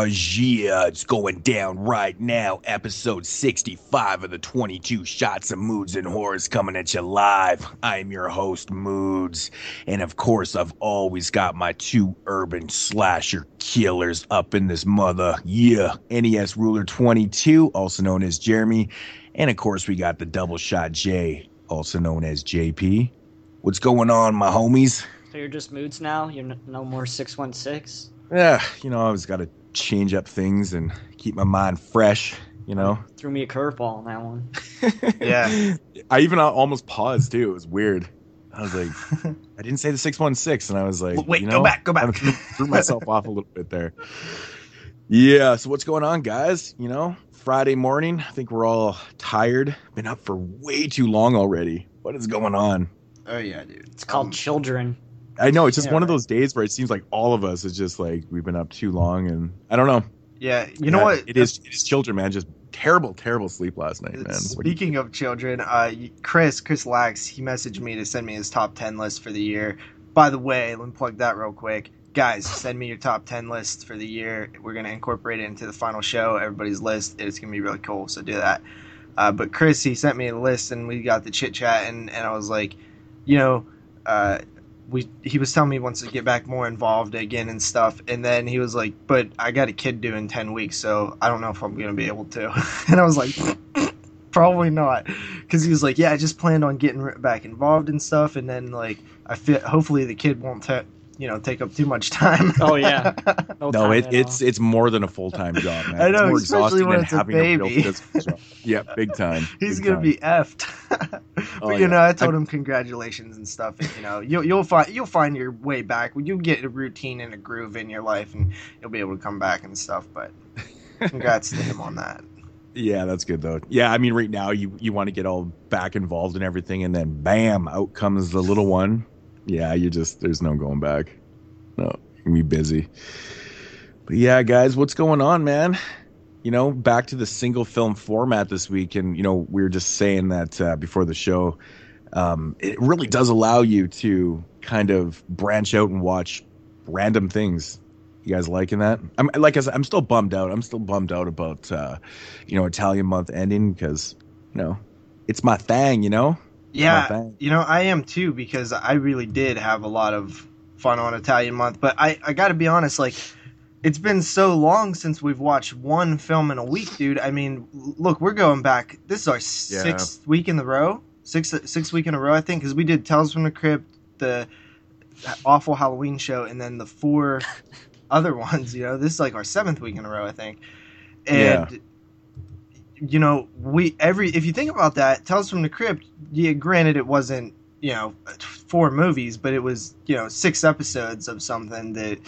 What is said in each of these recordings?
Oh, yeah, it's going down right now. Episode 65 of the 22 Shots of Moods and Horrors coming at you live. I am your host, Moods. And of course, I've always got my two urban slasher killers up in this mother. Yeah, NES Ruler 22, also known as Jeremy. And of course, we got the double shot J, also known as JP. What's going on, my homies? So you're just moods now? You're no more 616? Yeah, you know, I always got to change up things and keep my mind fresh, you know? Threw me a curveball on that one. Yeah. I even almost paused too. It was weird. I was like, I didn't say the 616, and I was like, Wait, you go know, back, go back. I threw myself off a little bit there. Yeah, so what's going on, guys? You know, Friday morning. I think we're all tired. Been up for way too long already. What is going on? Oh yeah, dude. It's called Um, Children. I know it's just Yeah, one of those days where it seems like all of us is just like we've been up too long, and I don't know. Yeah, you know what? It is. It is children, man. Just terrible, terrible sleep last night, man. What do you- Speaking of children, uh, Chris, Chris Lax, he messaged me to send me his top ten list for the year. By the way, let me plug that real quick. Guys, send me your top ten list for the year. We're gonna incorporate it into the final show. Everybody's list. It's gonna be really cool. So do that. Uh, but Chris, he sent me a list, and we got the chit chat, and, and I was like, you know, uh, we he was telling me he wants to get back more involved again and stuff, and then he was like, but I got a kid due in ten weeks, so I don't know if I'm gonna be able to. and I was like, probably not, because he was like, yeah, I just planned on getting back involved and stuff, and then like I hopefully the kid won't ta- you know take up too much time. Oh, yeah. No, time it, it's all. it's more than a full time job, man. I know, it's more especially exhausting when than it's a having a, real baby. physical job. Yeah, big time. He's big gonna time. be effed. but Oh, you yeah. know, I told I- him congratulations and stuff. And, you know, you'll you'll find you'll find your way back. You'll get a routine and a groove in your life, and you'll be able to come back and stuff. But congrats to him on that. Yeah, that's good though. Yeah, I mean, right now you you want to get all back involved in everything, and then bam, out comes the little one. Yeah, you just there's no going back. No, be busy. But yeah, guys, what's going on, man? You know, back to the single film format this week, and you know, we were just saying that uh, before the show. Um, it really does allow you to kind of branch out and watch random things. You guys liking that? I'm like I said, I'm still bummed out. I'm still bummed out about uh, you know Italian month ending because you know it's my thing. You know, Yeah, you know, I am too because I really did have a lot of fun on Italian month. But I I got to be honest, like. It's been so long since we've watched one film in a week, dude. I mean, look, we're going back. This is our sixth week in a row, six six week in a row, I think, because we did Tales from the Crypt, the awful Halloween show, and then the four other ones. You know, this is like our seventh week in a row, I think. And you know, we every if you think about that, Tales from the Crypt. Yeah, granted, it wasn't you know four movies, but it was you know six episodes of something that.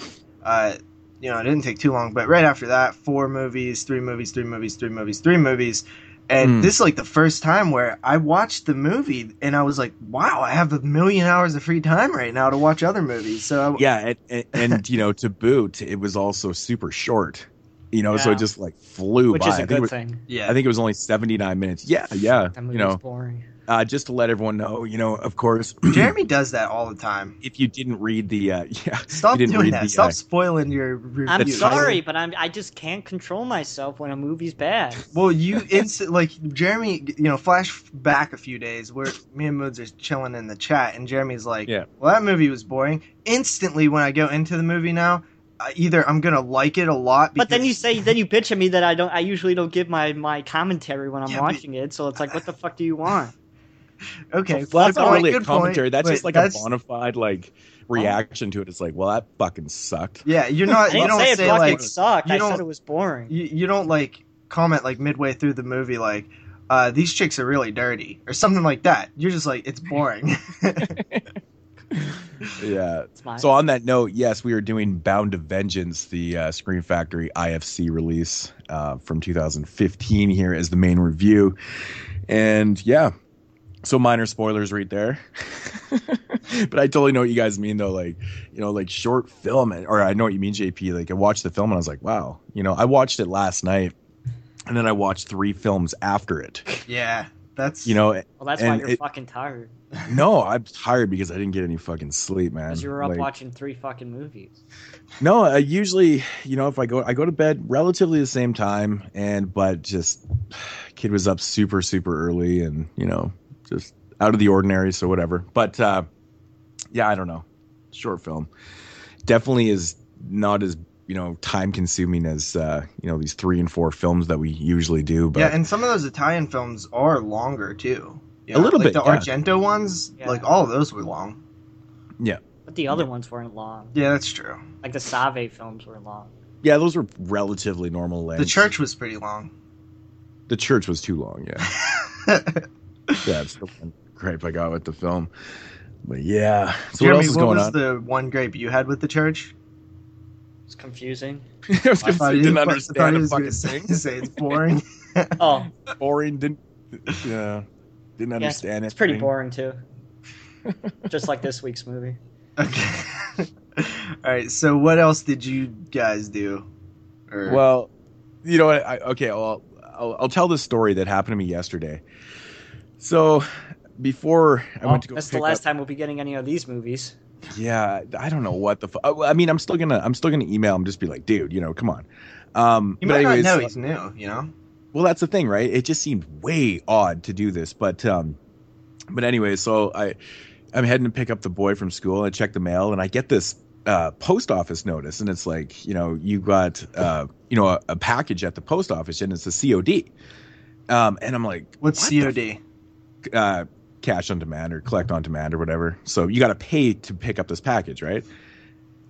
Uh, you know, it didn't take too long, but right after that, four movies, three movies, three movies, three movies, three movies. And Mm. this is like the first time where I watched the movie and I was like, wow, I have a million hours of free time right now to watch other movies. So, yeah, and, and, and you know to boot, it was also super short. You know, so it just like flew Which by. is I a think good was, thing. yeah. I think it was only 79 minutes. Yeah, yeah. That You movie's know, boring. uh, just to let everyone know, you know, of course, Jeremy does that all the time. if you didn't read the, uh, yeah, Stop you didn't doing read that. the, Stop uh, spoiling your review. I'm sorry, but I'm I just can't control myself when a movie's bad. Well, you it's like Jeremy, you know, flash back a few days where me and Moods are chilling in the chat, and Jeremy's like, Yeah. "Well, that movie was boring." Instantly, when I go into the movie now, uh, either I'm gonna like it a lot, But then you say then you bitch at me that I don't I usually don't give my my commentary when I'm Yeah, but- watching it. So it's like what the fuck do you want? okay, well, that's not point, really a good point. commentary. That's Wait, just like that's- a bona fide like reaction to it. It's like, well, that fucking sucked. Yeah, you're not. You didn't don't say it fucking like sucked. you I don't- said it was boring. you, you don't like comment like midway through the movie like uh, these chicks are really dirty or something like that. You're just like it's boring. Yeah. It's. So on that note, yes, we are doing Bound to Vengeance, the uh, Scream Factory IFC release uh, from 2015 here as the main review, and yeah, so minor spoilers right there. but I totally know what you guys mean though, like you know, like short film, or I know what you mean, JP. Like I watched the film and I was like, wow, you know, I watched it last night, and then I watched three films after it. yeah, That's You know, Well, that's why you're it- fucking tired. no, I'm tired because I didn't get any fucking sleep, man. Because you were up Like, watching three fucking movies. No, I usually, you know, if I go, I go to bed relatively the same time, and but just kid was up super super early, and you know, just out of the ordinary, so whatever. But uh, yeah, I don't know, short film definitely is not as you know time consuming as uh, you know these three and four films that we usually do. But yeah, and some of those Italian films are longer too. You A little like bit, The yeah. Argento ones, Yeah. like all of those were long. Yeah. But the other ones weren't long. Yeah, that's true. Like the Save films were long. yeah, those were relatively normal lengths. The church was pretty long. the church was too long. Yeah, yeah, that's the one gripe I got with the film. But yeah, so Jeremy, what else is what going was on? the one grape you had with the church? It's confusing. I was gonna say, he- didn't understand he a fucking thing. say it's boring. Oh, Boring. Didn't. Yeah. Didn't yeah, it's, understand it's pretty anything. boring too. Just like this week's movie. okay. All right. So, what else did you guys do? Or, Well, you know what? I, okay, well, I'll, I'll tell this story that happened to me yesterday. So, before I Well, went to go that's the last up, time we'll be getting any of these movies. Yeah, I don't know what the. Fu- uh, I mean, I'm still gonna, I'm still gonna email him, just be like, dude, you know, come on. Um, you but might anyways, not know he's new. You know. well that's the thing right it just seemed way odd to do this but um but anyway so i i'm heading to pick up the boy from school and i check the mail and i get this uh post office notice and it's like you know you got uh you know a, a package at the post office and it's a cod um and i'm like What's what COD? f- uh cash on demand or collect on demand or whatever. So you got to pay to pick up this package right?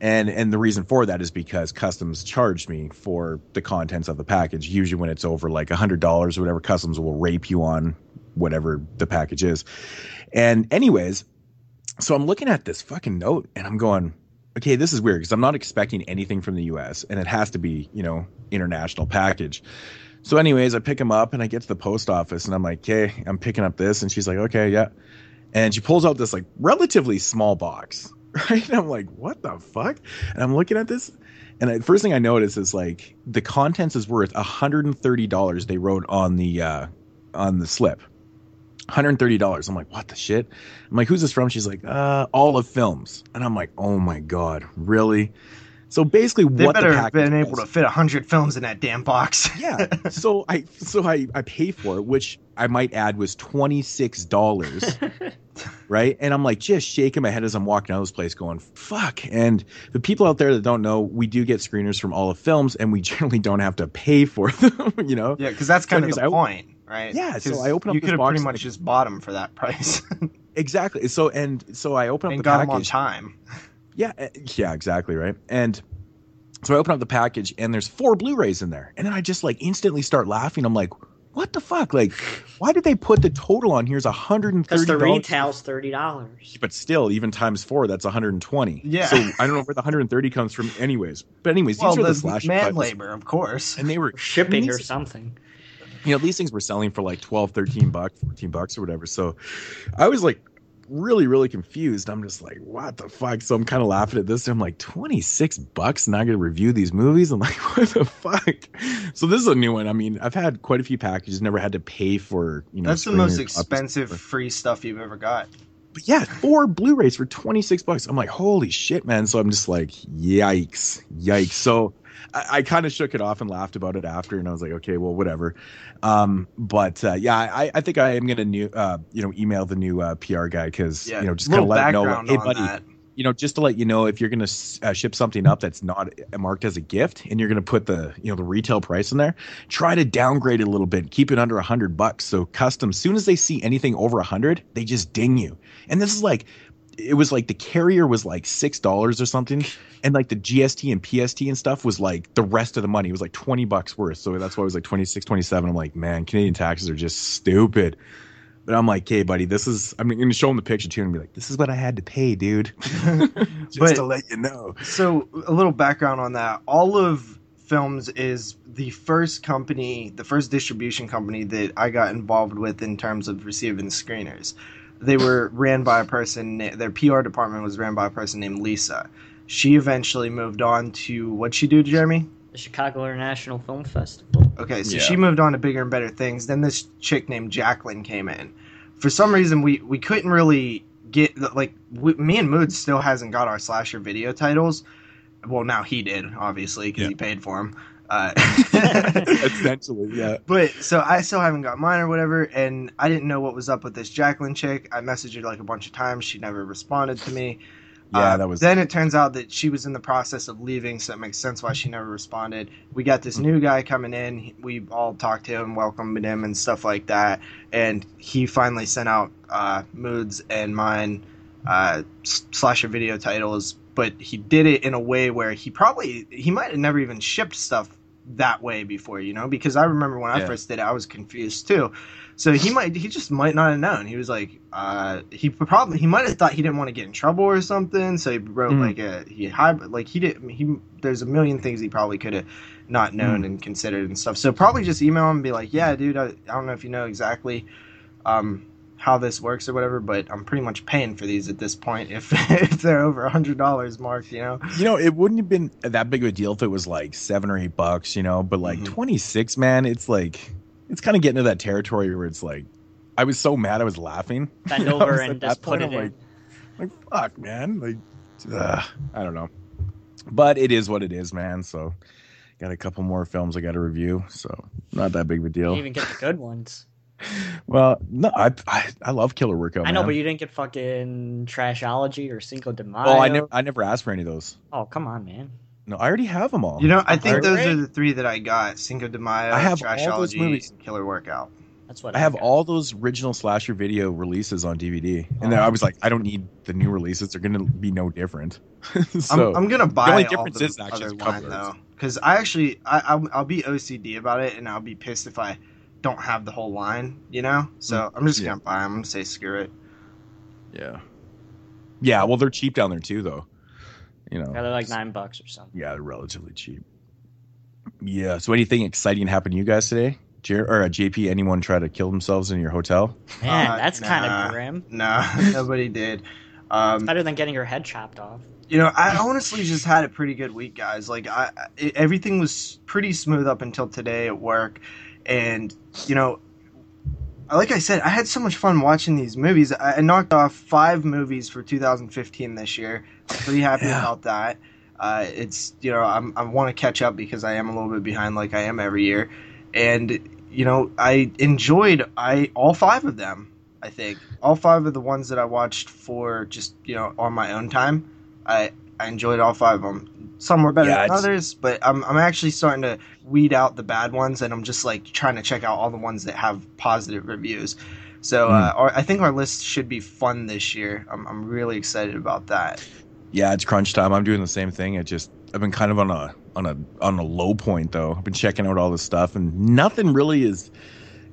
And and the reason for that is because customs charged me for the contents of the package usually when it's over like hundred dollars or whatever customs will rape you on whatever the package is. And anyways so i'm looking at this fucking note and i'm going okay this is weird because i'm not expecting anything from the us and it has to be you know international package so anyways i pick him up and i get to the post office and i'm like okay i'm picking up this. And she's like okay yeah. And she pulls out this like relatively small box right? And i'm like what the fuck? And i'm looking at this and the first thing i notice is like the contents is worth $130 they wrote on the uh on the slip. $130 i'm like what the shit? I'm like who's this from? She's like uh olive films. And i'm like oh my god really so basically They what better the have been able was- to fit hundred films in that damn box. yeah so i so i i pay for it which i might add was $26 right and i'm like just shaking my head as i'm walking out of this place going fuck and the people out there that don't know we do get screeners from all the films and we generally don't have to pay for them you know Yeah, because that's kind of anyways, the I- point, right? Yeah, so I open up You could have pretty much just bought them for that price exactly so and so i open up and the got them on package time. Yeah, uh, yeah, exactly, right. And so I open up the package and there's four Blu-rays in there. And then I just like instantly start laughing. I'm like, what the fuck? Like, why did they put the total on here is $130? Because the retail's thirty dollars. But still, even times four, that's 120. Yeah. So I don't know where the 130 comes from anyways. But anyways, these are the the slash man cuts. labor, of course. And they were Shipping or something. you know these things were selling for like 12 13 bucks 14 bucks or whatever so i was like really really confused. I'm just like what the fuck? So i'm kind of laughing at this. I'm like 26 bucks not gonna review these movies? I'm like what the fuck? So this is a new one. I mean i've had quite a few packages never had to pay for you know That's the most expensive free stuff you've ever got. but yeah four blu-rays for 26 bucks. I'm like holy shit man. So i'm just like yikes yikes. So I, I kind of shook it off and laughed about it after, and I was like, okay, well, whatever. Um, but uh, yeah, I, I think I am gonna new, uh, you know, email the new uh, PR guy because Yeah, you know, just kind of let him know, hey, buddy, that. you know, just to let you know, if you're gonna uh, ship something up that's not marked as a gift, and you're gonna put the, you know, the retail price in there, try to downgrade it a little bit, keep it under a hundred bucks. So custom, soon as they see anything over a hundred, they just ding you. And this is like, it was like the carrier was like six dollars or something, and like the GST and PST and stuff was like the rest of the money. It was like twenty bucks worth. So that's why it was like 26, 27. I'm like, man, Canadian taxes are just stupid. But I'm like, hey, buddy, this is. I'm going to show him the picture too and be like, this is what I had to pay, dude. just But- to let you know. So, a little background on that. Olive Films is the first company, the first distribution company that I got involved with in terms of receiving screeners. They were ran by a person, their PR department was ran by a person named Lisa. She eventually moved on to, what'd she do, Jeremy? the Chicago International Film Festival. Okay, so Yeah. she moved on to bigger and better things. Then this chick named Jacqueline came in. For some reason, we we couldn't really get like we, me and Mood still hasn't got our slasher video titles. Well, now he did, obviously, because Yeah. he paid for them. Uh, Essentially, yeah. but so I still haven't got mine or whatever, and I didn't know what was up with this Jacqueline chick. I messaged her like a bunch of times. She never responded to me. Yeah, Uh, that was Then it turns out that she was in the process of leaving, so it makes sense why she never responded. We got this new guy coming in. We all talked to him, welcomed him, and stuff like that. And he finally sent out uh, moods and mine uh, s- slasher video titles, but he did it in a way where he probably he might have never even shipped stuff that way before, you know? Because I remember when I Yeah. first did it, I was confused too. So he might he just might not have known. He was like, uh, he probably he might have thought he didn't want to get in trouble or something. So he wrote Mhm. like a he hide like he did he. There's a million things he probably could have not known and considered and stuff. So probably just email him and be like, yeah, dude, I, I don't know if you know exactly um, how this works or whatever, but I'm pretty much paying for these at this point if if they're over a hundred dollars mark, you know. you know, it wouldn't have been that big of a deal if it was like seven or eight bucks, you know, but like Mhm. 26, man, it's like, it's kind of getting to that territory where it's like, I was so mad I was laughing. Bend You know, I over and at that just put point, it I'm in. like, like, fuck, man. Like, ugh, I don't know. But it is what it is, man. So, got a couple more films I got to review. So, not that big of a deal. didn't even get the good ones. Well, no, I, I, I love Killer Workout. I know, man. but you didn't get fucking Trashology or Cinco de Mayo. Oh, I never, I never asked for any of those. Oh, come on, man. No, I already have them all. You know, I think Alright. those are the three that I got: Cinco de Mayo, I have all those Trashology, movies. and Killer Workout. That's what I have got. all those original slasher video releases on DVD, and then Oh. I was like, I don't need the new releases; they're going to be no different. so I'm, I'm gonna buy the only all difference the is actually other line though, because I actually I I'll, I'll be OCD about it, and I'll be pissed if I don't have the whole line, you know. So I'm just Mm. Yeah. gonna buy them. I'm gonna say screw it. yeah, yeah. Well, they're cheap down there too, though. You know, Yeah, they're like nine bucks or something. yeah, they're relatively cheap. Yeah. So, anything exciting happened to you guys today? Jer- or uh, JP? Anyone try to kill themselves in your hotel? Man, Uh, that's kind of grim. No, nobody did. Um, Better than getting your head chopped off. You know, I honestly just had a pretty good week, guys. Like, I, I everything was pretty smooth up until today at work, and you know, like I said, I had so much fun watching these movies. I, I knocked off five movies for 2015 this year. I'm pretty happy Yeah. about that. Uh, it's you know, I'm, I want to catch up because I am a little bit behind, like I am every year, and you know, I enjoyed I all five of them. I think all five of the ones that I watched for just you know on my own time. I I enjoyed all five of them. Some were better Yeah, than others, but I'm I'm actually starting to weed out the bad ones, and I'm just like trying to check out all the ones that have positive reviews. So uh, our, I think our list should be fun this year. I'm I'm really excited about that. Yeah, it's crunch time. I'm doing the same thing. It just I've been kind of on a on a on a low point though. I've been checking out all this stuff and nothing really is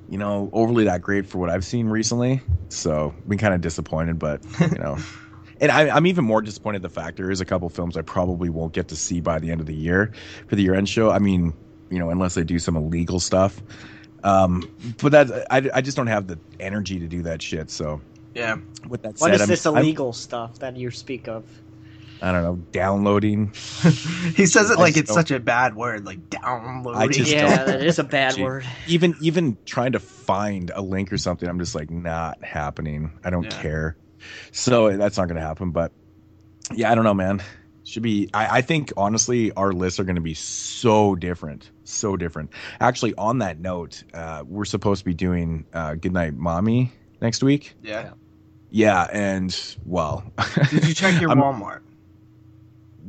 you know overly that great for what I've seen recently. So been kind of disappointed, but you know. And I, I'm even more disappointed the fact there is a couple films I probably won't get to see by the end of the year for the year end show. I mean, you know, unless they do some illegal stuff. Um, but that I, I just don't have the energy to do that shit. So Yeah, with that What said, is I'm- this I'm- illegal stuff that you speak of? I don't know, downloading. he says it like it's such a bad word, like downloading. I just yeah, don't- that is a bad Gee. word. even even trying to find a link or something i'm just like not happening i don't Yeah. care so that's not gonna happen but yeah i don't know man should be i, I think honestly our lists are gonna be so different so different actually on that note uh, we're supposed to be doing uh, goodnight mommy next week yeah. yeah and well Did you check your I'm- Walmart?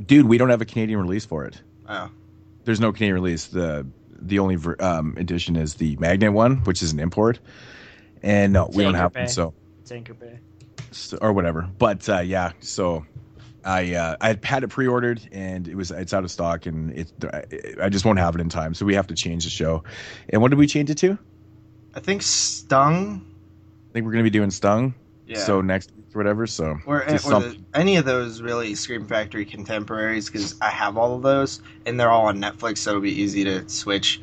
dude we don't have a canadian release for it Oh, there's no Canadian release. The the only ver- um, edition is the Magnet one, which is an import, and no, we don't have Anchor one. So, It's Anchor Bay. So or whatever. But uh, yeah, so I uh, I had it pre-ordered and it was it's out of stock and it I- just won't have it in time. So we have to change the show. And what did we change it to? I think Stung. I think we're gonna be doing Stung. Yeah. So next week or whatever. So or, or the, any of those really Scream Factory contemporaries because I have all of those and they're all on Netflix, so it'll be easy to switch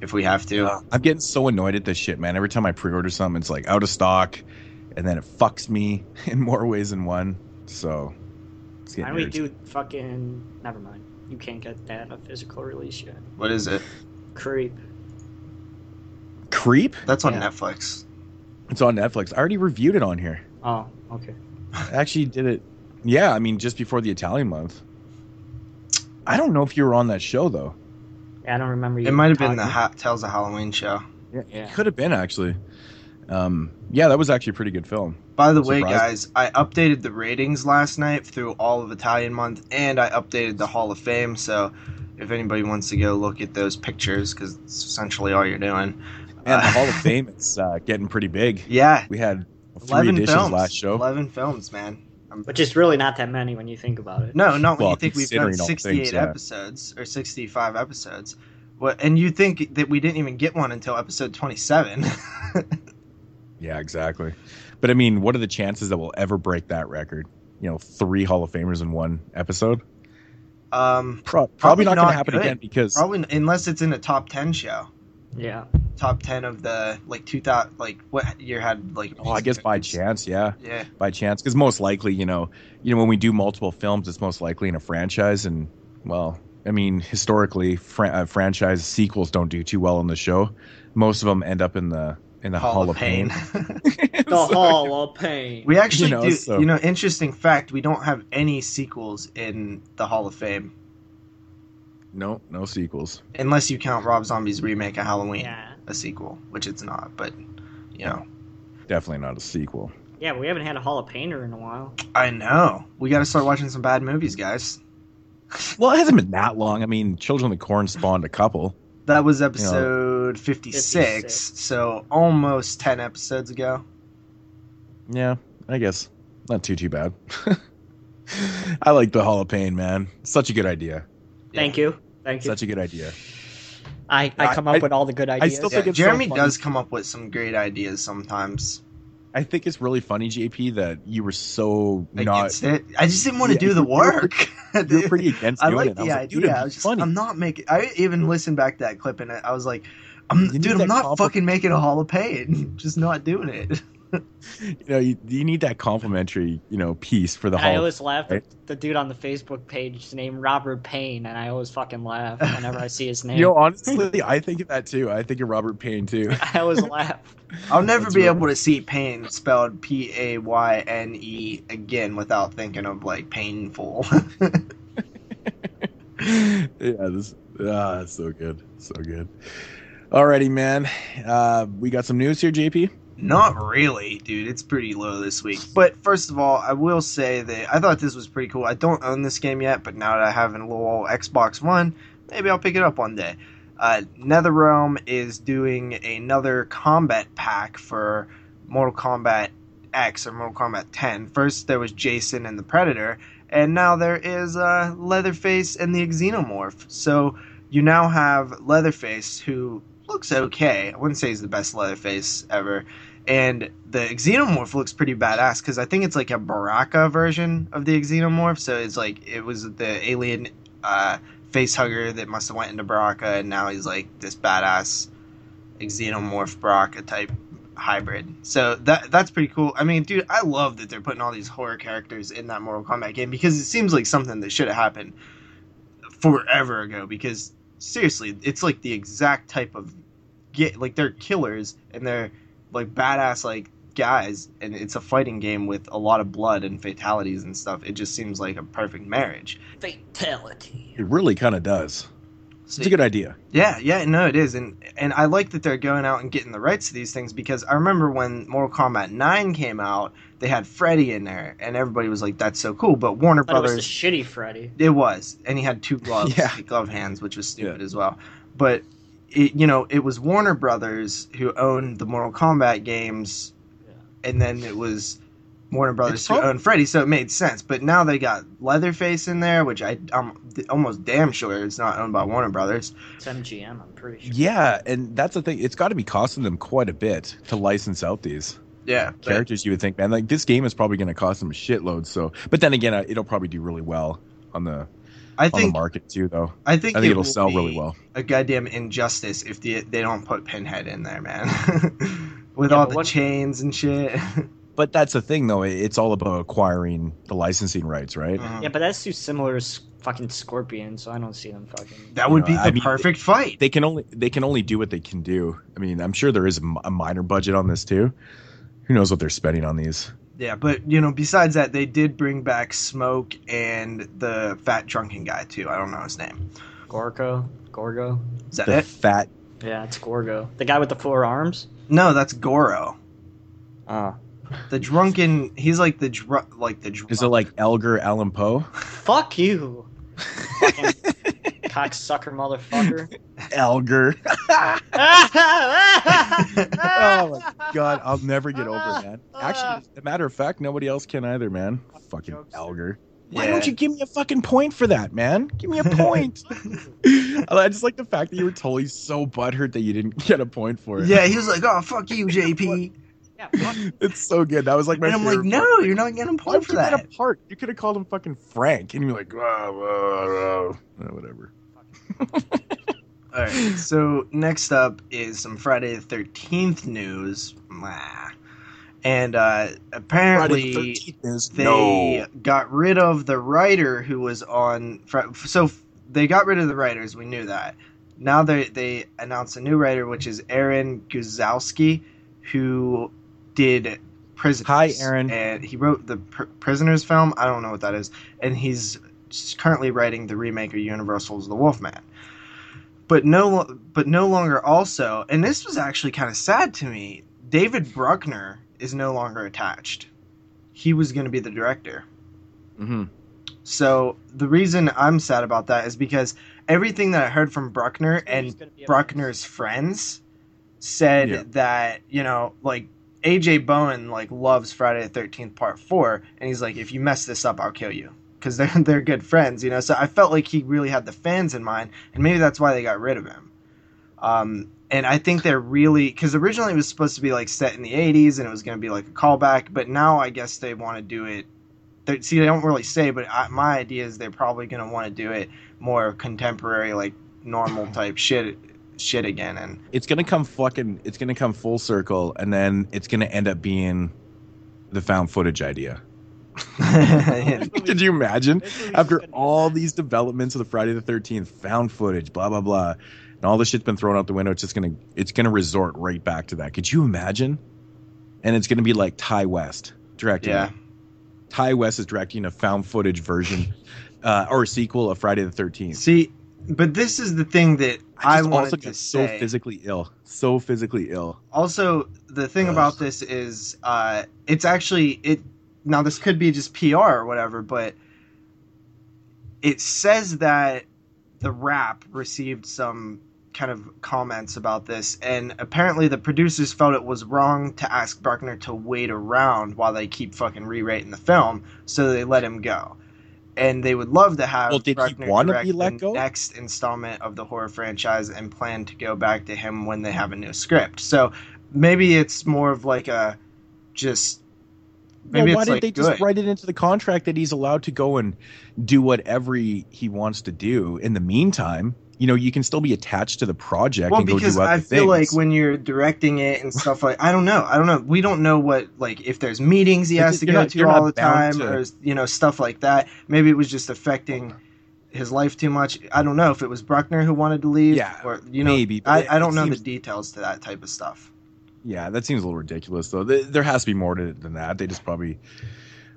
if we have to. Uh, I'm getting so annoyed at this shit, man. Every time I pre-order something, it's like out of stock, and then it fucks me in more ways than one. So it's Why getting don't we do fucking? Never mind. You can't get that a physical release yet. What is it? Creep. Creep. That's on Yeah. Netflix. It's on Netflix. I already reviewed it on here. Oh, okay. I actually did it. Yeah, I mean, just before the Italian month. I don't know if you were on that show though. Yeah, I don't remember you. It might have been the talking. ha- Tales of Halloween show. Yeah. It could have been actually. Um, yeah, that was actually a pretty good film. By the way, guys, I updated the ratings last night through all of Italian month, and I updated the Hall of Fame. So, if anybody wants to go look at those pictures, because it's essentially all you're doing. And the Uh, Hall of Fame is uh, getting pretty big. Yeah, We had three eleven editions films. last show. Eleven films, man. I'm- Which is really not that many when you think about it. No, not when Well, you think we've done 68 things, yeah. episodes or 65 episodes. What? And you think that we didn't even get one until episode 27? Yeah, exactly. But I mean, what are the chances that we'll ever break that record? You know, three Hall of Famers in one episode. um, Pro- probably, Probably not going to happen good. again because probably unless it's in a top 10 show. Yeah. Top 10 of the like 2000 like what year had like oh, I guess by chance, yeah, Yeah. by chance. Because most likely, you know, you know, when we do multiple films, it's most likely in a franchise, and well, I mean, historically, fran- uh, franchise sequels don't do too well in the show. Most of them end up in the in the Hall, of Pain. The So- Hall of Pain. we actually You know, do so- you know interesting fact, we don't have any sequels in the Hall of Fame No, no sequels. unless you count Rob Zombie's remake of Halloween yeah. a sequel, which it's not, but you know. Definitely not a sequel. Yeah, we haven't had a Hall of Painter in a while. I know. We got to start watching some bad movies, guys. Well, it hasn't been that long. I mean, Children of the Corn spawned a couple. That was episode 56, 56. so almost 10 episodes ago. Yeah, I guess not too too bad. I like the Hall of Pain, man. Such a good idea. Thank you. Thank you. Such a good idea. I, I I- come up I- with all the good I ideas. still Yeah, think it's so Jeremy funny. does come up with some great ideas sometimes I think it's really funny, JP, that you were so not. it. I just didn't want to Yeah, do the work. You're pretty against I like it. the I was like, idea. dude, I was just, funny. I'm not making. I even listened back to that clip and I was like, I'm, You dude, I'm not compli- fucking making a Hall of Pain. just not doing it. you know, you, you need that complimentary, you know, piece for the And I Hall. always laugh right? at the dude on the Facebook page is named Robert Payne, and I always fucking laugh whenever I see his name. You know, honestly, I think of that too. I think of Robert Payne too. I always laugh. I'll never That's be really- able to see Payne spelled P A Y N E again without thinking of like painful. yeah, this ah, that's so good, so good. Alrighty, man. Uh, we got some news here, JP. Not really, dude. It's pretty low this week. But first of all, I will say that I thought this was pretty cool. I don't own this game yet, but now that I have a little Xbox One, maybe I'll pick it up one day. Uh, NetherRealm is doing another combat pack for Mortal Kombat X or Mortal Kombat 10. First, there was Jason and the Predator, and now there is uh, Leatherface and the Xenomorph. So you now have Leatherface, who looks okay. I wouldn't say he's the best Leatherface ever. And the Xenomorph looks pretty badass because I think it's like a Baraka version of the Xenomorph. So it's like it was the alien uh, face hugger that must have went into Baraka, and now he's like this badass Xenomorph Baraka type hybrid. So that that's pretty cool. I mean, dude, I love that they're putting all these horror characters in that Mortal Kombat game because it seems like something that should have happened forever ago. Because seriously, it's like the exact type of get like they're killers and they're like badass like guys and it's a fighting game with a lot of blood and fatalities and stuff. It just seems like a perfect marriage. Fatality. It really kind of does. It's a good idea. Yeah, yeah, no, it is, and and I like that they're going out and getting the rights to these things because I remember when Mortal Kombat Nine came out, they had Freddy in there, and everybody was like, "That's so cool." But Warner But it was Brothers, shitty Freddy. it was, and he had two gloves, Yeah. glove hands, which was stupid Yeah. as well. But it, you know, it was Warner Brothers who owned the Mortal Kombat games, and then it was Warner Brothers It's who prob- owned Freddy, so it made sense. But now they got Leatherface in there, which I I'm almost damn sure it's not owned by Warner Brothers. It's MGM, I'm pretty sure. Yeah, and that's the thing. It's got to be costing them quite a bit to license out these Yeah, but- characters. You would think, man, like this game is probably going to cost them a shitload. So, but then again, uh, it'll probably do really well on the I on the think market too, though. I think, I think it it'll sell be really well. A goddamn injustice if the, they don't put Pinhead in there, man. With Yeah, all the what- chains and shit. But that's the thing, though. It's all about acquiring the licensing rights, right? Mhm. Yeah, but that's too similar to fucking Scorpion, so I don't see them fucking. That would know, be the I mean, perfect fight. They can only they can only do what they can do. I mean, I'm sure there is a minor budget on this too. Who knows what they're spending on these? Yeah, but you know, besides that, they did bring back Smoke and the fat drunken guy too. I don't know his name. Gorgo, Gorgo. Is that The it? fat. Yeah, it's Gorgo. The guy with the four arms. No, that's Goro. Oh, The drunken. He's like the dr- like the. Drunk. Is it like Elgar Allan Poe? fuck you, fucking cocksucker motherfucker. Elgar. oh my god, I'll never get over it, man. Actually, as a matter of fact, nobody else can either, man. Fucking Jokester. Elgar. Why Yeah. don't you give me a fucking point for that, man? Give me a point. I just like the fact that you were totally so butthurt that you didn't get a point for it. Yeah, he was like, "Oh fuck you, JP," Yeah, fuck It's so good. That was like my and I'm like, favorite "No, you're not getting a point would for you get that." a part? You could have called him fucking Frank, and you're like, whoa, whoa, whoa. Uh, whatever. All right. So next up is some Friday the Thirteenth news, Mwah. and uh, apparently the 13th they no. got rid of the writer who was on. So they got rid of the writers. We knew that. Now they they announced a new writer, which is Aaron Guzikowski, who did Prisoners. Hi, Aaron. And he wrote the Pr- Prisoners film. I don't know what that is, and he's currently writing the remake of Universal's The Wolfman. But no, but no longer also, and this was actually kind of sad to me. David Bruckner is no longer attached. He was going to be the director. hmm So the reason I'm sad about that is because everything that I heard from Bruckner and gonna Bruckner's friends said Yeah. that you know like AJ Bowen like loves Friday the Thirteenth Part Four, and he's like, if you mess this up, I'll kill you because they're they're good friends, you know. So I felt like he really had the fans in mind, and maybe that's why they got rid of him. Um, and I think they're really because originally it was supposed to be like set in the '80s, and it was going to be like a callback, but now I guess they want to do it. They, see, they don't really say, but I, my idea is they're probably going to want to do it more contemporary, like normal type shit, shit again. And It's gonna come fucking. It's gonna come full circle, and then it's gonna end up being the found footage idea. Could you imagine? After all these developments of the Friday the Thirteenth, found footage, blah blah blah, and all this shit's been thrown out the window, it's just gonna it's gonna resort right back to that. Could you imagine? And it's gonna be like Ti West directing. yeah. Ti West is directing a found footage version uh, or a sequel of Friday the Thirteenth. see, but this is the thing that I, I just wanted also to get so say. physically ill, so physically ill. also the thing Ugh. about this is uh it's actually it now this could be just PR or whatever but it says that the Wrap received some kind of comments about this and apparently the producers felt it was wrong to ask Bruckner to wait around while they keep fucking re-rating the film so they let him go and they would love to have Well, did he Bruckner wanna direct be let the go? next installment of the horror franchise and plan to go back to him when they have a new script. So maybe it's more of like a just maybe well, why it's did like they good. just write it into the contract that he's allowed to go and do whatever he, he wants to do? In the meantime, you know, you can still be attached to the project well, and go because I feel things. like when you're directing it and stuff like I don't know, I don't know. We don't know what like if there's meetings he has to go not- to all the time, to- or you know stuff like that. Maybe it was just affecting his life too much. I don't know if it was Bruckner who wanted to leave, Yeah, or you know, maybe, I, I don't know seems- the details to that type of stuff. Yeah, that seems a little ridiculous, though. There, there has to be more to it than that. They just probably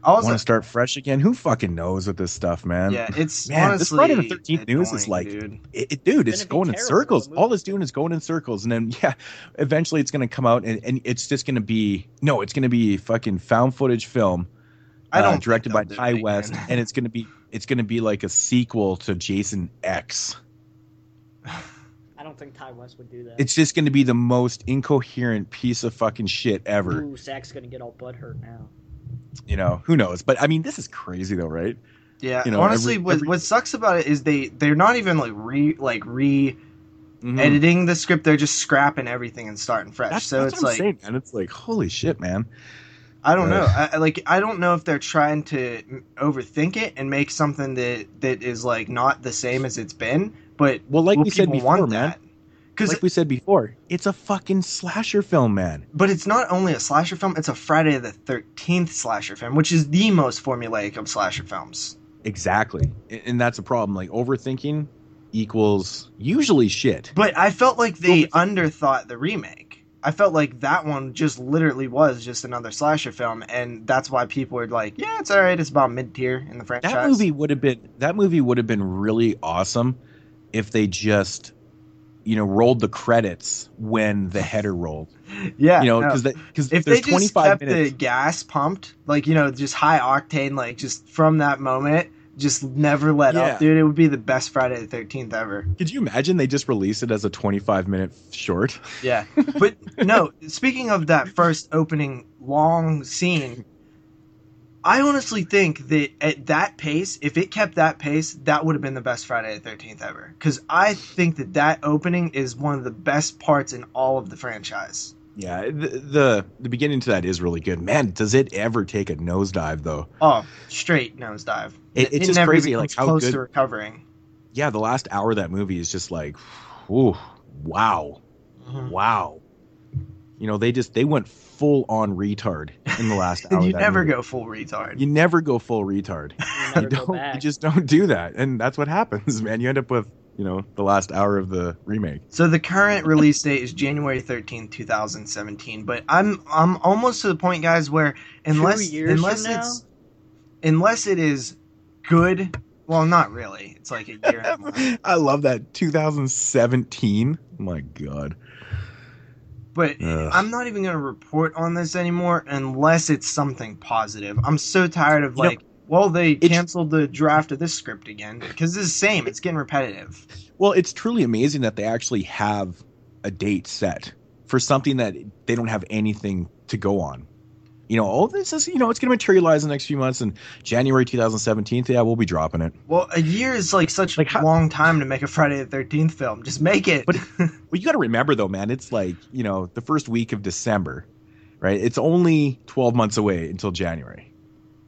Also, want to start fresh again. Who fucking knows with this stuff, man? yeah, it's Man, this honestly Friday the 13th news is like- dude. It, it- dude, It's it's gonna in circles. All it's doing is going in circles, and then yeah, eventually it's going to come out, and, and it's just going to be no, it's going to be fucking found footage film. I don't uh, directed by Ty it again. West, and it's going to be it's going to be like a sequel to Jason X. I don't think Ti West would do that. It's just going to be the most incoherent piece of fucking shit ever. Ooh, Zach's gonna get all butthurt now. You know, who knows? But I mean, this is crazy though, right? Yeah, you know, honestly, every- what every- what sucks about it is they they're not even like re like re Mhm. editing the script. They're just scrapping everything and starting fresh. That's, so that's it's what I'm like saying, man. It's like holy shit, man. I don't know. I, I- like I don't know if they're trying to overthink it and make something that that is like not the same as it's been. But Well, like will we said before, want man. that? Because Like we said before, it's a fucking slasher film, man. but it's not only a slasher film; it's a Friday the Thirteenth slasher film, which is the most formulaic of slasher films. Exactly. And- that's a problem. Like overthinking equals usually shit. But I felt like they underthought the remake. I felt like that one just literally was just another slasher film, and that's why people were like, "Yeah, it's all right. It's about mid tier in the franchise." That movie would have been that movie would have been really awesome if they just you know rolled the credits when the header rolled. yeah, You know, no. because because if there's they just 25 kept minutes. the gas pumped, like you know, just high octane, like just from that moment, just never let Yeah. up, dude. It would be the best Friday the Thirteenth ever. Could you imagine they just released it as a 25 minute short? Yeah, but no. Speaking of that first opening long scene, I honestly think that at that pace, if it kept that pace, that would have been the best Friday the Thirteenth ever. Because I think that that opening is one of the best parts in all of the franchise. Yeah, the, the the beginning to that is really good. Man, does it ever take a nosedive though? Oh, straight nosedive. It- it's just never crazy, like, how close good- to recovering. Yeah, the last hour of that movie is just like, ooh, wow, Mhm. wow. You know, they just they went full on retard in the last hour. you that never movie. go full retard. You never go full retard. You You never go don't. back. You just don't do that, and that's what happens, man. You end up with you know the last hour of the remake. So the current release date is January thirteenth, 2017. But I'm I'm almost to the point, guys, where unless unless from now? it's unless it is good, well, not really. It's like a year. and a month. I love that 2017. My God. But Ugh. I'm not even going to report on this anymore unless it's something positive. I'm so tired of You know, like, well, they canceled the draft of this script again because it's the same. It's getting repetitive. Well, it's truly amazing that they actually have a date set for something that they don't have anything to go on. You know, oh, this is you know, it's going to materialize in the next few months. And January 2017, yeah, we'll be dropping it. Well, a year is like such Like a how- long time to make a Friday the Thirteenth film. Just make it. But- Well, you got to remember though, man, it's like you know the first week of December, right? It's only 12 months away until January,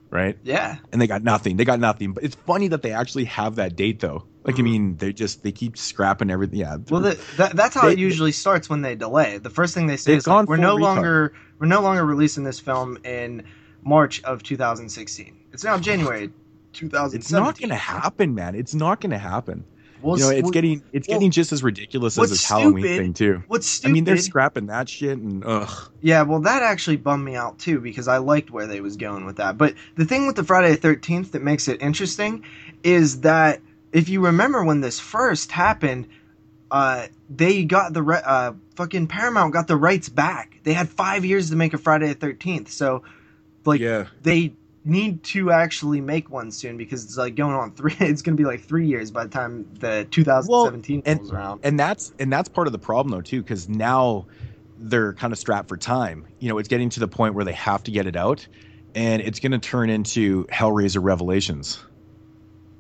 right? yeah, And they got nothing. They got nothing. But it's funny that they actually have that date though. Like I mean, they just they keep scrapping everything. Yeah. Well, the, that, that's how They- it usually starts when they delay. The first thing they say is like, we're no retard." longer we're no longer releasing this film in March of 2016. It's now January 2017. it's not going to happen, man. It's not going to happen. Well, you know, it's getting it's well, getting just as ridiculous as this Halloween stupid- thing too. what's stupid? I mean, they're scrapping that shit and ugh. yeah, well, that actually bummed me out too because I liked where they was going with that. But the thing with the Friday the 13th that makes it interesting is that if you remember when this first happened, uh, they got the ri- uh, fucking Paramount got the rights back. They had five years to make a Friday the 13th, so like yeah, they need to actually make one soon because it's like going on three. It's gonna be like three years by the time the 2017 and- rolls around. and that's and that's part of the problem though too, because now they're kind of strapped for time. You know, it's getting to the point where they have to get it out, and it's going to turn into Hellraiser Revelations.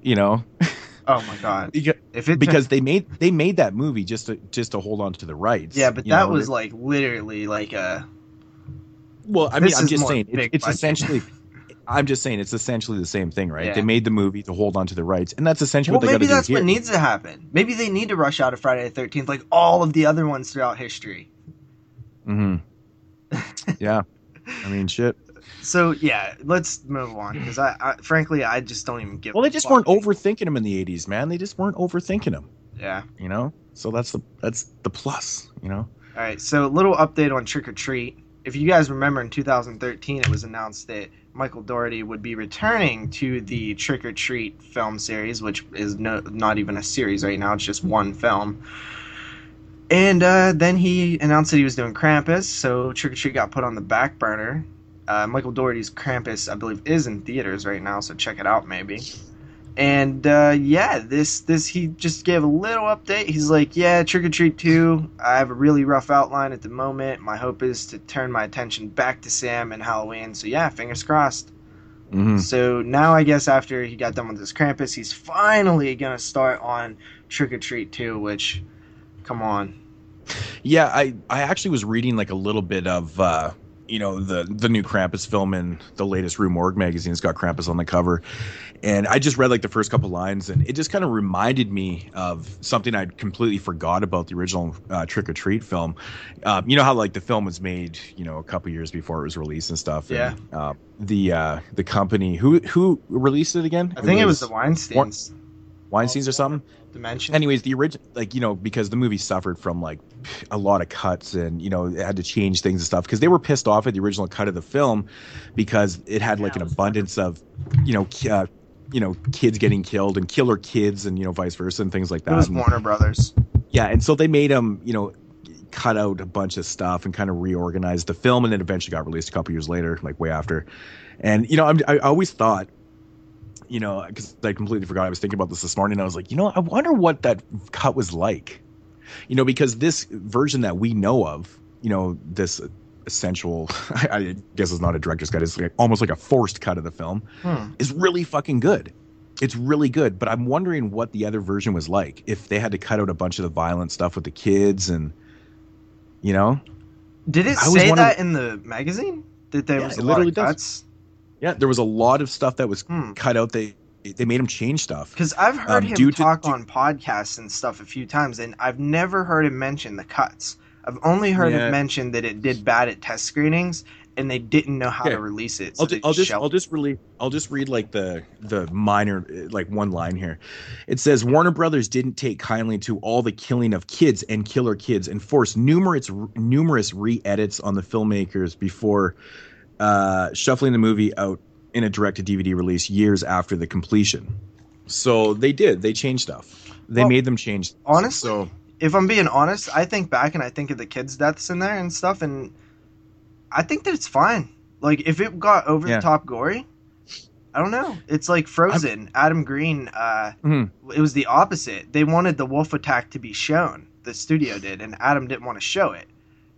You know, Oh my god! If it because they made they made that movie just to just to hold on to the rights. yeah, but that know? was like literally like a Well, I mean, I'm just saying it's, it's essentially. I'm just saying it's essentially the same thing, right? Yeah. They made the movie to hold on to the rights, and that's essentially well, what they got to do that's here. what needs to happen. Maybe they need to rush out a Friday the 13th like all of the other ones throughout history. hmm yeah, I mean, shit. So yeah, let's move on because I, I frankly I just don't even give. Well, they just weren't overthinking them in the '80s, man. They just weren't overthinking them, Yeah. you know. So that's the that's the plus, you know. All right, so a little update on Trick or Treat. If you guys remember in 2013, it was announced that Michael Dougherty would be returning to the Trick or Treat film series, which is no, not even a series right now, it's just one film. And uh, then he announced that he was doing Krampus, so Trick or Treat got put on the back burner. Uh, Michael Dougherty's Krampus, I believe, is in theaters right now, so check it out maybe. And uh, yeah, this this he just gave a little update. He's like, "Yeah, Trick or Treat 2. I have a really rough outline at the moment. My hope is to turn my attention back to Sam and Halloween. So yeah, fingers crossed." hmm So now I guess after he got done with his Krampus, he's finally gonna start on Trick or Treat 2. Which, come on, Yeah, I I actually was reading like a little bit of uh you know the the new Krampus film in the latest Rue Morgue magazine. It's got Krampus on the cover, and I just read like the first couple lines, and it just kind of reminded me of something I'd completely forgot about the original uh, Trick or Treat film. Uh, you know how like the film was made, you know, a couple years before it was released and stuff. Yeah. And, uh, the uh, the company who who released it again? I think it was the Weinstein's Weinstein's or something Dimension. anyways the original like you know because the movie suffered from like a lot of cuts and you know it had to change things and stuff because they were pissed off at the original cut of the film because it had like an abundance of you know uh, you know kids getting killed and killer kids and you know vice versa and things like it that was And- Warner Brothers. yeah and so they made them you know cut out a bunch of stuff and kind of reorganized the film and then eventually got released a couple years later like way after and you know I'm, i always thought you know because i completely forgot i was thinking about this this morning i was like you know i wonder what that cut was like you know because this version that we know of you know this essential i guess it's not a director's cut it's like almost like a forced cut of the film Hmm. is really fucking good. It's really good, but I'm wondering what the other version was like. If they had to cut out a bunch of the violent stuff with the kids and you know? Did it I say that in the magazine? That there Yeah, was a lot literally of does. Yeah, there was a lot of stuff that was Hmm. cut out. They they made him change stuff. Because I've heard Um, him to- talk due- on podcasts and stuff a few times, and I've never heard him mention the cuts. I've only heard Yeah. him mention that it did bad at test screenings, and they didn't know how Okay. to release it. So I'll, they ju- I'll just I'll just really I'll just read like the the minor like one line here. It says Warner Brothers didn't take kindly to all the killing of kids and killer kids and forced numerous numerous re-edits on the filmmakers before uh, shuffling the movie out in a direct to DVD release years after the completion. So they did. They changed stuff. They Well, made them change. honestly, so if I'm being honest, I think back and I think of the kids' deaths in there and stuff, and I think that it's fine. Like if it got over Yeah. the top gory, I don't know. It's like Frozen. Adam Green. Uh, Mhm. It was the opposite. They wanted the wolf attack to be shown. The studio did, and Adam didn't want to show it.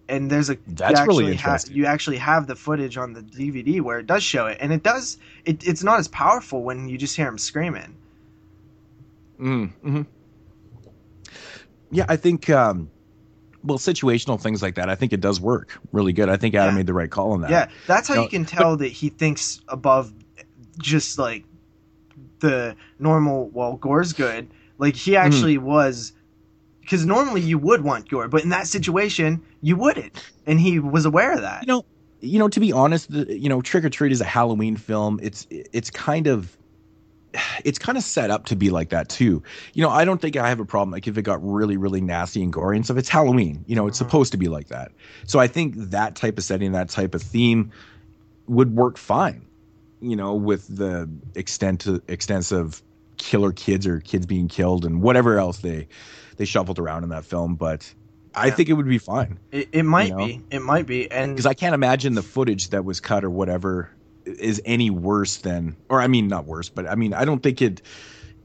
And there's a That's you really actually ha- interesting. you actually have the footage on the DVD where it does show it, and it does. It, it's not as powerful when you just hear him screaming. Mm, hmm Yeah, I think, um, well, situational things like that, I think it does work really good. I think Adam Yeah. made the right call on that. Yeah, that's how you can tell that he thinks above just like the normal. Well, gore's good. Like he Mm-hmm. actually was, because normally you would want gore, but in that situation you wouldn't, and he was aware of that. You know, you know, to be honest, the, you know, Trick or Treat is a Halloween film. It's it's kind of it's kind of set up to be like that too. You know, I don't think I have a problem like if it got really really nasty and gory and stuff. It's Halloween. You know, it's Mhm. supposed to be like that. So I think that type of setting, that type of theme would work fine. You know, with the extent to extensive killer kids or kids being killed and whatever else they they shuffled around in that film, but I Yeah. think it would be fine It, it might You know? be. It might be. And because I can't imagine the footage that was cut or whatever is any worse than, or I mean, not worse, but I mean, I don't think it.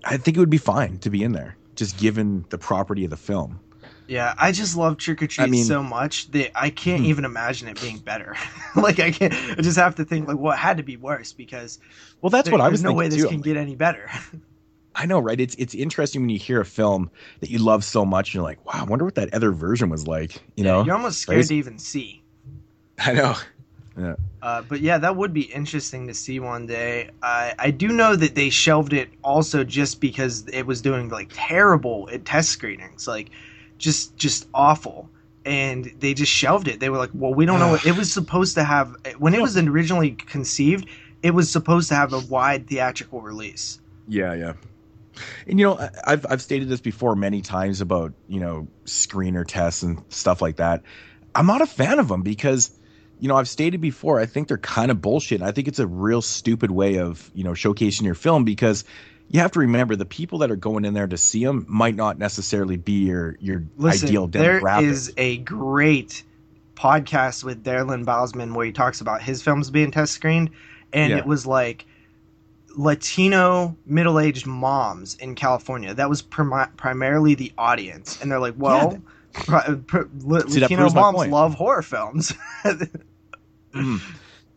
I think it would be fine to be in there, just given the property of the film. yeah, I just love Trick or Treat I mean- so much that I can't Hmm. even imagine it being better. like I can't. I just have to think like, well, it had to be worse because Well, that's there- what I there's was no thinking way this too. can I'm get any better. I know, right? It's it's interesting when you hear a film that you love so much, and you're like, wow, I wonder what that other version was like. You know? you're almost scared Right? to even see. I know. Uh, but yeah, that would be interesting to see one day. I I do know that they shelved it also just because it was doing like terrible at test screenings, like just just awful, and they just shelved it. They were like, "Well, we don't know what it was supposed to have when it was originally conceived. It was supposed to have a wide theatrical release." Yeah, yeah. And you know, I've I've stated this before many times about you know screener tests and stuff like that. I'm not a fan of them because you know I've stated before. I think they're kind of bullshit. I think it's a real stupid way of you know showcasing your film because you have to remember the people that are going in there to see them might not necessarily be your your Listen, ideal there demographic. is a great podcast with Darren Bousman where he talks about his films being test screened, and Yeah. it was like Latino middle-aged moms in California. That was primarily the audience, and they're like, "Well, pri- pri- La- See, Latino moms love horror films." Mhm.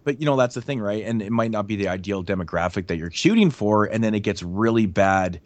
But you know that's the thing, right? And it might not be the ideal demographic that you're shooting for, and then it gets really bad,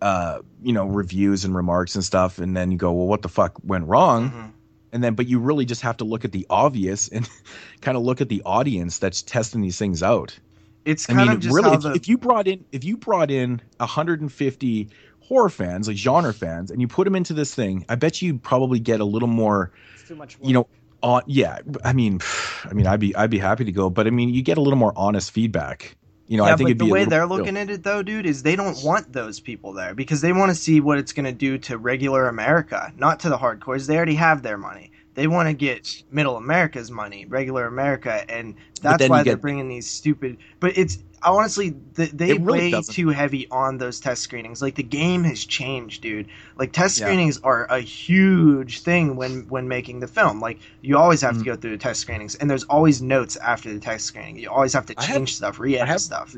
uh, you know, reviews and remarks and stuff, and then you go, well, what the fuck went wrong? Mhm. and then but you really just have to look at the obvious and kind of look at the audience that's testing these things out. It's I kind mean, of just really, how if, the if you brought in if you brought in 150 horror fans, like genre fans, and you put them into this thing, I bet you'd probably get a little more It's too much. you know on yeah i mean i mean i'd be i'd be happy to go but i mean you get a little more honest feedback you know yeah, i think but it'd the be a way little- they're looking at it though, dude, is they don't want those people there because they want to see what it's going to do to regular America, not to the hardcores. They already have their money. They want to get middle America's money, regular America, and that's why they're bringing these stupid. But it's honestly th- they It really way doesn't. too heavy on those test screenings. Like the game has changed, dude. Like test Yeah. screenings are a huge thing when when making the film. Like you always have to Mm. go through the test screenings, and there's always notes after the test screening. You always have to I have- change stuff, re-edit stuff.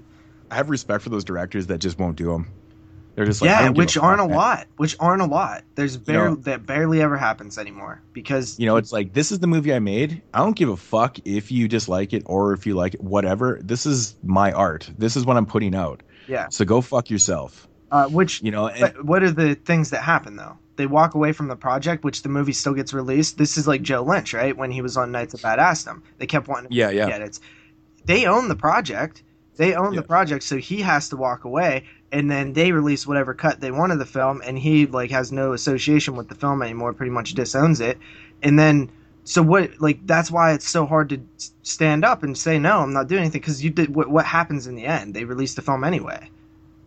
i have respect for those directors that just won't do them they're just like yeah, which aren't a man. lot. Which aren't a lot. There's barely know- that barely ever happens anymore because you know it's like this is the movie i made i don't give a fuck if you dislike it or if you like it whatever this is my art this is what i'm putting out yeah. so go fuck yourself Uh, which you know and what are the things that happen though? They walk away from the project, which the movie still gets released. This is like Joe Lynch, right? When he was on Knights of Badassdom, they kept wanting to yeah yeah get it. They own the project. They own Yeah. the project, so he has to walk away, and then they release whatever cut they want of the film, and he like has no association with the film anymore. Pretty much disowns it, and then so what? Like that's why it's so hard to stand up and say no, I'm not doing anything because you did. What, what happens in the end? They release the film anyway.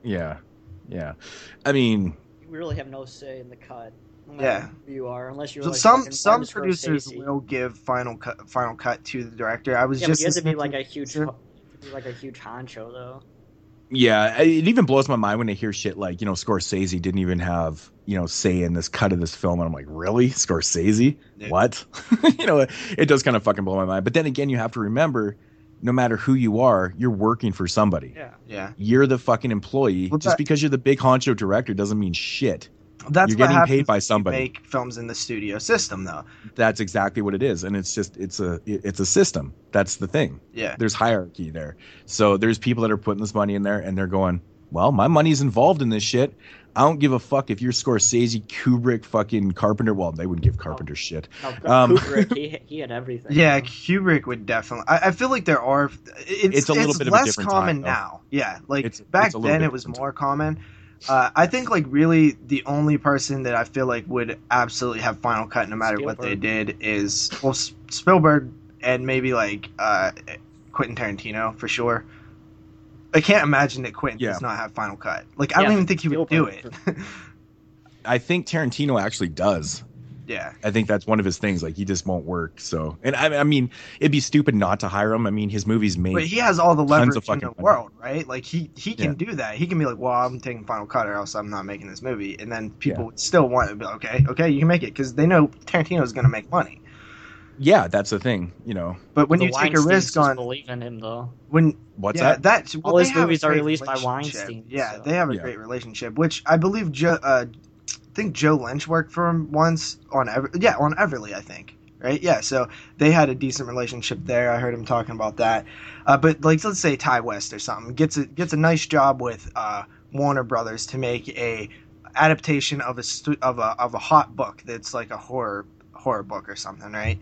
yeah yeah i mean You really have no say in the cut. Yeah. you are unless you're So like some some producers Scorsese. will give final cut final cut to the director. I was Yeah, but just you have to be like a huge, Sure. be like a huge honcho though. Yeah, it even blows my mind when I hear shit like, you know, Scorsese didn't even have, you know, say in this cut of this film. And I'm like, really? Scorsese? Yeah. What? you know, it does kind of fucking blow my mind. But then again, you have to remember no matter who you are, you're working for somebody. Yeah. yeah. You're the fucking employee. Well, Just that- because you're the big honcho director doesn't mean shit. That's you're getting paid by when you somebody. Make films in the studio system though. That's exactly what it is. And it's just, it's a, it's a system. That's the thing. Yeah. there's hierarchy there. So there's people that are putting this money in there and they're going, well, my money's involved in this shit. I don't give a fuck if you're Scorsese, Kubrick, fucking Carpenter. Well, they wouldn't give Carpenter shit. No, Um, Kubrick, he he had everything. Yeah, Kubrick would definitely. I, I feel like there are. It's, It's a little bit of a less different common time, now. Yeah, like It's- back it's then it was different more common. Uh, I think like really the only person that I feel like would absolutely have final cut no matter what they did is well S- Spielberg and maybe like uh, Quentin Tarantino for sure. I can't imagine that Quentin Yeah. does not have final cut. Like I Yeah, don't even think he would do it. I think Tarantino actually does. Yeah. I think that's one of his things. Like he just won't work. So, and I, I mean, it'd be stupid not to hire him. I mean, his movies made. But he has all the Tons leverage of in the money. world, right? Like he he can Yeah. do that. He can be like, "Well, I'm taking Final Cut, or else I'm not making this movie," and then people Yeah. still want to be like, okay, okay, you can make it because they know Tarantino's going to make money. yeah, that's the thing. You know, But when The you take a risk on believe in him though. when what's yeah, that? that well, All his movies are released by relationship. Weinstein, Yeah, so- they have a Yeah. great relationship, which I believe Joe. Uh, I think Joe Lynch worked for him once on Ever- yeah on Everly, I think. Right? Yeah, so they had a decent relationship there. I heard him talking about that. Uh, but like, let's say Ti West or something gets a gets a nice job with uh, Warner Brothers to make a adaptation of a stu- of a of a hot book that's like a horror horror book or something, right?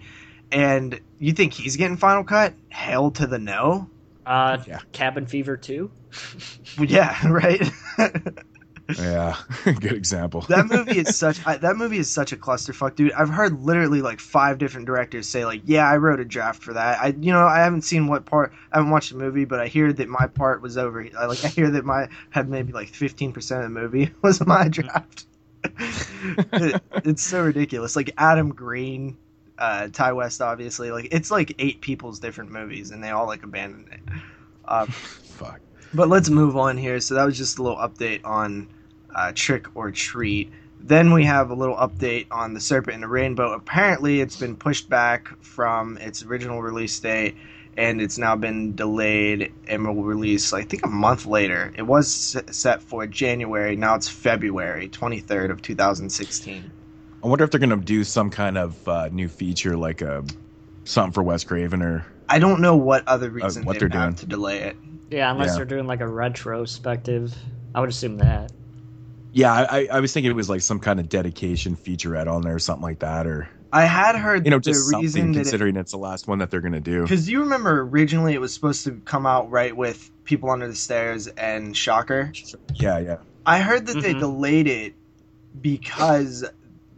And you think he's getting final cut? Hell to the no. Uh, Yeah. Cabin Fever too. Yeah, right. Yeah, good example. that movie is such I, that movie is such a clusterfuck, dude. I've heard literally like five different directors say like, "Yeah, I wrote a draft for that." I you know I haven't seen what part I haven't watched the movie, but I hear that my part was over. I, like I hear that my had maybe like fifteen percent of the movie was my draft. It- it's so ridiculous. Like Adam Green, uh, Ti West, obviously. Like it's like eight people's different movies, and they all like abandoned it. Uh, Fuck. but let's move on here. So that was just a little update on uh, Trick or Treat. Then we have a little update on The Serpent and the Rainbow. Apparently, it's been pushed back from its original release date, and it's now been delayed and will release, I think, a month later. It was set for January. Now it's February 23rd of 2016. I wonder if they're gonna do some kind of uh, new feature, like a something for Wes Craven or I don't know what other reason Uh, what they they're doing. to delay it. Yeah, unless Yeah. they're doing like a retrospective. I would assume that. Yeah, I, I was thinking it was like some kind of dedication featurette on there or something like that, or I had heard you know, just the reason something that it, considering it's the last one that they're gonna do. because you remember originally it was supposed to come out right with People Under the Stairs and Shocker. Yeah, yeah. I heard that they Mhm. delayed it because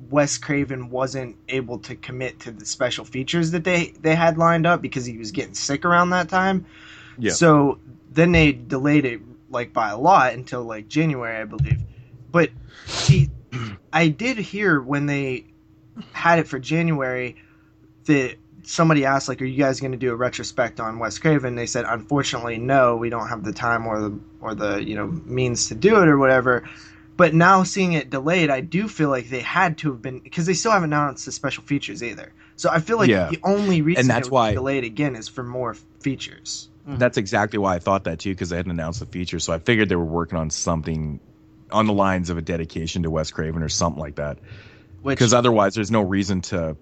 Wes Craven wasn't able to commit to the special features that they they had lined up because he was getting sick around that time. Yeah. So then they delayed it like by a lot until like January, I believe. But see, I did hear when they had it for January that somebody asked like, "Are you guys going to do a retrospect on Wes Craven?" They said, "Unfortunately, no. We don't have the time or the or the you know means to do it or whatever." But now seeing it delayed, I do feel like they had to have been because they still haven't announced the special features either. So I feel like Yeah. the only reason that's it was why- delayed again is for more features. Mm-hmm. That's exactly why I thought that too, because they hadn't announced the feature. So I figured they were working on something on the lines of a dedication to Wes Craven or something like that. Because otherwise, there's no reason to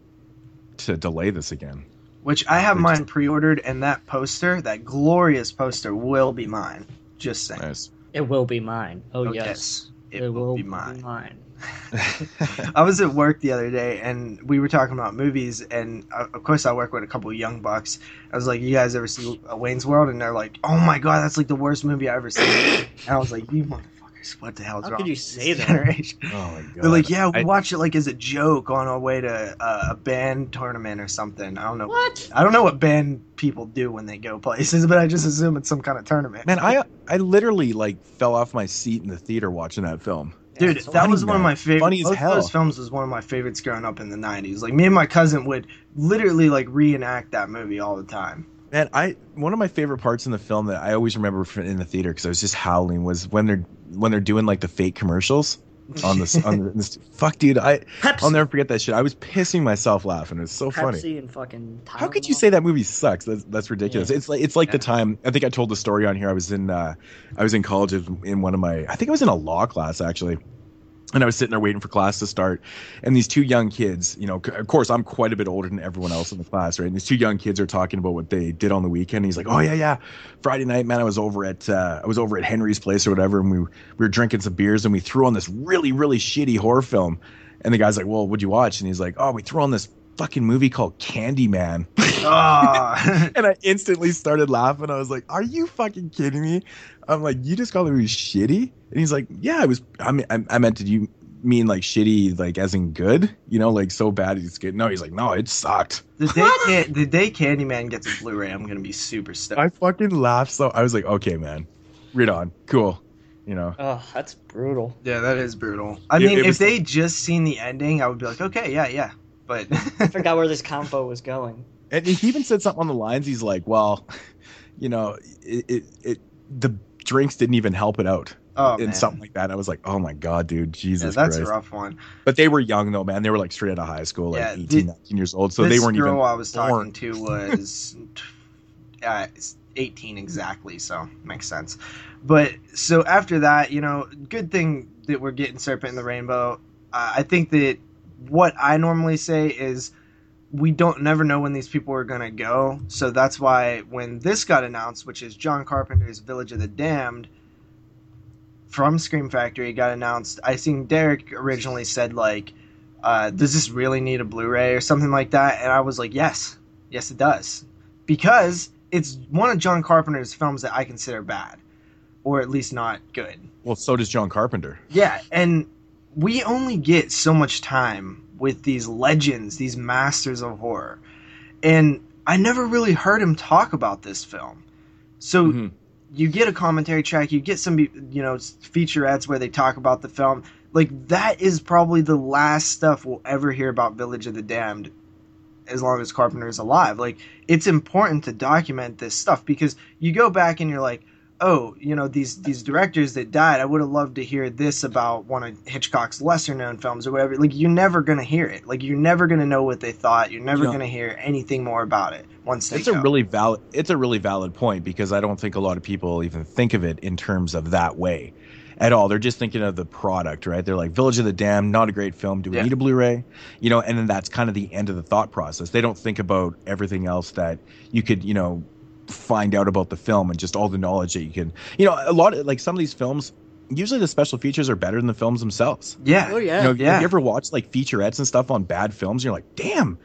to delay this again. which I have Which- mine pre-ordered, and that poster, that glorious poster, will be mine. Just saying. Nice. It will be mine. Oh, Oh, yes. It, will, be mine. Mine. I was at work the other day and we were talking about movies and uh, of course I work with a couple of young bucks. I was like, "You guys ever see uh, Wayne's World?" And they're like, "Oh my god, that's like the worst movie I ever seen." And I was like, "You motherfuckers, what the hell's How wrong?" could you say that? generation?" oh my god. They're like, "Yeah, we I- watched it like as a joke on our way to uh, a band tournament or something." I don't know. What? I don't know what band people do when they go places, but I just assume it's some kind of tournament. man, I I literally like fell off my seat in the theater watching that film. Dude, Yeah, that funny, was one of my favorite. Funny as both hell. those films was one of my favorites growing up in the '90s. Like me and my cousin would literally like reenact that movie all the time. Man, I one of my favorite parts in the film that I always remember in the theater because I was just howling was when they're when they're doing like the fake commercials on this on this, fuck dude I Pepsi. I'll never forget that shit. I was pissing myself laughing. It's so funny. Pepsi and fucking. How could you say that movie sucks? That's that's ridiculous. Yeah. It's like it's like the time I think I told the story on here. I was in uh I was in college in one of my I think I was in a law class actually. And I was sitting there waiting for class to start, and these two young kids, you know, of course, I'm quite a bit older than everyone else in the class, right? And these two young kids are talking about what they did on the weekend. He's like, "Oh yeah, yeah, Friday night, man, I was over at uh, I was over at Henry's place or whatever, and we we were drinking some beers, and we threw on this really really shitty horror film." And the guy's like, "Well, what'd you watch?" And he's like, "Oh, we threw on this fucking movie called Candyman." Ah, and I instantly started laughing. I was like, "Are you fucking kidding me?" I'm like, "You just called the movie shitty?" And he's like, "Yeah, I was. I mean, I, I meant did you mean like shitty, like as in good? You know, like so bad it's good." No, he's like, "No, it sucked." the day Can- the day Candyman gets a Blu-ray, I'm gonna be super stoked. I fucking laughed so. I was like, "Okay, man, read on, cool." You know, Oh, that's brutal. yeah, that is brutal. I It- mean, it if was- they just seen the ending, I would be like, okay, yeah, yeah. But I forgot where this combo was going. and he even said something on the lines. He's like, "Well, you know, it, it, it the drinks didn't even help it out." oh and man, something like that. I was like, "Oh my god, dude, yeah, Jesus that's Christ!" a rough one. But they were young though, man. They were like straight out of high school, like Yeah, 18, the- 19 years old. So they weren't girl even. I was talking to was uh, 18 exactly, so makes sense. But so after that, you know, good thing that we're getting Serpent in the Rainbow. Uh, I think that what I normally say is we don't never know when these people are gonna go, so that's why when this got announced, which is John Carpenter's Village of the Damned from Scream Factory, got announced. I think Derek originally said like uh, does this really need a Blu-ray or something like that? And I was like, yes, yes, it does, because it's one of John Carpenter's films that I consider bad, or at least not good. Well, so does John Carpenter. Yeah, and we only get so much time with these legends, these masters of horror, and I never really heard him talk about this film. So Mhm. you get a commentary track, you get some, you know, featurettes where they talk about the film. Like that is probably the last stuff we'll ever hear about Village of the Damned, as long as Carpenter is alive. Like it's important to document this stuff because you go back and you're like, oh, you know, these these directors that died, I would have loved to hear this about one of Hitchcock's lesser known films or whatever. Like you're never gonna hear it. Like you're never gonna know what they thought. You're never Yeah. gonna hear anything more about it once they It's go. a really valid. It's a really valid point because I don't think a lot of people even think of it in terms of that way, at all. They're just thinking of the product, right? They're like Village of the Damned, not a great film. Do we Yeah. need a Blu-ray? You know, and then that's kind of the end of the thought process. They don't think about everything else that you could, you know, find out about the film and just all the knowledge that you can. You know, a lot of like some of these films usually the special features are better than the films themselves. Yeah. Oh yeah. You know, Yeah. have you ever watched like featurettes and stuff on bad films? You're like, damn.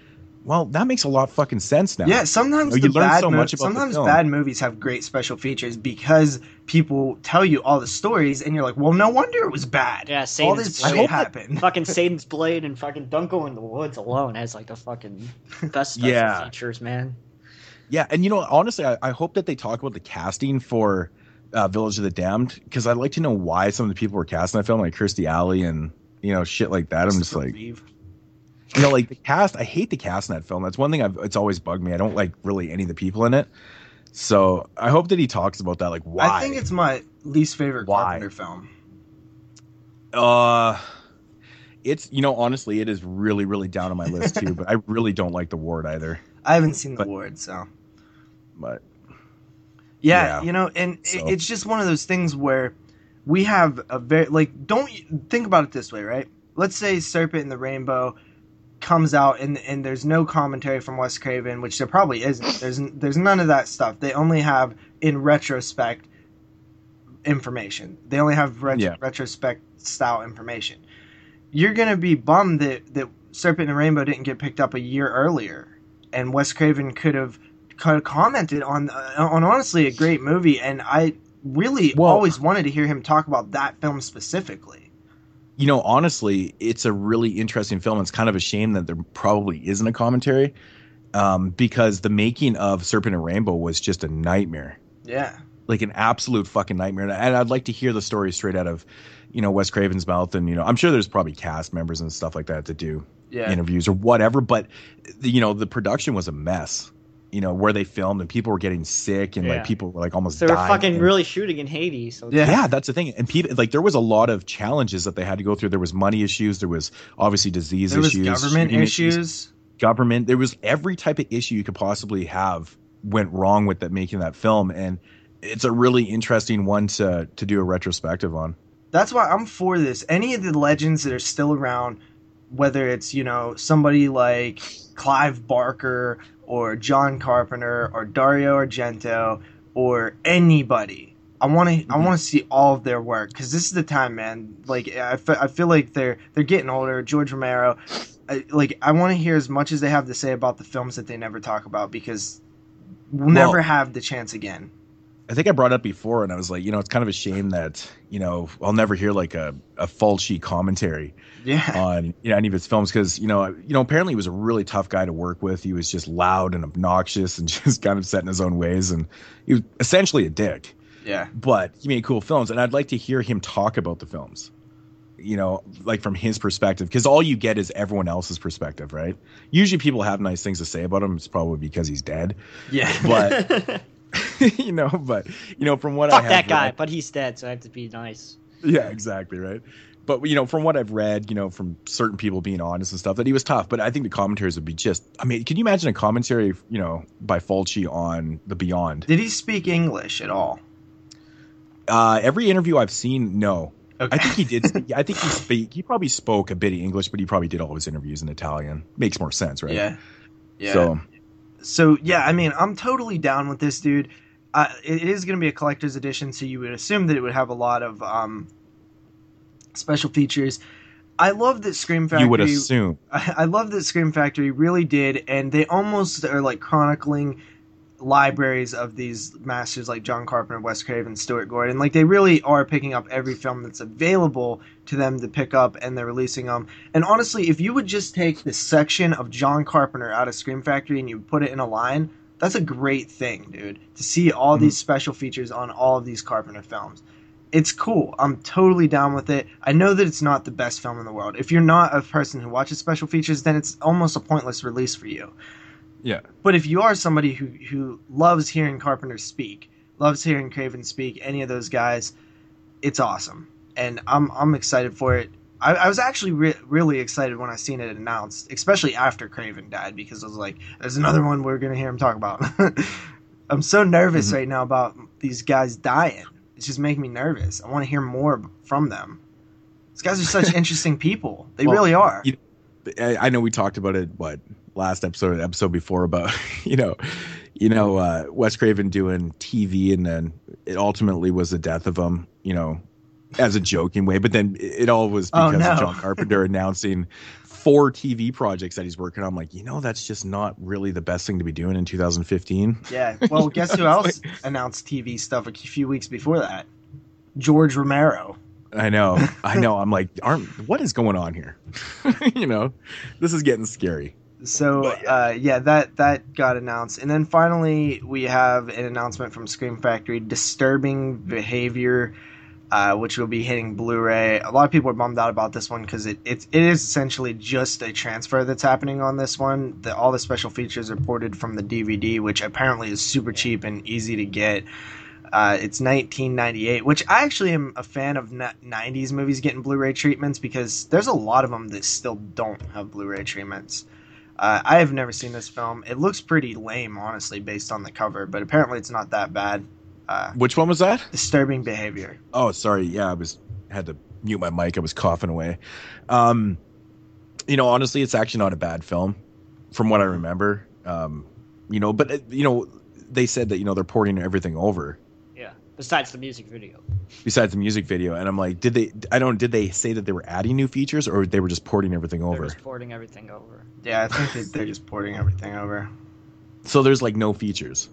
Well, that makes a lot of fucking sense now. Yeah, sometimes You know, you learn bad so mo- much about the sometimes film. bad movies have great special features because people tell you all the stories and you're like, well, no wonder it was bad. Yeah, all Satan's this Blade. shit happened. fucking Satan's Blade and fucking Don't Go in the Woods alone has like the fucking best special Yeah. features, man. Yeah, and you know, honestly, I, I hope that they talk about the casting for uh, Village of the Damned because I'd like to know why some of the people were cast in that film, like Kirstie Alley and you know shit like that. I'm just like, you know, like the cast. I hate the cast in that film. That's one thing I've it's always bugged me. I don't like really any of the people in it. So I hope that he talks about that. Like, why? I think it's my least favorite Why? Carpenter film. Uh, it's you know honestly, it is really really down on my list too. but I really don't like the ward either. I haven't seen the But- ward, so But yeah, Yeah. you know, and it- So- it's just one of those things where we have a very like don't think about it this way, right? Let's say Serpent in the Rainbow comes out and and there's no commentary from Wes Craven, which there probably isn't. There's there's none of that stuff. They only have in retrospect information. They only have ret- Yeah. retrospect style information. You're gonna be bummed that that Serpent and the Rainbow didn't get picked up a year earlier, and Wes Craven could have commented on uh, on honestly a great movie. And I really Well- always wanted to hear him talk about that film specifically. you know, honestly, it's a really interesting film. It's kind of a shame that there probably isn't a commentary, um, because the making of Serpent and Rainbow was just a nightmare, Yeah, like an absolute fucking nightmare. And I'd like to hear the story straight out of, you know, Wes Craven's mouth. And you know, I'm sure there's probably cast members and stuff like that to do yeah. interviews or whatever. But you know, the production was a mess. You know, where they filmed and people were getting sick and Yeah. like people were like almost They we're dying. fucking and- really shooting in Haiti. So Yeah. yeah. that's the thing. And people like there was a lot of challenges that they had to go through. There was money issues. There was obviously disease there was issues, government shooting issues. government. There was every type of issue you could possibly have went wrong with that making that film, and it's a really interesting one to to do a retrospective on. That's why I'm for this. Any of the legends that are still around, whether it's you know somebody like Clive Barker or John Carpenter or Dario Argento or anybody. I want to I Mhm. want to see all of their work because this is the time, man. Like I fe- I feel like they're they're getting older. George Romero, I, like I want to hear as much as they have to say about the films that they never talk about because we'll Well- never have the chance again. I think I brought up before, and I was like, you know, it's kind of a shame that you know I'll never hear like a a Fulci commentary Yeah, on you know any of his films because you know you know apparently he was a really tough guy to work with. He was just loud and obnoxious and just kind of set in his own ways, and he was essentially a dick. yeah, But he made cool films, and I'd like to hear him talk about the films. You know, like from his perspective, because all you get is everyone else's perspective, right? Usually, people have nice things to say about him. It's probably because he's dead, yeah. but you know. But you know, from what I fuck have that guy, read- but he's dead, so I have to be nice. yeah, exactly, right. But you know, from what I've read, you know, from certain people being honest and stuff, that he was tough. But I think the commentaries would be just. I mean, can you imagine a commentary, you know, by Fulci on The Beyond? Did he speak English at all? Uh, every interview I've seen, no. Okay. I think he did. speak- I think he speak. He probably spoke a bit of English, but he probably did all his interviews in Italian. Makes more sense, right? Yeah. Yeah. So So yeah, I mean, I'm totally down with this, dude. Uh, it is going to be a collector's edition, so you would assume that it would have a lot of um, special features. I love that Scream Factory. you would assume. I, I love that Scream Factory really did, and they almost are like chronicling libraries of these masters like John Carpenter, Wes Craven, Stuart Gordon. Like they really are picking up every film that's available to them to pick up, and they're releasing them. And honestly, if you would just take this section of John Carpenter out of Scream Factory and you put it in a line, that's a great thing, dude. To see all Mhm. these special features on all of these Carpenter films. It's cool. I'm totally down with it. I know that it's not the best film in the world. If you're not a person who watches special features, then it's almost a pointless release for you. Yeah. But if you are somebody who who loves hearing Carpenter speak, loves hearing Craven speak, any of those guys, it's awesome, and I'm I'm excited for it. I, I was actually re- really excited when I seen it announced, especially after Craven died, because I was like, "There's another one we're gonna hear him talk about." I'm so nervous Mhm. right now about these guys dying. It's just making me nervous. I want to hear more from them. These guys are such interesting people. They Well, really are. you- I, I know we talked about it. What last episode, episode before about you know, you know, uh, Wes Craven doing TV, and then it ultimately was the death of him. You know, as a joking way, but then it all was Oh, because no. of John Carpenter announcing four TV projects that he's working on. I'm like, you know, that's just not really the best thing to be doing in 2015. Yeah. Well, guess who else announced TV stuff a few weeks before that? George Romero. I know, I know. I'm like, aren't what is going on here? you know, this is getting scary. So But, yeah. uh, yeah, that that got announced, and then finally we have an announcement from Scream Factory: disturbing behavior, uh, which will be hitting Blu-ray. A lot of people are bummed out about this one because it, it it is essentially just a transfer that's happening on this one. The, all the special features are ported from the DVD, which apparently is super cheap and easy to get. Uh, it's 1998, which I actually am a fan of n- 90s movies getting Blu-ray treatments because there's a lot of them that still don't have Blu-ray treatments. Uh, I have never seen this film. It looks pretty lame, honestly, based on the cover, but apparently it's not that bad. Uh, Which one was that? disturbing behavior. Oh, sorry. Yeah, I was had to mute my mic. I was coughing away. Um, you know, honestly, it's actually not a bad film, from what I remember. Um, you know, but you know, they said that you know they're porting everything over Yeah. Besides the music video. besides the music video, and I'm like, did they? I don't. Did they say that they were adding new features, or they were just porting everything They're over? just porting everything over. Yeah, I think that they're just porting everything over. So there's like no features,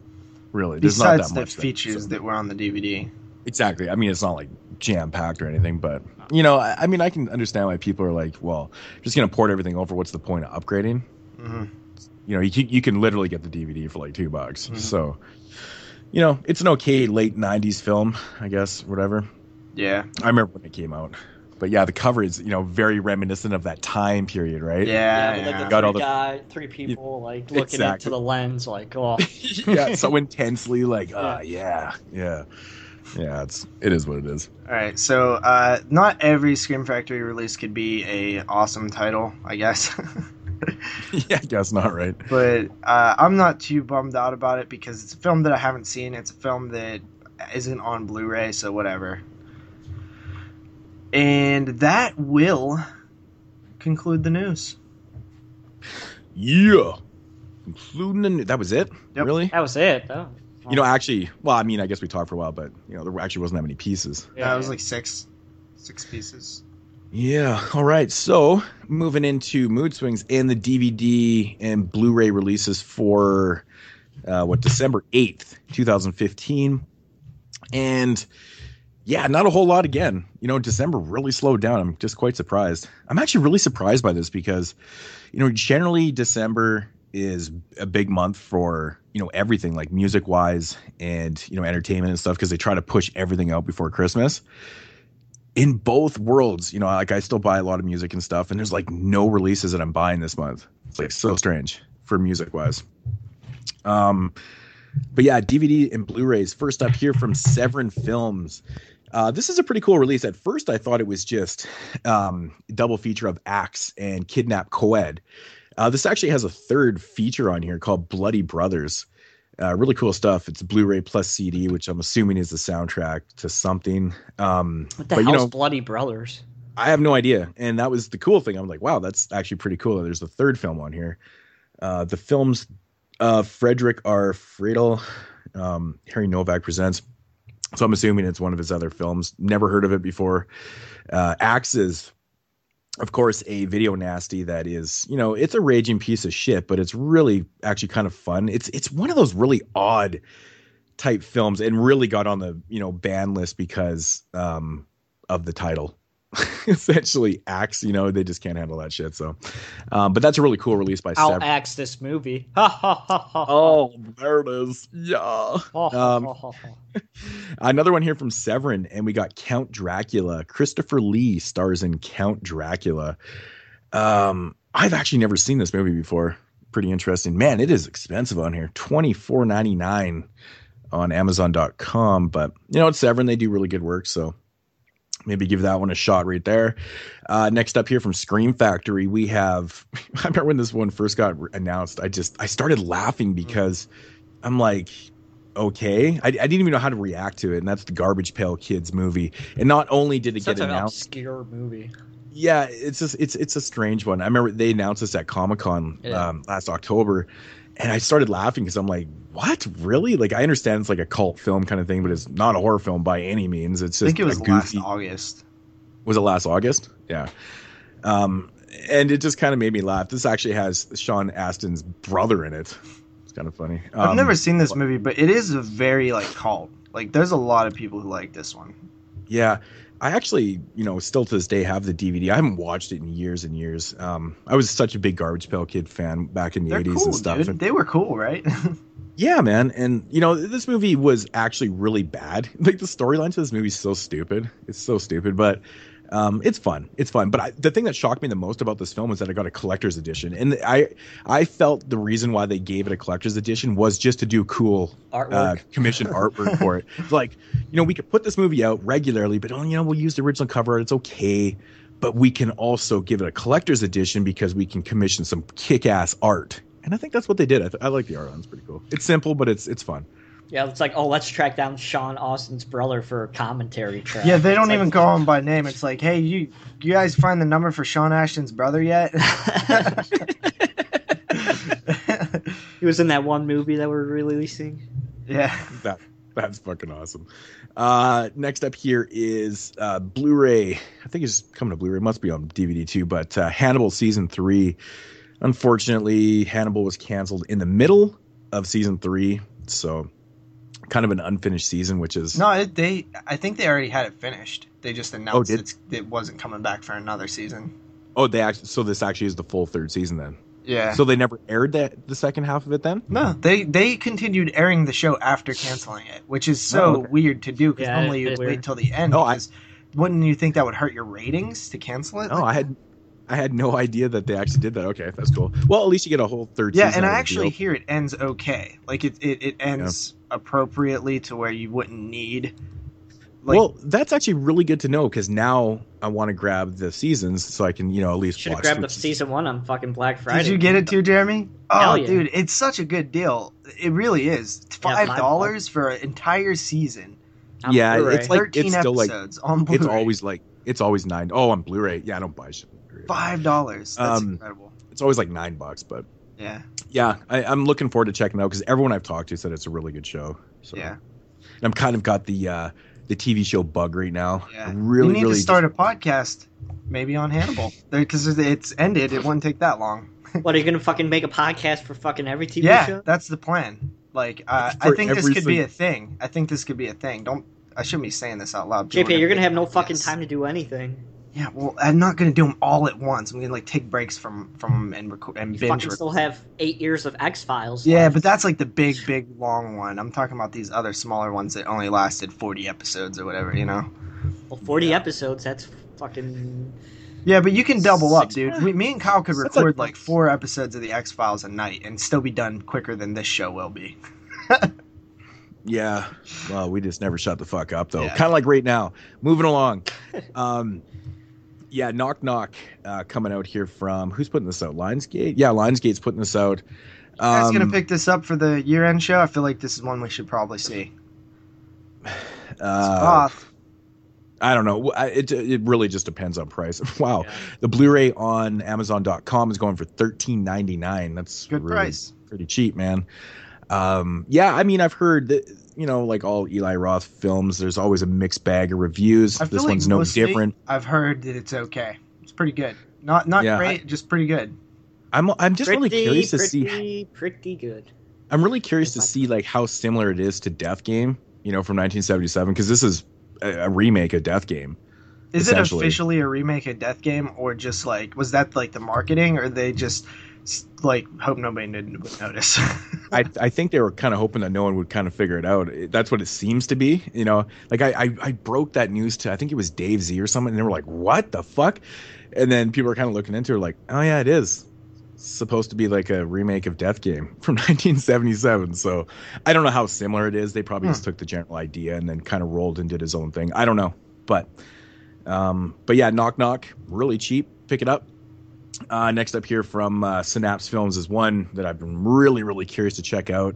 really. There's not Besides that the much there. features So- that were on the DVD. Exactly. I mean, it's not like jam packed or anything, but you know, I, I mean, I can understand why people are like, well, just gonna port everything over. What's the point of upgrading? hmm You know, you can, you can literally get the DVD for like two bucks. Mhm. So, you know, it's an okay late '90s film, I guess. Whatever. Yeah, I remember when it came out, but yeah, the cover is you know very reminiscent of that time period, right? yeah, with like yeah. the Got three all the- guy, three people like looking Exactly. into the lens, like, oh, yeah. So intensely, like, ah, yeah, yeah, yeah. It's it is what it is. All right, so uh, not every Scream Factory release could be a awesome title, I guess. yeah, I guess not right. but uh, I'm not too bummed out about it because it's a film that I haven't seen. It's a film that isn't on Blu-ray, so whatever. And that will conclude the news. Yeah. Including the new- that was it. Yep. Really? that was it. Though. You know, actually, well, I mean, I guess we talked for a while, but you know, there actually wasn't that many pieces. Yeah, it was like six, six pieces. Yeah. All right. So moving into mood swings and the DVD and Blu-ray releases for uh, what December eighth, two thousand fifteen, and yeah, not a whole lot again. You know, December really slowed down. I'm just quite surprised. I'm actually really surprised by this because, you know, generally December is a big month for you know everything like music wise and you know entertainment and stuff because they try to push everything out before Christmas in both worlds, you know, like I still buy a lot of music and stuff, and there's like no releases that I'm buying this month. It's like so strange for music wise. Um, but yeah, DVD and Blu-rays. First up here from Severin Films. Uh, this is a pretty cool release. At first, I thought it was just um, double feature of Axe and Kidnap Coed. Uh, this actually has a third feature on here called Bloody Brothers. Uh, really cool stuff. It's Blu-ray plus CD, which I'm assuming is the soundtrack to something. Um, What the but you know, Bloody Brothers? I have no idea. And that was the cool thing. I'm like, wow, that's actually pretty cool. There's the third film on here. Uh, the film's uh, Frederick R. Friedel, um, Harry Novak presents. So I'm assuming it's one of his other films. Never heard of it before. Uh, Axe is, of course, a video nasty that is, you know, it's a raging piece of shit, but it's really actually kind of fun. It's it's one of those really odd type films, and really got on the you know ban list because um, of the title. essentially axe you know they just can't handle that shit so. Um but that's a really cool release by I'll Sever- axe this movie. Oh there it is. Yeah. Um, another one here from severin and we got count dracula. Christopher lee stars in count dracula. Um i've actually never seen this movie before. Pretty interesting. Man it is expensive on here. 24.99 on amazon.com but you know it's severin they do really good work so maybe give that one a shot right there. Uh, next up here from Scream Factory, we have. I remember when this one first got announced. I just I started laughing because I'm like, okay, I, I didn't even know how to react to it, and that's the Garbage Pail Kids movie. And not only did it Such get an announced, obscure movie. yeah, it's just it's it's a strange one. I remember they announced this at Comic Con Yeah. um, last October, and I started laughing because I'm like, what? Really? Like, I understand it's like a cult film kind of thing, but it's not a horror film by any means. It's just I think it was a last. August. Was it last August? Yeah. Um, and it just kind of made me laugh. This actually has Sean Astin's brother in it. It's kind of funny. I've Um, never seen this movie, but it is a very like cult. Like, there's a lot of people who like this one. Yeah. I actually, you know, still to this day have the DVD. I haven't watched it in years and years. Um, I was such a big Garbage Pail Kid fan back in the They're 80s cool, and stuff. dude. And- They were cool, right? Yeah, man, and you know this movie was actually really bad. Like the storyline to this movie is so stupid. It's so stupid, but um, it's fun. It's fun. But I, the thing that shocked me the most about this film was that I got a collector's edition, and I I felt the reason why they gave it a collector's edition was just to do cool uh, Artwork. commission artwork for it. Like you know we could put this movie out regularly, but oh, you know we'll use the original cover. It's okay. But we can also give it a collector's edition because we can commission some kick-ass art, and I think that's what they did. I, th- I like the art on. It's pretty cool. It's simple, but it's it's fun. Yeah, it's like, oh, let's track down Sean Astin's brother for a commentary track. yeah, they don't It's even like- call him by name. It's like, hey, you you guys find the number for Sean Ashton's brother yet? he was in that one movie that we're releasing. yeah. that that's fucking awesome. Uh, next up here is uh, Blu-ray. I think it's coming to Blu-ray. It must be on DVD too. But uh, Hannibal season three. Unfortunately, Hannibal was canceled in the middle of season three, so kind of an unfinished season, which is No, it, they. I think they already had it finished. They just announced oh, did- it's, it wasn't coming back for another season. oh they actually so this actually is the full third season then. Yeah. So they never aired that the second half of it then. no, they they continued airing the show after canceling it, which is so Oh, okay. weird to do because Yeah, normally you'd wait till the end. No, I- because wouldn't you think that would hurt your ratings to cancel it? No, I had I had no idea that they actually did that. Okay, that's cool. Well, at least you get a whole third yeah, season. and I out of the actually deal. hear it ends okay. Like it it, it ends appropriately to where you wouldn't need. Like, well, that's actually really good to know because now I want to grab the seasons so I can, you know, at least Should have grabbed the season one on fucking Black Friday. Did you get it too, Jeremy? Oh, Hell yeah. dude, it's such a good deal. It really is. Five five dollars for an entire season. On Yeah, Blu-ray. it's like- Thirteen it's still, like- episodes on Blu-ray. It's always like it's always nine. Oh, on Blu-ray. Yeah, I don't buy shit. five dollars. That's Um, incredible. It's always like nine bucks, but Yeah, yeah, I, I'm looking forward to checking out because everyone I've talked to said it's a really good show. So yeah, and I'm kind of got the uh the TV show bug right now. yeah. I really, you need really to start a podcast, maybe on Hannibal, because it's ended. It wouldn't take that long. What are you gonna fucking make a podcast for fucking every TV yeah, show? that's the plan. Like, uh, I think this every could be a thing. I think this could be a thing. Don't. I shouldn't be saying this out loud. JP, you're gonna have no Yes. fucking time to do anything. Yeah, well, I'm not gonna do them all at once. I'm gonna like take breaks from from and record and You binge. fucking still have eight years of X Files. Yeah, but that's like the big, big, long one. I'm talking about these other smaller ones that only lasted 40 episodes or whatever, you know? well, forty episodes. That's fucking. Yeah, but you can double up, dude. We, me and Kyle could record like- like four episodes of the X Files a night and still be done quicker than this show will be. Yeah. Well, we just never shut the fuck up though. Yeah. Kind of like right now. Moving along. Um yeah, knock knock uh coming out here from who's putting this out? Lionsgate? Yeah, Lionsgate's putting this out. You guys Um, gonna pick this up for the year end show? I feel like this is one we should probably see. uh. I don't know. It it really just depends on price. Wow. Yeah. The Blu-ray on Amazon.com is going for thirteen ninety nine. That's Good really price. pretty cheap, man. Um, yeah, I mean, I've heard that you know, like all Eli Roth films, there's always a mixed bag of reviews. I feel This like one's no mostly different. I've heard that it's okay. It's pretty good. Not not Yeah, great, just pretty good. I'm I'm just really curious to see. pretty, pretty good. I'm really curious to see like how similar it is to Death Game, you know, from 1977, because this is a, a remake of Death Game. Is it officially a remake of Death Game, or just like was that like the marketing, or they just s- like hope nobody would notice? I, I think they were kind of hoping that no one would kind of figure it out. That's what it seems to be. You know, like I, I, I broke that news to, I think it was Dave Z or someone, and they were like, what the fuck? And then people were kind of looking into it like, oh, yeah, it is supposed to be like a remake of Death Game from 1977. So I don't know how similar it is. They probably Hmm. just took the general idea and then kind of rolled and did his own thing. I don't know. But, um, but yeah, Knock Knock, really cheap. Pick it up. Uh, next up here from uh, Synapse Films is one that I've been really, really curious to check out,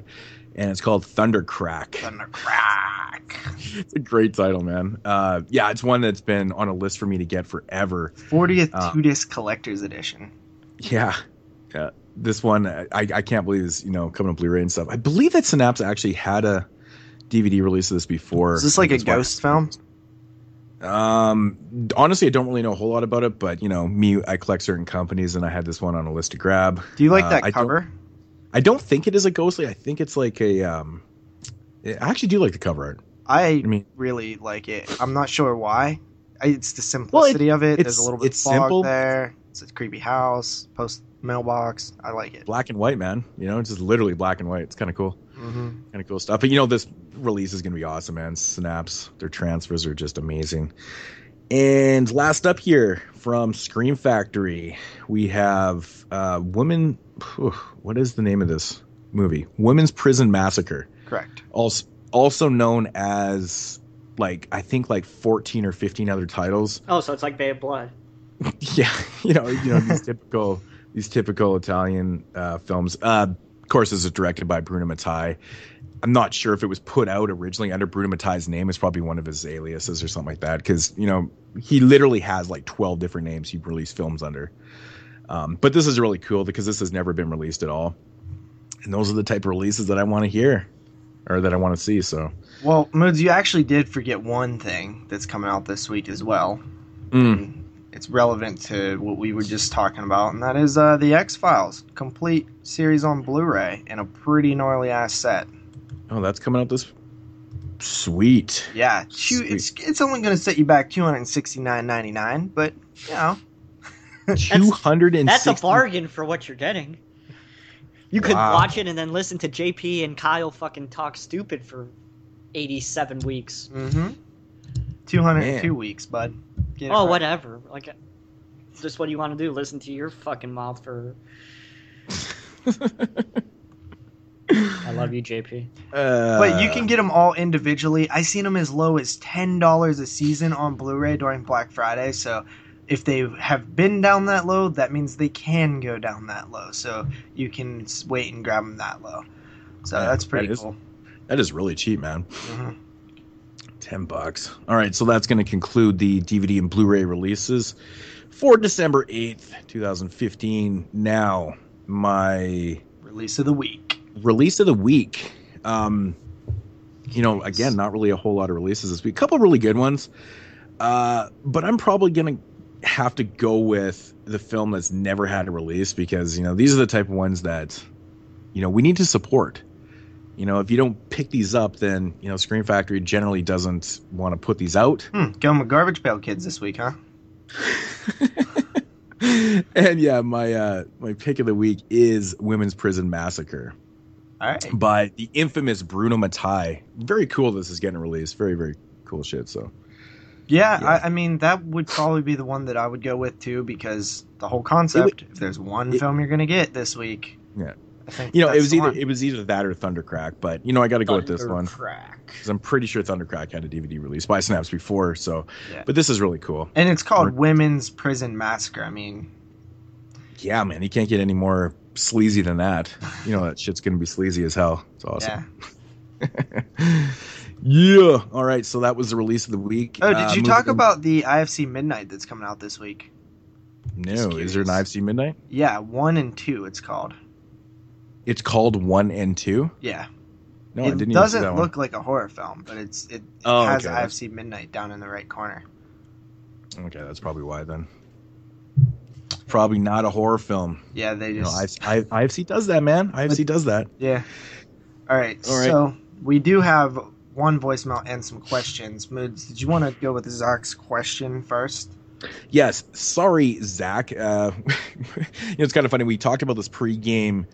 and it's called Thundercrack. Thunder crack. It's a great title, man. Uh, yeah, it's one that's been on a list for me to get forever. 40th Uh, two disc collector's edition. Yeah, yeah. this one I, I can't believe is you know coming up Blu-ray and stuff. I believe that Synapse actually had a DVD release of this before. Is this like a That's why- ghost film? Um, honestly, I don't really know a whole lot about it, but you know, me, I collect certain companies, and I had this one on a list to grab. Do you like Uh, that I don't- cover? I don't think it is a ghostly. I think it's like a um. I actually do like the cover art. I, I mean, really like it. I'm not sure why. I, it's the simplicity of it. There's a little bit it's of fog simple. there. It's a creepy house, post mailbox. I like it. black and white, man. You know, it's just literally black and white. It's kind of cool. Hmm kind of cool stuff. But you know, this release is gonna be awesome, man. Synapse, their transfers are just amazing. And last up here from Scream Factory, we have uh, Women. What is the name of this movie? Women's Prison Massacre, Correct. also also known as like I think like fourteen or fifteen other titles. Oh, so it's like Bay of Blood. yeah, you know, you know these typical these typical Italian uh, films. Uh, of course, this is directed by Bruno Mattei. I'm not sure if it was put out originally under Bruno Mattei's name. It's probably one of his aliases or something like that. Because you know he literally has like 12 different names he released films under. Um, but this is really cool because this has never been released at all, and those are the type of releases that I want to hear or that I want to see. So, Well, Moods, you actually did forget one thing that's coming out this week as well. mm, It's relevant to what we were just talking about, and that is uh, the X Files complete series on Blu-ray in a pretty gnarly ass set. oh, that's coming out this. Sweet. Yeah, two, Sweet. it's it's only going to set you back two hundred sixty nine ninety nine, but you know, Two hundred and That's a bargain for what you're getting. You could Wow. watch it and then listen to JP and Kyle fucking talk stupid for 87 weeks. mm-hmm. two hundred and two Man. weeks, bud. Get oh, right. whatever. Like, just what do you want to do? Listen to your fucking mouth for. I love you, JP. Uh, but you can get them all individually. I seen them as low as ten dollars a season on Blu-ray during Black Friday. So if they have been down that low, that means they can go down that low. So you can wait and grab them that low. So yeah, that's pretty cool. That is really cheap, man. Mm-hmm. 10 bucks. All right, so that's going to conclude the DVD and Blu ray releases for December 8th, 2015. Now, my release of the week. Release of the week. Um, you know, again, not really a whole lot of releases this week. A couple really good ones. Uh, but I'm probably going to have to go with the film that's never had a release because, you know, these are the type of ones that, you know, we need to support. You know, if you don't pick these up, then you know Scream Factory generally doesn't want to put these out. Hmm, going with Garbage Pail Kids this week, huh? and yeah, my uh, my pick of the week is Women's Prison Massacre. All right. by the infamous Bruno Mattei. Very cool. This is getting released. Very very cool shit. So Yeah, Yeah. I, I mean that would probably be the one that I would go with too because the whole concept. if there's one it- film you're gonna get this week, Yeah. You know, it was either one. it was either that or Thundercrack. But you know, I got to go with this one because I'm pretty sure Thundercrack had a DVD release by Synapse before. So, Yeah. but this is really cool. and it's called Women's Prison Massacre. I mean, Yeah, man, you can't get any more sleazy than that. You know that shit's gonna be sleazy as hell. It's awesome. yeah. Yeah. All right. So that was the release of the week. Oh, did Uh, you talk about the IFC Midnight that's coming out this week? No. Is there an. IFC Midnight? Yeah, one and two. It's called. It's called one and two. Yeah, No, I it didn't even see doesn't look like a horror film, but it's it, it Oh, has okay, IFC Midnight down in the right corner. Okay, that's probably why then. Probably not a horror film. Yeah, they You know, just I, I, IFC does that, man. IFC does that. yeah. All right, All right. so we do have one voicemail and some questions. Moods, did you want to go with Zach's question first? Yes. Sorry, Zach. Uh, you know, it's kind of funny. We talked about this pregame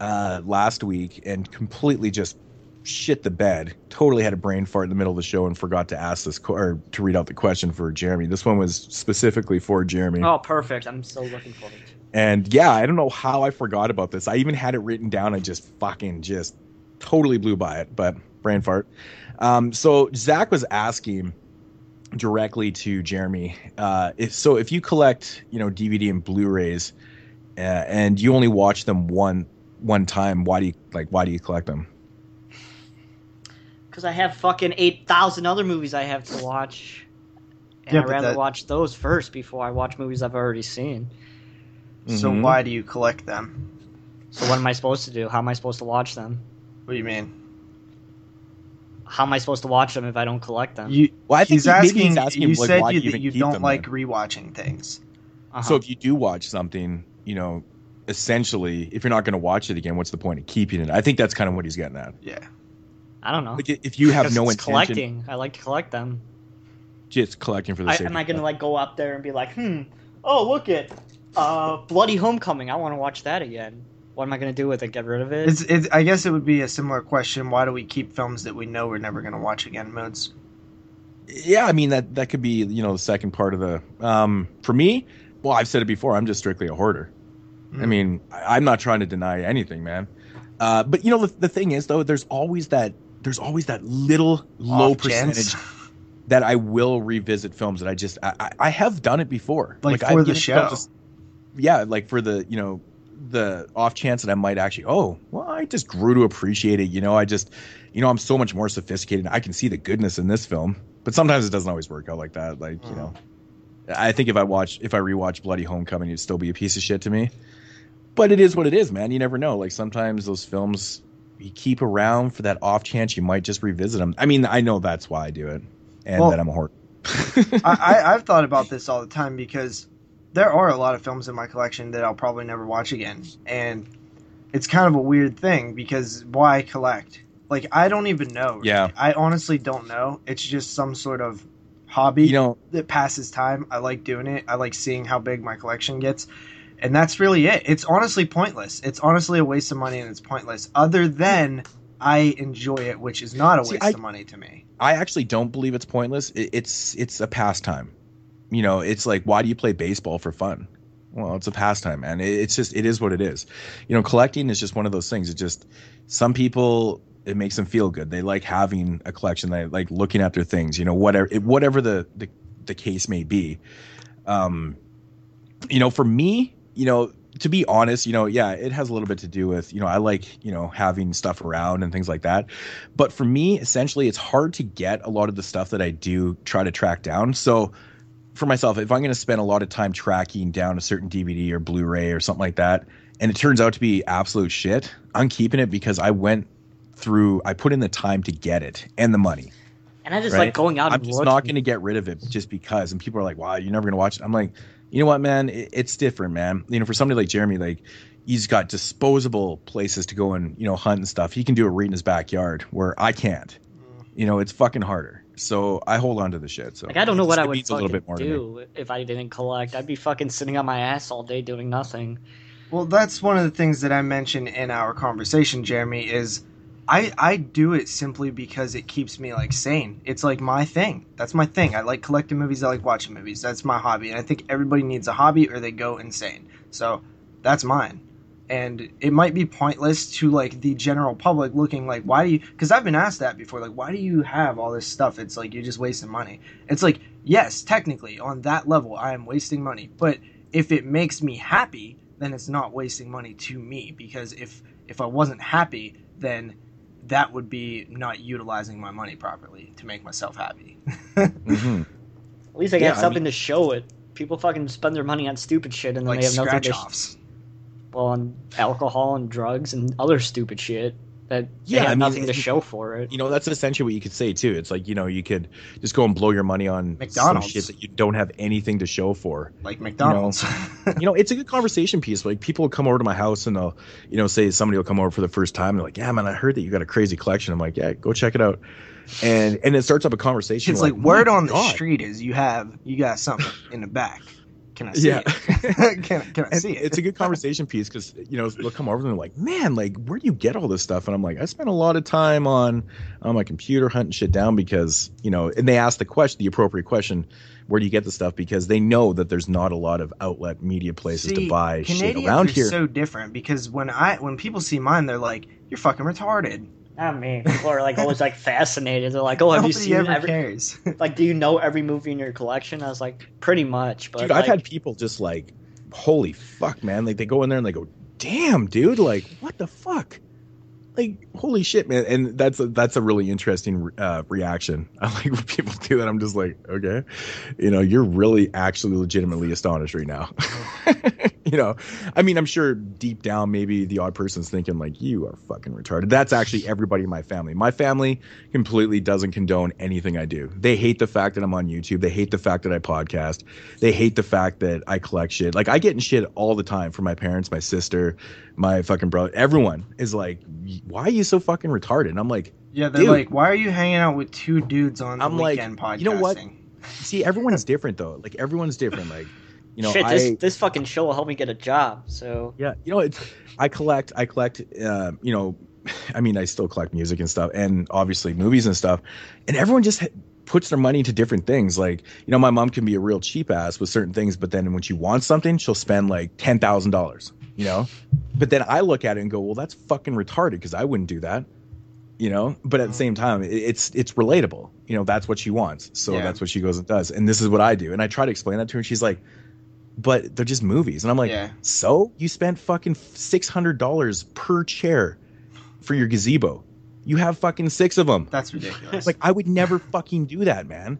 uh, last week and completely just shit the bed. Totally had a brain fart in the middle of the show and forgot to ask this qu- or to read out the question for Jeremy. This one was specifically for Jeremy. Oh, perfect. I'm so looking forward to. And yeah, I don't know how I forgot about this. I even had it written down I just fucking just totally blew by it, but brain fart. Um, so Zach was asking directly to Jeremy, uh, if so, if you collect, you know, DVD and Blu-rays, uh, and you only watch them one one time, why do you like? Why do you collect them? Because I have fucking 8,000 other movies I have to watch. And Yeah, I'd rather that- watch those first before I watch movies I've already seen. So Mhm. why do you collect them? So what am I supposed to do? How am I supposed to watch them? What do you mean? How am I supposed to watch them if I don't collect them? You, Well, I think he's he- asking. he's asking, you like, said why you, do you, you don't like then? rewatching things. Uh-huh. So if you do watch something, you know, essentially, if you're not going to watch it again, what's the point of keeping it? I think that's kind of what he's getting at. Yeah. I don't know. Like if you have no it's intention, collecting. I like to collect them. just collecting for the I, sake. am I gonna like go up there and be like, hmm, oh look at, uh, Bloody Homecoming. I want to watch that again. What am I gonna do with it? Get rid of it? It's, it's. I guess it would be a similar question. Why do we keep films that we know we're never going to watch again? Modes. Yeah, I mean that that could be you know the second part of the. Um, for me, well, I've said it before. I'm just strictly a hoarder. I Mm. mean, I, I'm not trying to deny anything, man. Uh, but you know the, the thing is though, there's always that there's always that little low Off chance. percentage that I will revisit films that I just I, I- I have done it before. Like I've for the show. just- yeah, like for the you know the off chance that I might actually oh well I just grew to appreciate it. You know I just you know I'm so much more sophisticated. I can see the goodness in this film, but sometimes it doesn't always work out like that. Like you Mm. know, I think if I watch if I rewatch Bloody Homecoming, it'd still be a piece of shit to me. But it is what it is, man. You never know. Like sometimes those films you keep around for that off chance you might just revisit them. I mean, I know that's why I do it, and Well- that I'm a whore. I, I, I've thought about this all the time because there are a lot of films in my collection that I'll probably never watch again, and it's kind of a weird thing because why collect? Like I don't even know. Yeah. I honestly don't know. It's just some sort of hobby you know, that passes time. I like doing it. I like seeing how big my collection gets. And that's really it. It's honestly pointless. It's honestly a waste of money and it's pointless. Other than I enjoy it, which is not a See, waste I- of money to me. I actually don't believe it's pointless. It, it's it's a pastime. You know, it's like why do you play baseball for fun? Well, it's a pastime, man. It, it's just it is what it is. You know, collecting is just one of those things. It just some people it makes them feel good. They like having a collection. They like looking at their things. You know, whatever it, whatever the, the the case may be. Um, you know, for me, you know, to be honest, you know, yeah, it has a little bit to do with, you know, I like, you know, having stuff around and things like that. But for me, essentially, it's hard to get a lot of the stuff that I do try to track down. So for myself, if I'm going to spend a lot of time tracking down a certain DVD or Blu-ray or something like that, and it turns out to be absolute shit, I'm keeping it because I went through, I put in the time to get it and the money. and I just right? like going out I'm just not going to get rid of it just because. And people are like, "Wow, you're never going to watch it." I'm like, you know what, man? It, it's different, man. You know, for somebody like Jeremy, like he's got disposable places to go and you know hunt and stuff. He can do it right in his backyard, where I can't. You know, it's fucking harder. So I hold on to the shit. So Like I don't know what I would a little fucking bit more do if I didn't collect. I'd be fucking sitting on my ass all day doing nothing. Well, that's one of the things that I mentioned in our conversation, Jeremy, is I I do it simply because it keeps me like sane. It's like my thing. That's my thing. I like collecting movies, I like watching movies. That's my hobby. And I think everybody needs a hobby or they go insane. So, that's mine. And it might be pointless to like the general public looking like why do you cuz I've been asked that before like why do you have all this stuff? It's like you're just wasting money. It's like yes, technically on that level I am wasting money, but if it makes me happy, then it's not wasting money to me because if if I wasn't happy, then that would be not utilizing my money properly to make myself happy. Mhm. At least I Yeah, got I something to show it. People fucking spend their money on stupid shit and then like they have nothing scratch to offs. well on alcohol and drugs and other stupid shit that Yeah, they have I mean, nothing to show for it. You know, that's essentially what you could say too. It's like you know, you could just go and blow your money on McDonald's. some shit that you don't have anything to show for. Like McDonald's. you know, it's a good conversation piece. Like people will come over to my house and they'll, you know, say somebody will come over for the first time. And they're like, "Yeah, man, I heard that you got a crazy collection." I'm like, "Yeah, go check it out." And and it starts up a conversation. it's We're like oh word "My on the street is you have you got something in the back. Can I see Yeah. it? can, can I And see it? it's a good conversation piece because you know they'll come over and they're like, "Man, like where do you get all this stuff?" And I'm like, "I spent a lot of time on on my computer hunting shit down because you know." And they ask the question, the appropriate question, "Where do you get the stuff?" Because they know that there's not a lot of outlet media places See, to buy shit around are here. so different because when I when people see mine, they're like, "You're fucking retarded." Not me. People are like always like fascinated. They're like, "Oh, have you Nobody seen ever every? cares. Like, do you know every movie in your collection?" I was like, "Pretty much." But dude, like, I've had people just like, holy fuck, man! Like they go in there and they go, damn, dude, like what the fuck? Like holy shit, man! And that's a, that's a really interesting uh, reaction. I like when people do that. I'm just like, okay, you know, you're really actually legitimately astonished right now. you know, I mean, I'm sure deep down, maybe the odd person's thinking like, "You are fucking retarded." That's actually everybody in my family. My family completely doesn't condone anything I do. They hate the fact that I'm on YouTube. They hate the fact that I podcast. They hate the fact that I collect shit. Like I get in shit all the time from my parents, my sister, my fucking brother. Everyone is like, "Why are you so fucking retarded?" And I'm like, Yeah, they're Dude. like, why are you hanging out with two dudes on the I'm like, weekend podcasting? you know what? "See, everyone's different though. Like everyone's different. Like, you know, Shit, I this this fucking show will help me get a job. So Yeah, you know, it's I collect, I collect, uh, you know, I mean, I still collect music and stuff, and obviously movies and stuff, and everyone just ha- puts their money into different things. Like, you know, my mom can be a real cheap ass with certain things, but then when she wants something, she'll spend like ten thousand dollars. You know, but then I look at it and go, well, that's fucking retarded because I wouldn't do that. You know, but at the same time, it's it's relatable. You know, that's what she wants, so Yeah. that's what she goes and does, and this is what I do. And I try to explain that to her, and she's like, but they're just movies, and I'm like, yeah, so you spent fucking six hundred dollars per chair for your gazebo. You have fucking six of them. that's ridiculous. Like I would never fucking do that, man.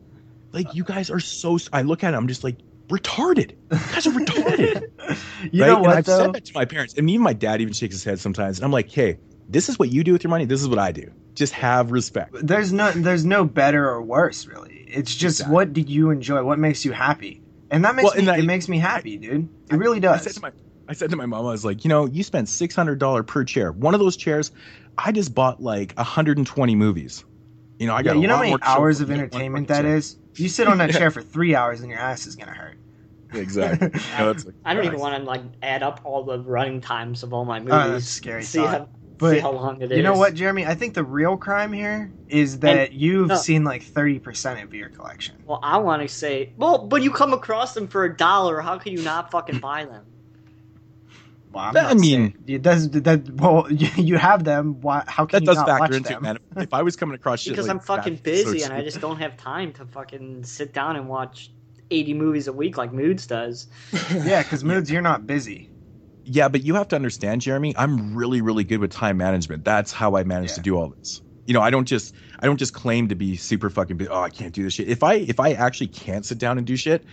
Like you guys are so. I look at it, I'm just like retarded. You guys are retarded. you right? know and what I've though? said that to my parents, and even my dad even shakes his head sometimes. And I'm like, hey, this is what you do with your money. This is what I do. Just have respect. There's no, there's no better or worse, really. It's just Exactly. what do you enjoy? What makes you happy? And that makes Well, me, and that- it makes me happy, dude. It really does. I said to my I said to my mom, I was like, you know, you spent six hundred dollar per chair. One of those chairs, I just bought like hundred and twenty movies. You know, I yeah, got. a you know how many more to show hours of it than one entertainment fucking that You sit on that Yeah. chair for three hours and your ass is gonna hurt. Exactly. You know, it's like, I don't even want to like add up all the running times of all my movies. Oh, that's scary See thought. how But see how long it is. You know what, Jeremy? I think the real crime here is that you've no. seen like thirty percent of your collection. Well, I want to say, well, but you come across them for a dollar. How can you not fucking buy them? Well, I'm That- not I mean- saying- it does that. Well, you, you have them. Why? How can that you does not factor watch into them? it, man. If I was coming across shit Because like I'm fucking that, busy so and I just don't have time to fucking sit down and watch 80 movies a week like Moods does. Yeah, because moods, you're not busy. Yeah, but you have to understand, Jeremy. I'm really, really good with time management. That's how I manage to do all this. You know, I don't just, I don't just claim to be super fucking. Busy. Oh, I can't do this shit. If I, if I actually can't sit down and do shit,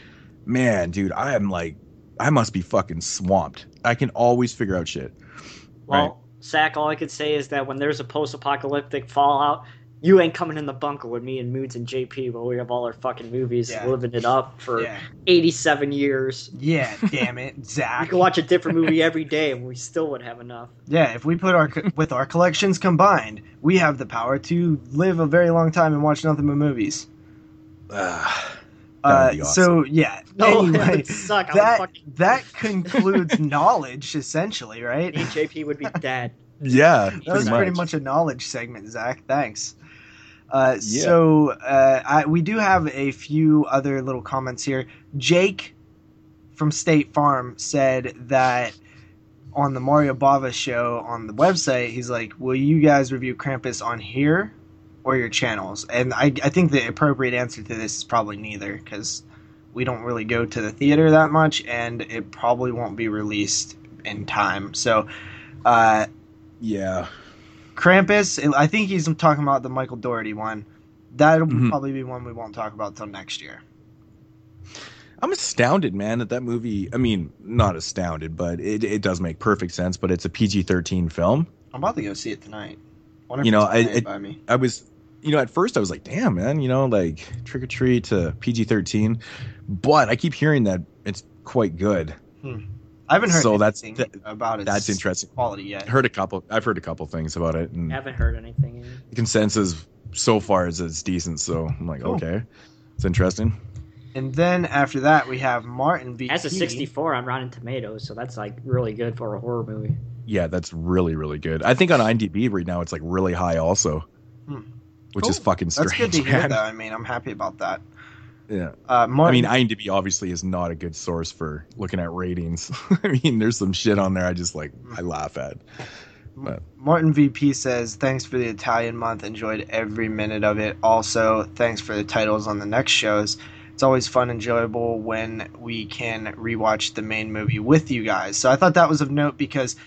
man, dude, I am like, I must be fucking swamped. I can always figure out shit. Well, Right. Zach, all I could say is that when there's a post-apocalyptic fallout, you ain't coming in the bunker with me and Moods and JP while we have all our fucking movies Yeah. living it up for Yeah, 87 years. yeah. Damn it, Zach. We Zach. could watch a different movie every day and we still would have enough. Yeah, if we put our with our collections combined, we have the power to live a very long time and watch nothing but movies. Ah, Uh, That would So yeah. No, it anyway, would suck. I would that fucking, that concludes knowledge essentially, right? me and JP would be dead. yeah, That was pretty pretty much. much a knowledge segment, Zach. Thanks. Uh, Yeah. So uh, I, we do have a few other little comments here. Jake from State Farm said that on the Mario Bava show on the website, he's like, "Will you guys review Krampus on here or your channels?" And I, I think the appropriate answer to this is probably neither, because we don't really go to the theater that much, and it probably won't be released in time. So. Uh, Yeah, Krampus, I think he's talking about the Michael Dougherty one. That'll Mhm. probably be one we won't talk about till next year. I'm astounded, man, that that movie. I mean, not astounded, but it, it does make perfect sense. But it's a PG-13 film. I'm about to go see it tonight. You if know, I- it- by me. I was, you know, at first I was like, damn, man, you know, like Trick or Treat to PG 13. But I keep hearing that it's quite good. I haven't heard so that's- anything about its That's interesting. quality yet. Heard a couple, I've heard a couple things about it, and Haven't heard anything. the consensus so far is it's decent. So I'm like, Cool. okay, it's interesting. And then after that, we have Martin V. It has a 64 on Rotten Tomatoes, so that's like really good for a horror movie. Yeah, that's really, really good. I think on IMDb right now it's like really high also, Hmm. Which is Cool. fucking That's good to hear, man. though. I mean, I'm happy about that. Yeah. Uh, I mean, IMDb obviously is not a good source for looking at ratings. I mean, there's some shit on there I just like I laugh at. but- Martin VP says, "Thanks for the Italian month. Enjoyed every minute of it. Also, thanks for the titles on the next shows. It's always fun, and enjoyable when we can rewatch the main movie with you guys." So I thought that was of note because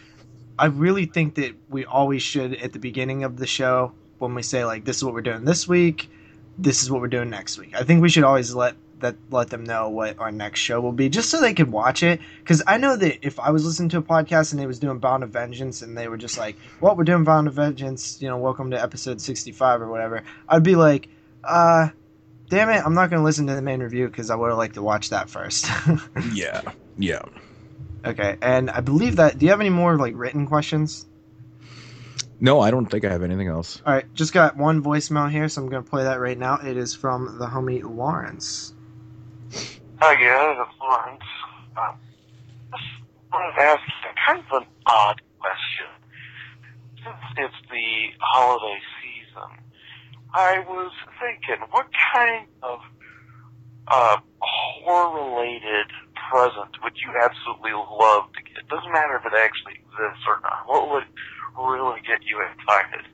I really think that we always should at the beginning of the show when we say like, "This is what we're doing this week." This is what we're doing next week. I think we should always let that let them know what our next show will be, just so they could watch it. Because I know that if I was listening to a podcast and they was doing Bound to Vengeance and they were just like, "Well, we're doing Bound to Vengeance," you know, welcome to episode sixty-five or whatever, I'd be like, "Uh, damn it, I'm not going to listen to the main review because I would have liked to watch that first. Yeah, yeah. okay, and I believe that. Do you have any more like written questions? No, I don't think I have anything else. All right, just got one voicemail here, so I'm going to play that right now. It is from the homie Lawrence. Hi guys, it's Lawrence. Uh, just wanted to ask you kind of an odd question. Since it's the holiday season, I was thinking, what kind of uh, horror-related present would you absolutely love to get? Doesn't matter if it actually exists or not. What would really get you excited?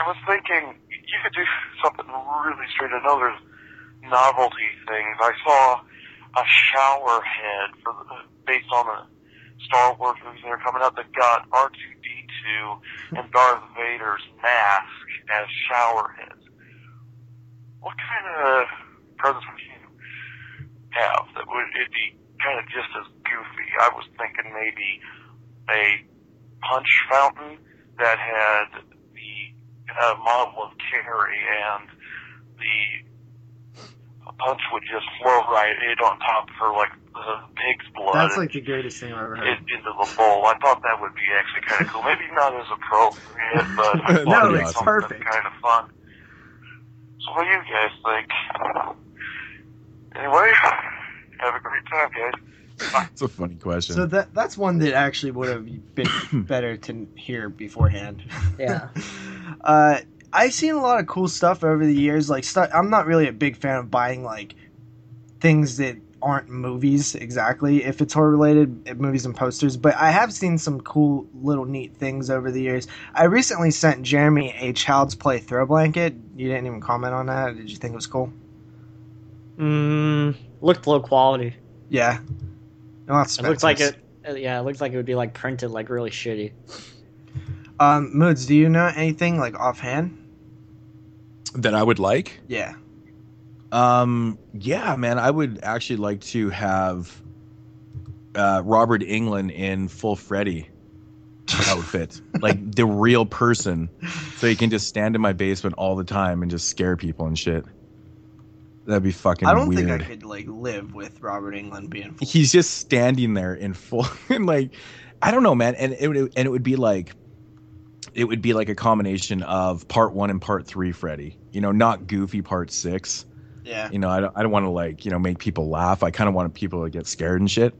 I was thinking you could do something really strange. I know there's novelty things. I saw a shower head for the, based on the Star Wars movies that are coming out that got R2D2 and Darth Vader's mask as shower heads. What kind of presents would you have that would it be kind of just as goofy? I was thinking maybe a punch fountain that had the uh, model of Carrie and the punch would just flow right in on top of her like the pig's blood That's like the greatest thing I've ever heard. into the bowl. I thought that would be actually kind of cool. Maybe not as appropriate, but I No, it's perfect. kind of fun. So what do you guys think? Anyway, have a great time, guys. It's a funny question. So that that's one that actually would have been better to hear beforehand. Yeah. uh, I've seen a lot of cool stuff over the years. Like, stu- I'm not really a big fan of buying like things that aren't movies exactly. If it's horror related, uh, movies and posters. But I have seen some cool little neat things over the years. I recently sent Jeremy a Child's Play throw blanket. You didn't even comment on that. Did you think it was cool? Mm, looked low quality. Yeah. No, It looked like it. uh, Yeah, it looks like it would be like printed like really shitty. Um, Moods, do you know anything like offhand? that I would like. Yeah. Um, yeah, man, I would actually like to have uh, Robert Englund in full Freddy outfit, like the real person, so he can just stand in my basement all the time and just scare people and shit. That'd be fucking I don't weird. think I could like live with Robert Englund being. Full. He's just standing there in full, and like, I don't know, man, and it would and it would be like, it would be like a combination of part one and part three, Freddy. You know, not Goofy part six yeah. you know i don't, I don't want to like you know make people laugh i kind of want people to get scared and shit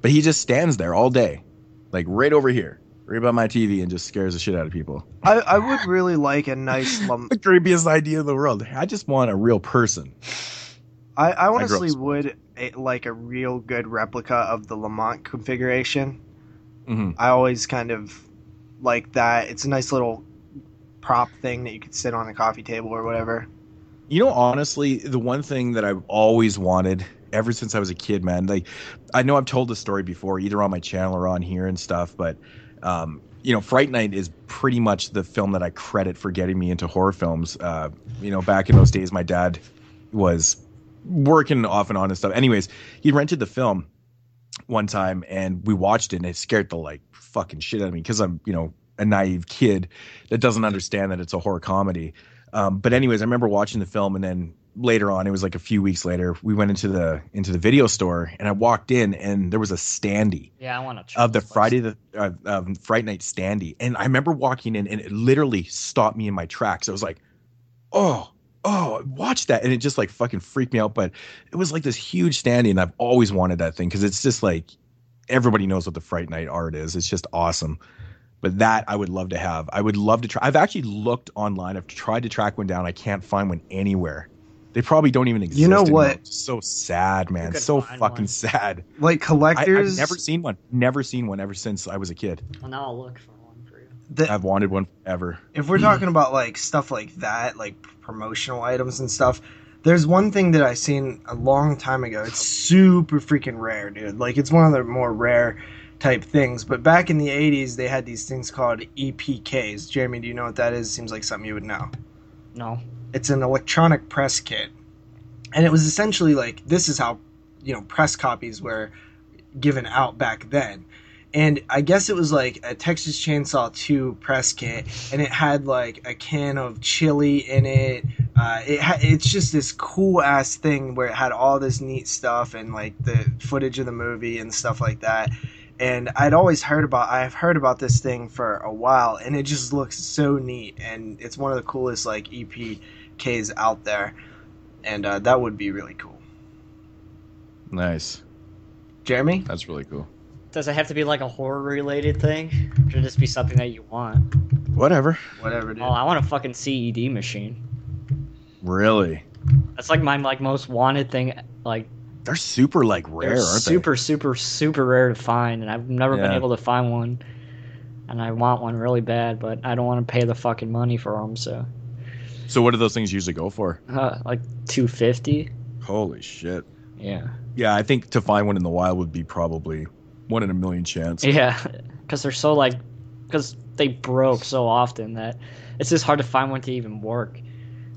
but he just stands there all day like right over here by my tv and just scares the shit out of people I, I would really like a nice. Lum- the creepiest idea in the world i just want a real person I, I honestly small. would a, like a real good replica of the Lament Configuration. hmm I always kind of like that. It's a nice little prop thing that you could sit on a coffee table or whatever. you know honestly the one thing that i've always wanted ever since i was a kid man like i know i've told the story before either on my channel or on here and stuff but um you know fright night is pretty much the film that i credit for getting me into horror films. Uh you know back in those days my dad was working off and on and stuff. Anyways he rented the film one time and we watched it and it scared the like fucking shit out of me because i'm you know a naive kid that doesn't understand that it's a horror comedy. Um, but anyways, I remember watching the film, and then later on, it was like a few weeks later, we went into the into the video store, and I walked in, and there was a standee Yeah, I want to. of the Friday the uh, um, Fright Night standee, and I remember walking in, and it literally stopped me in my tracks. I was like, "Oh, oh, watch that!" And it just like fucking freaked me out. But it was like this huge standee, and I've always wanted that thing because it's just like everybody knows what the Fright Night art is. It's just awesome. But that I would love to have. I would love to try. I've actually looked online. I've tried to track one down. I can't find one anywhere. They probably don't even exist. You know anymore. what? It's so sad, man. So fucking one. sad. Like collectors, I've never seen one. Never seen one ever since I was a kid. Well, now I'll look for one for you. the, I've wanted one forever. if we're talking about like stuff like that, like promotional items and stuff, there's one thing that I seen a long time ago. It's super freaking rare, dude. Like it's one of the more rare type things. But back in the 80s, they had these things called EPKs. Jeremy, do you know what that is? Seems like something you would know. No. It's an electronic press kit. and it was essentially like this is how you know press copies were given out back then. And i guess it was like a texas chainsaw 2 press kit and it had like a can of chili in it. Uh, it ha- it's just this cool ass thing where it had all this neat stuff and like the footage of the movie and stuff like that. And I'd always heard about I've heard about this thing for a while and it just looks so neat. And it's one of the coolest like EPKs out there and uh, that would be really cool. Nice. Jeremy? That's really cool. Does it have to be like a horror related thing? Or should it just be something that you want? Whatever. Whatever, dude. Oh, I want a fucking CED machine. Really? That's like my like most wanted thing. Like They're super like rare, they're aren't super, super, super rare to find, and I've never been able to find one. And I want one really bad, but I don't want to pay the fucking money for them. So, they? So what do those things usually go for? uh, like two fifty. Holy shit. Yeah, Yeah, I think to find one in the wild would be probably one in a million chance. yeah, because they're so like, because they broke so often that it's just hard to find one to even work.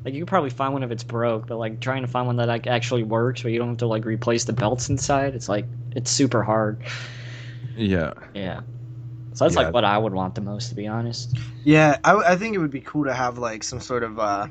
Like you could probably find one if it's broke, but like trying to find one that like actually works, where you don't have to like replace the belts inside, it's like it's super hard. Yeah. Yeah. So that's Yeah. like what I would want the most, to be honest. Yeah, I, I think it would be cool to have like some sort of uh,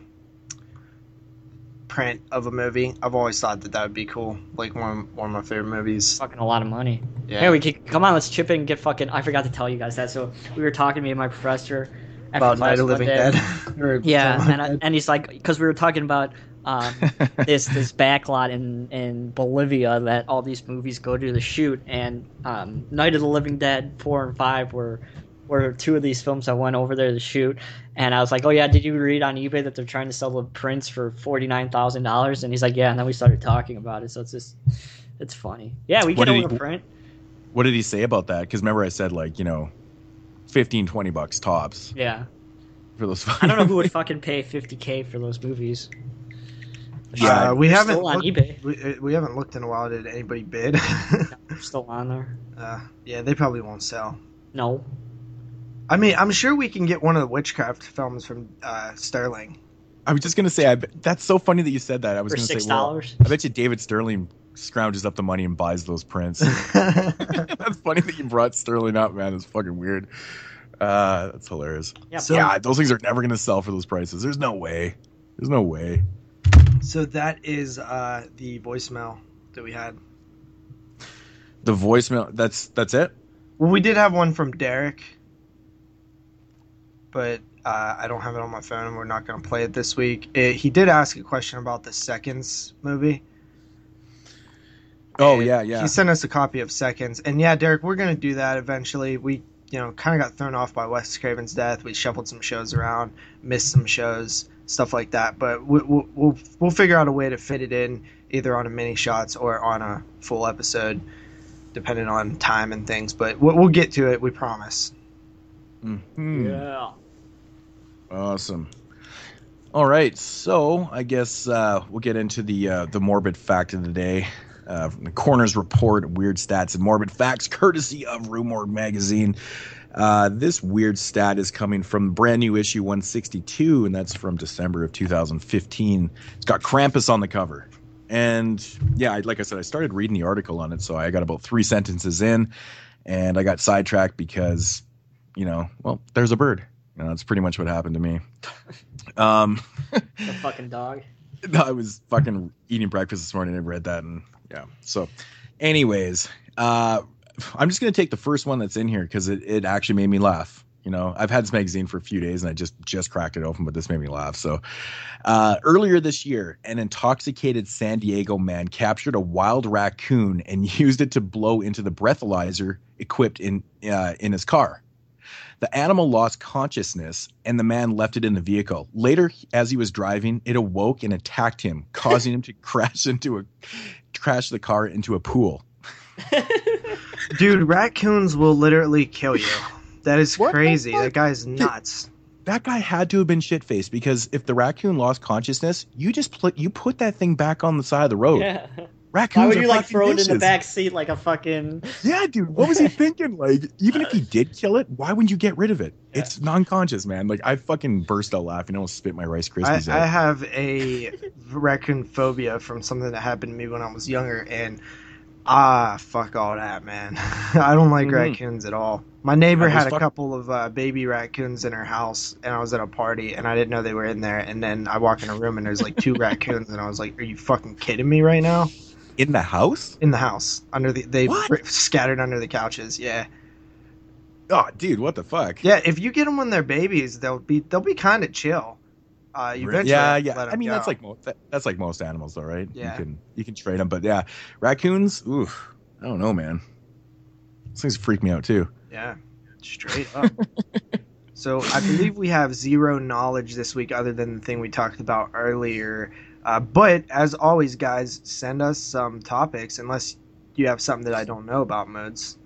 print of a movie. I've always thought that that would be cool. Like one of, one of my favorite movies. Fucking a lot of money. Yeah. We could, come on, let's chip in and get fucking. I forgot to tell you guys that. So we were talking to me and my professor about Night of Living. Dead. Yeah, and I, and he's like, because we were talking about um, this this backlot in in Bolivia that all these movies go to the shoot, and um, Night of the Living Dead four and five were were two of these films that went over there to shoot. And I was like, oh yeah, did you read on eBay that they're trying to sell the prints for forty nine thousand dollars? And he's like, yeah. And then we started talking about it, so it's just it's funny. Yeah, we What get did over he- print. what did he say about that? Because remember I said like, you know, 15, 20 bucks tops Yeah, for those I don't know who would fucking pay fifty k for those movies. Yeah, uh, we haven't still on looked, eBay. We, uh, we haven't looked in a while. Did anybody bid? They're still on there. uh, yeah, they probably won't sell. No, I mean, I'm sure we can get one of the witchcraft films from uh, Sterling. I was just gonna say I, bet- that's so funny that you said that. I was for gonna six say well, dollars. I bet you David Sterling scrounges up the money and buys those prints. that's funny that you brought Sterling up, man. It's fucking weird. Uh, that's hilarious. Yeah, So- yeah, those things are never gonna sell for those prices. There's no way. There's no way. So that is uh, the voicemail that we had. The voicemail. That's that's it. Well, we did have one from Derek, but uh, I don't have it on my phone, and we're not going to play it this week. It, he did ask a question about the Seconds movie. Oh And yeah, yeah. He sent us a copy of Seconds, and yeah, Derek, we're going to do that eventually. We, you know, kind of got thrown off by Wes Craven's death. We shuffled some shows around, missed some shows, stuff like that. But we, we'll we'll we'll figure out a way to fit it in either on a mini shots or on a full episode, depending on time and things. But we'll, we'll get to it. We promise. Mhm. Yeah. Awesome. All right, so I guess uh, we'll get into the uh, the morbid fact of the day. Uh, from the Coroner's Report, weird stats and morbid facts, courtesy of Rue Morgue Magazine. Uh, this weird stat is coming from brand new issue 162, and that's from December of 2015. It's got Krampus on the cover, and yeah, I, like I said, I started reading the article on it, so I got about three sentences in, and I got sidetracked because, you know, well, there's a bird. You know, that's pretty much what happened to me. Um, The fucking dog. I was fucking eating breakfast this morning and read that, and yeah. So, anyways, uh, I'm just gonna take the first one that's in here because it, it actually made me laugh. You know, I've had this magazine for a few days and I just just cracked it open, but this made me laugh. So, uh, earlier this year, an intoxicated San Diego man captured a wild raccoon and used it to blow into the breathalyzer equipped in uh, in his car. The animal lost consciousness and the man left it in the vehicle. Later, as he was driving, it awoke and attacked him, causing him to crash into a crash the car into a pool. Dude, raccoons will literally kill you. That is What crazy. That guy's nuts. That guy had to have been shit faced because if the raccoon lost consciousness, you just put you put that thing back on the side of the road. Yeah. Raccoons Why would are you like fucking throw it in the back seat like a fucking? Yeah, dude. What was he thinking? Like, even if he did kill it, why wouldn't you get rid of it? Yeah. It's non-conscious, man. Like, I fucking burst out laughing. I almost spit my Rice Krispies I out. I have a raccoon phobia from something that happened to me when I was younger, and ah, fuck all that, man. I don't like Mhm. raccoons at all. My neighbor had a fuck- couple of uh, baby raccoons in her house, and I was at a party, and I didn't know they were in there. And then I walk in a room, and there's like two raccoons, and I was like, "Are you fucking kidding me right now?" In the house? In the house, under the they What? fr- scattered under the couches. Yeah, Oh, dude, what the fuck? yeah. If you get them when they're babies, they'll be they'll be kind of chill. Uh, eventually yeah, have to yeah. I mean, that's like mo- that, that's like most animals, though, right? Yeah. You can you can trade them, but yeah, raccoons. Oof, I don't know, man. These things freak me out too. Yeah, straight up. so I believe we have zero knowledge this week, other than the thing we talked about earlier. Uh, but as always, guys, send us some topics, unless you have something that I don't know about modes.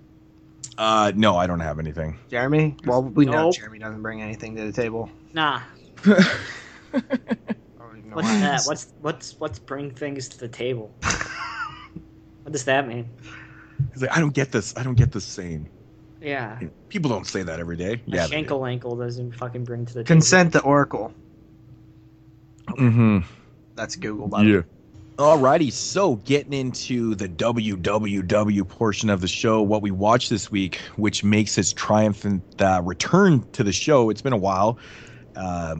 Uh, no, I don't have anything. Jeremy? Well, we know Jeremy doesn't bring anything to the table. Nah. I don't even know What's that? What's what's what's bring things to the table? What does that mean? He's like, I don't get this. I don't get this saying. Yeah. People don't say that every day. Yeah, Yeah. a shankle ankle doesn't fucking bring to the Consent to Oracle. Mm-hmm. That's Google. By. Yeah. Alrighty, so getting into the WWW portion of the show, what we watched this week, which makes its triumphant uh, return to the show. It's been a while, uh,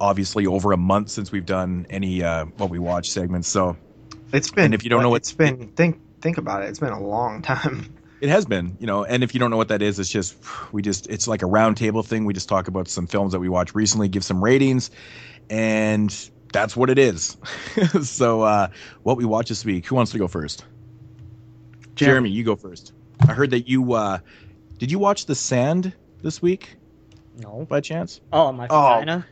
obviously over a month since we've done any uh, what we watch segments. So It's been. And if you don't know what- it's been, think think about it. It's been a long time. it has been, you know. And if you don't know what that is, it's just we just it's like a roundtable thing. We just talk about some films that we watched recently, give some ratings, and that's what it is. so uh, what we watch this week. Who wants to go first? Jeremy, you go first. I heard that you uh did you watch The Sand this week No. by chance? Oh, my Oh. vagina.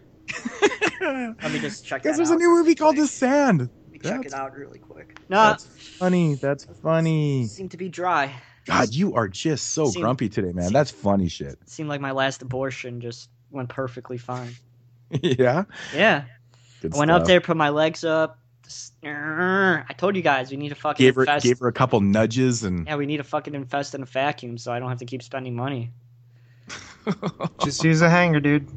Let Let me just check Guys, that there's out. a new movie called The Sand. Let me check That's- it out really quick. Nah, That's funny. That's funny. seemed to be dry. God, you are just so Seem- grumpy today, man. seem- That's funny shit. It seemed like my last abortion just went perfectly fine. yeah. Yeah. Good I went up there, put my legs up. I told you guys we need to fucking Gave her invest. gave her a couple nudges and Yeah, we need to fucking invest in a vacuum so I don't have to keep spending money. Just use a hanger, dude.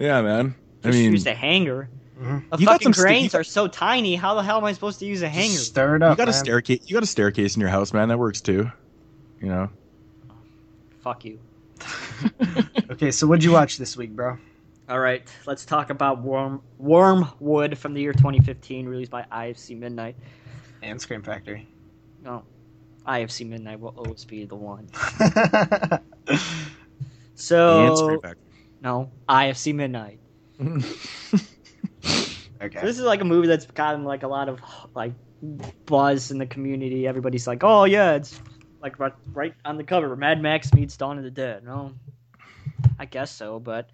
Yeah, man. I Just mean use a hanger. Mhm. The You got fucking some grains you are so tiny. How the hell am I supposed to use a hanger? Just stir it up. you got a staircase you got a staircase in your house, man. That works too. You know. Fuck you. Okay, so what'd you watch this week, bro? All right, let's talk about Worm Wyrmwood from the year 2015, released by IFC Midnight. And Scream Factory. No, IFC Midnight will always be the one. And So no, IFC Midnight. okay. So this is like a movie that's gotten like a lot of like buzz in the community. Everybody's like, "Oh yeah, it's like right, right on the cover, Mad Max meets Dawn of the Dead." No, I guess so, but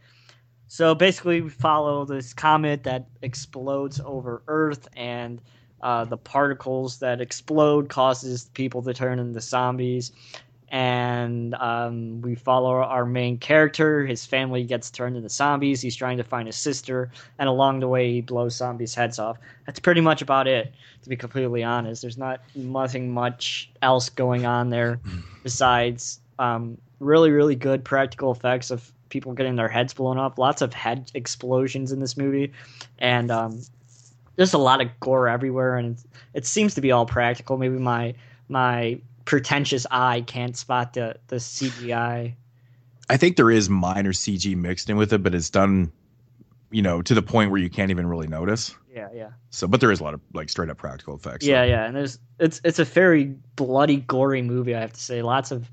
so basically, we follow this comet that explodes over Earth, and uh, the particles that explode causes people to turn into zombies. And um, we follow our main character. His family gets turned into zombies. He's trying to find his sister and along the way he blows zombies' heads off. That's pretty much about it, to be completely honest. There's not nothing much else going on there besides um, really, really good practical effects of people getting their heads blown off. Lots of head explosions in this movie, and um, there's a lot of gore everywhere, and it, it seems to be all practical. Maybe my my pretentious eye can't spot the the CGI. I think there is minor CG mixed in with it, but it's done, you know, to the point where you can't even really notice. Yeah, yeah. So, but there is a lot of like straight up practical effects. Yeah, yeah, and there's it's it's a very bloody, gory movie. I have to say, lots of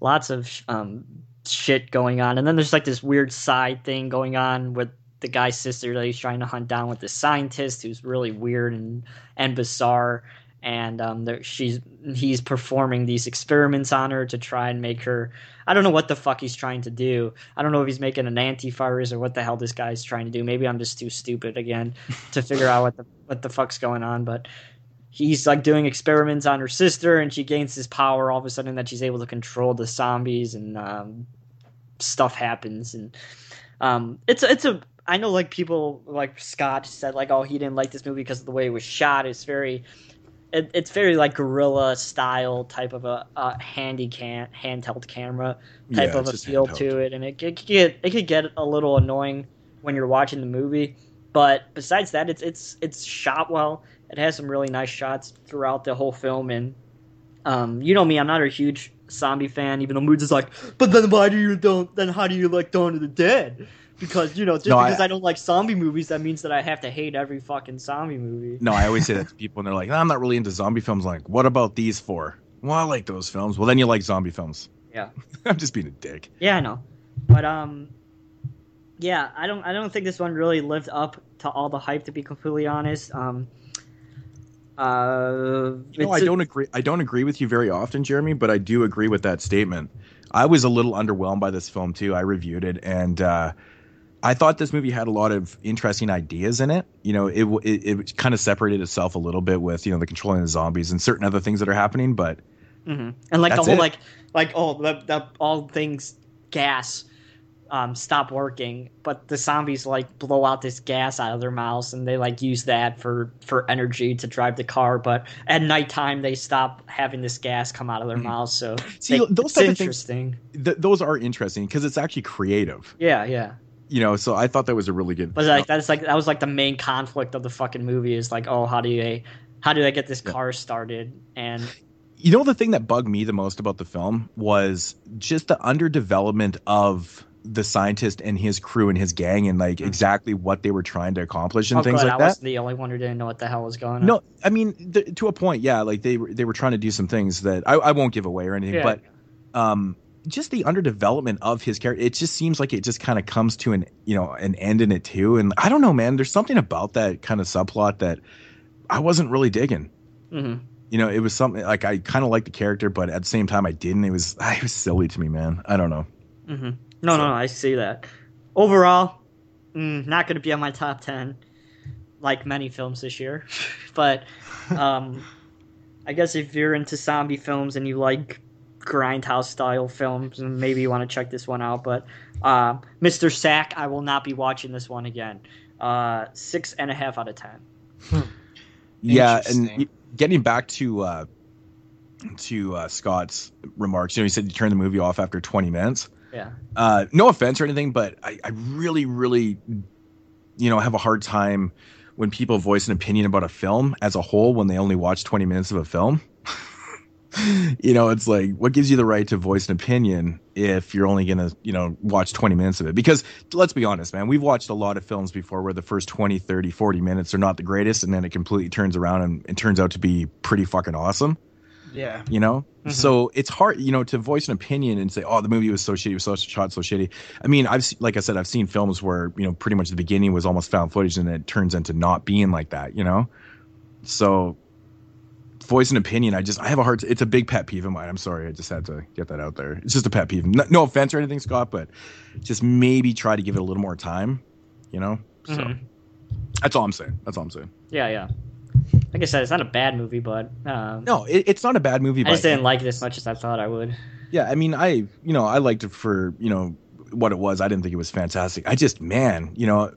lots of um, shit going on, and then there's like this weird side thing going on with the guy's sister that he's trying to hunt down with the scientist, who's really weird and and bizarre. And um, there, she's he's performing these experiments on her to try and make her. I don't know what the fuck he's trying to do. I don't know if he's making an antivirus or what the hell this guy's trying to do. Maybe I'm just too stupid again to figure out what the what the fuck's going on. But he's like doing experiments on her sister, and she gains this power all of a sudden that she's able to control the zombies, and um, stuff happens. And um, it's it's a I know like people like Scott said like oh he didn't like this movie because of the way it was shot. It's very it, it's very like guerrilla style type of a, a handy can handheld camera type Yeah, of a feel handheld. to it, and it, it could get it could get a little annoying when you're watching the movie. But besides that, it's it's it's shot well. It has some really nice shots throughout the whole film, and um, you know me, I'm not a huge zombie fan. Even though Moods is like, but then why do you don't? Then how do you like Dawn of the Dead? Because you know, just No, because I, don't like zombie movies, that means that I have to hate every fucking zombie movie. No, I always say that to people, and they're like, no, "I'm not really into zombie films." I'm like, what about these four? Well, I like those films. Well, then you like zombie films. Yeah. I'm just being a dick. Yeah, I know, but um, yeah, I don't I don't think this one really lived up to all the hype. To be completely honest, um, uh, No, it's I don't agree. I don't agree with you very often, Jeremy, but I do agree with that statement. I was a little underwhelmed by this film too. I reviewed it, and uh, I thought this movie had a lot of interesting ideas in it. You know, it it, it kind of separated itself a little bit with you know the controlling the zombies and certain other things that are happening. But Mhm. And like the whole it. like like oh the, the all things gas um stop working, but the zombies like blow out this gas out of their mouths and they like use that for for energy to drive the car. But at nighttime they stop having this gas come out of their Mhm. mouths. So See, they- those of things- interesting. th- those are interesting because it's actually creative. Yeah, yeah. You know, so I thought that was a really good. But like that's like that was like the main conflict of the fucking movie is like oh how do they, how do they get this car started and You know, the thing that bugged me the most about the film was just the underdevelopment of the scientist and his crew and his gang and like Mhm. exactly what they were trying to accomplish and oh, things like I that. wasn't the only one who didn't know what the hell was going on. No, I mean th- to a point, yeah. Like they were they were trying to do some things that I, I won't give away or anything, Yeah. but um, just the underdevelopment of his character. It just seems like it just kind of comes to an you know an end in it too. And I don't know, man. There's something about that kind of subplot that I wasn't really digging. Mhm. You know, it was something like I kind of liked the character, but at the same time, I didn't. It was it was silly to me, man. I don't know. hmm No, no, no, I see that. Overall, mm, not going to be on my top ten, like many films this year. but um, I guess if you're into zombie films and you like grindhouse style films, and maybe you want to check this one out. But uh, Mr. Sack, I will not be watching this one again. Uh, six and a half out of ten. Yeah, and getting back to uh, to uh, Scott's remarks, you know, he said you turn the movie off after 20 minutes. Yeah. Uh, no offense or anything, but I, I really, really, you know, have a hard time when people voice an opinion about a film as a whole when they only watch 20 minutes of a film. You know, it's like, what gives you the right to voice an opinion if you're only going to, you know, watch 20 minutes of it? Because let's be honest, man, we've watched a lot of films before where the first 20, 30, 40 minutes are not the greatest, and then it completely turns around and, and turns out to be pretty fucking awesome Yeah. you know Mhm. so it's hard you know to voice an opinion and say oh the movie was so shitty was so shot so shitty i mean i've like i said i've seen films where you know pretty much the beginning was almost found footage and it turns into not being like that you know so voice an opinion i just i have a hard it's a big pet peeve of mine i'm sorry i just had to get that out there it's just a pet peeve no, no offense or anything scott but just maybe try to give it a little more time you know so Mhm. that's all i'm saying that's all i'm saying Yeah, yeah. Like I said, it's not a bad movie, but um, no it, it's not a bad movie I just didn't like it as much as I thought I would. Yeah, I mean, I you know I liked it for you know what it was. I didn't think it was fantastic. I just man, you know,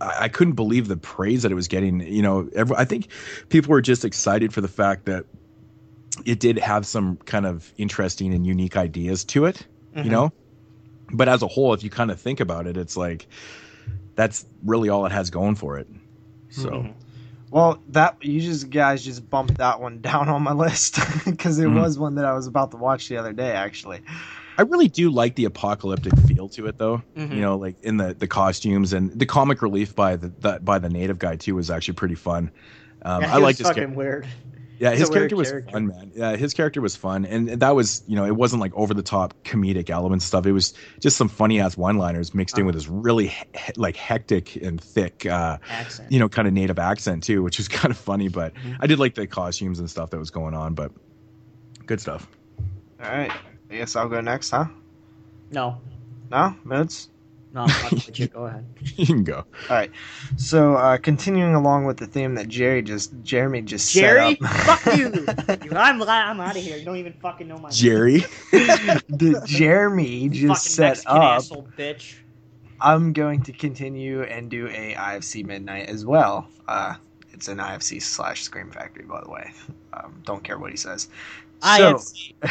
I, couldn't believe the praise that it was getting. You know, every, I think people were just excited for the fact that it did have some kind of interesting and unique ideas to it. Mhm. You know, but as a whole, if you kind of think about it, it's like that's really all it has going for it. So. Mhm. Well, that you just guys just bumped that one down on my list because it Mhm. was one that I was about to watch the other day. Actually, I really do like the apocalyptic feel to it, though. Mhm. You know, like in the the costumes and the comic relief by the, the by the native guy too was actually pretty fun. Um, Yeah, I he liked his fucking character. weird. Yeah, his character was character. fun, man. Yeah, his character was fun, and that was you know it wasn't like over the top comedic elements stuff. It was just some funny ass one liners mixed in Uh-huh. with this really he- like hectic and thick, uh, Accent. you know, kind of native accent too, which was kind of funny. But Mhm. I did like the costumes and stuff that was going on. But good stuff. all right. I guess I'll go next, huh? No, No, Moods. no, I'm you. Go ahead. you can go. All right. So, uh, continuing along with the theme that Jerry just Jeremy just Jerry, set up. fuck you. You- I'm I'm out of here. You don't even fucking know my name. Jerry. the Jeremy just fucking set Mexican up. asshole bitch. I'm going to continue and do a IFC Midnight as well. Uh, It's an IFC slash Scream Factory, by the way. Um, don't care what he says. IFC.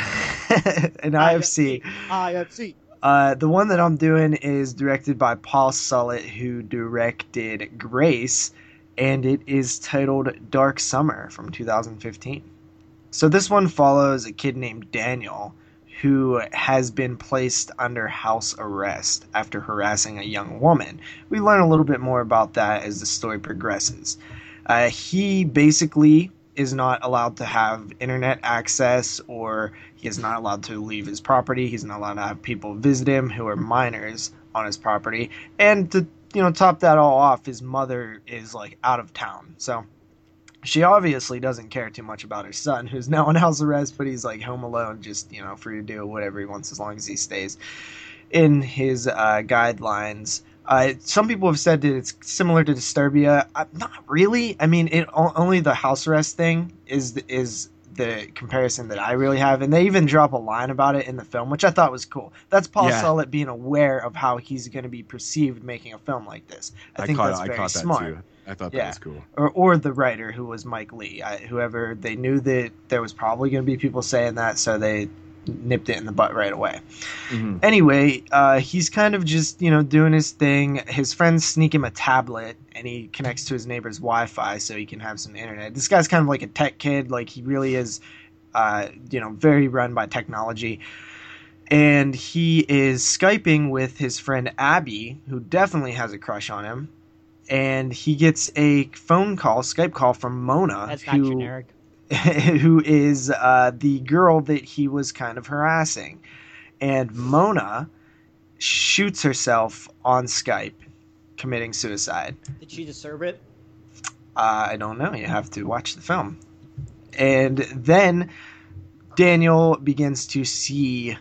an IFC. IFC. Uh, the one that I'm doing is directed by Paul Solet, who directed Grace, and it is titled Dark Summer from 2015. So this one follows a kid named Daniel who has been placed under house arrest after harassing a young woman. We learn a little bit more about that as the story progresses. Uh, he basically is not allowed to have internet access or he is not allowed to leave his property. He's not allowed to have people visit him who are minors on his property. And to you know top that all off, his mother is like out of town. So she obviously doesn't care too much about her son, who's now on house arrest, but he's like home alone, just you know, free to do whatever he wants as long as he stays in his uh, guidelines. Uh, some people have said that it's similar to Disturbia. Uh, not really. I mean, it only the house arrest thing is is the comparison that I really have, and they even drop a line about it in the film, which I thought was cool. That's Paul Yeah. Being aware of how he's going to be perceived making a film like this. I, think caught, that's I caught that smart too. I thought Yeah. that was cool. or, or the writer who was Mike Le. I, whoever they knew that there was probably going to be people saying that, so they nipped it in the butt right away. Mhm. Anyway, uh, he's kind of just you know doing his thing. His friends sneak him a tablet, and he connects to his neighbor's Wi-Fi so he can have some internet. This guy's kind of like a tech kid. Like he really is, uh, you know, very run by technology. And he is skyping with his friend Abby, who definitely has a crush on him. And he gets a phone call, Skype call from Mona, That's not who generic. who is uh, the girl that he was kind of harassing. And Mona shoots herself on Skype, committing suicide. Did she deserve it? Uh, I don't know. You have to watch the film. And then Daniel begins to see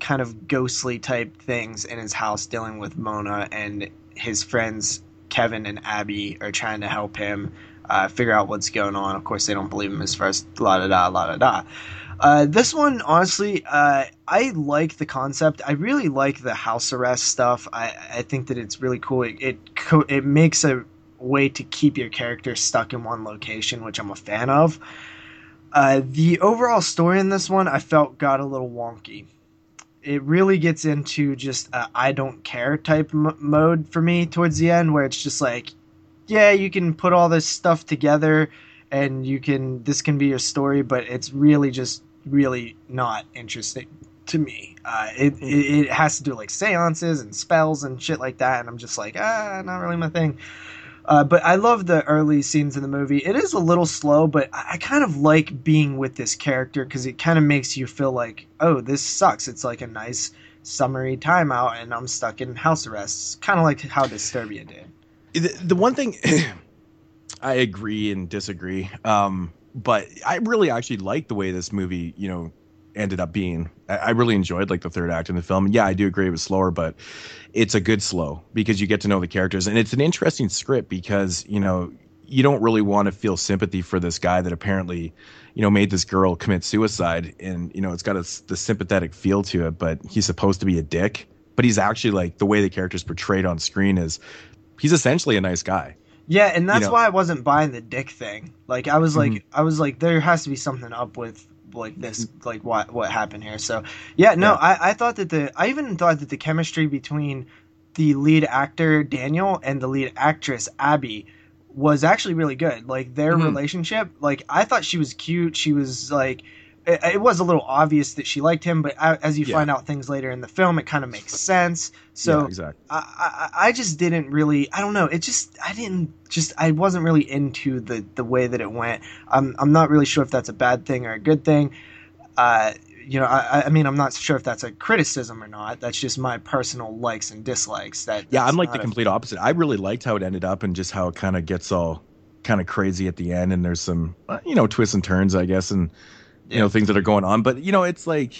kind of ghostly type things in his house dealing with Mona, and his friends Kevin and Abby are trying to help him uh, figure out what's going on. Of course, they don't believe him as first la da da la da da. Uh, this one, honestly, uh, I like the concept. I really like the house arrest stuff. I, I think that it's really cool. It it, co- it makes a way to keep your character stuck in one location, which I'm a fan of. Uh, the overall story in this one, I felt got a little wonky. It really gets into just I don't care type m- mode for me towards the end, where it's just like, yeah, you can put all this stuff together, and you can this can be your story, but it's really just really not interesting to me. Uh, it, it it has to do like seances and spells and shit like that, and I'm just like, ah, not really my thing. Uh, but I love the early scenes in the movie. It is a little slow, but I, I kind of like being with this character because it kind of makes you feel like, oh, this sucks. It's like a nice summary timeout, and I'm stuck in house arrest. Kind of like how Disturbia did. The, one thing I agree and disagree. Um, but I really actually like the way this movie, you know, ended up being. I, I really enjoyed like the third act in the film. Yeah, I do agree it was slower, but it's a good slow because you get to know the characters and it's an interesting script because you know you don't really want to feel sympathy for this guy that apparently you know made this girl commit suicide and you know it's got a, the sympathetic feel to it but he's supposed to be a dick but he's actually like the way the character's portrayed on screen is he's essentially a nice guy Yeah, and that's know- why I wasn't buying the dick thing. Like I was like Mhm. I was like there has to be something up with like this like what what happened here. So yeah, no, Yeah. I, I thought that the I even thought that the chemistry between the lead actor Daniel and the lead actress Abby was actually really good. Like their Mhm. relationship, like I thought she was cute. She was like it, it was a little obvious that she liked him, but a- as you Yeah. find out things later in the film, it kind of makes sense. So yeah, exactly I, I I just didn't really I don't know it just I didn't just I wasn't really into the the way that it went I'm I'm not really sure if that's a bad thing or a good thing uh you know I I mean I'm not sure if that's a criticism or not that's just my personal likes and dislikes that Yeah, I'm like the a- complete opposite. I really liked how it ended up and just how it kind of gets all kind of crazy at the end and there's some uh, you know twists and turns I guess and you know things that are going on but you know it's like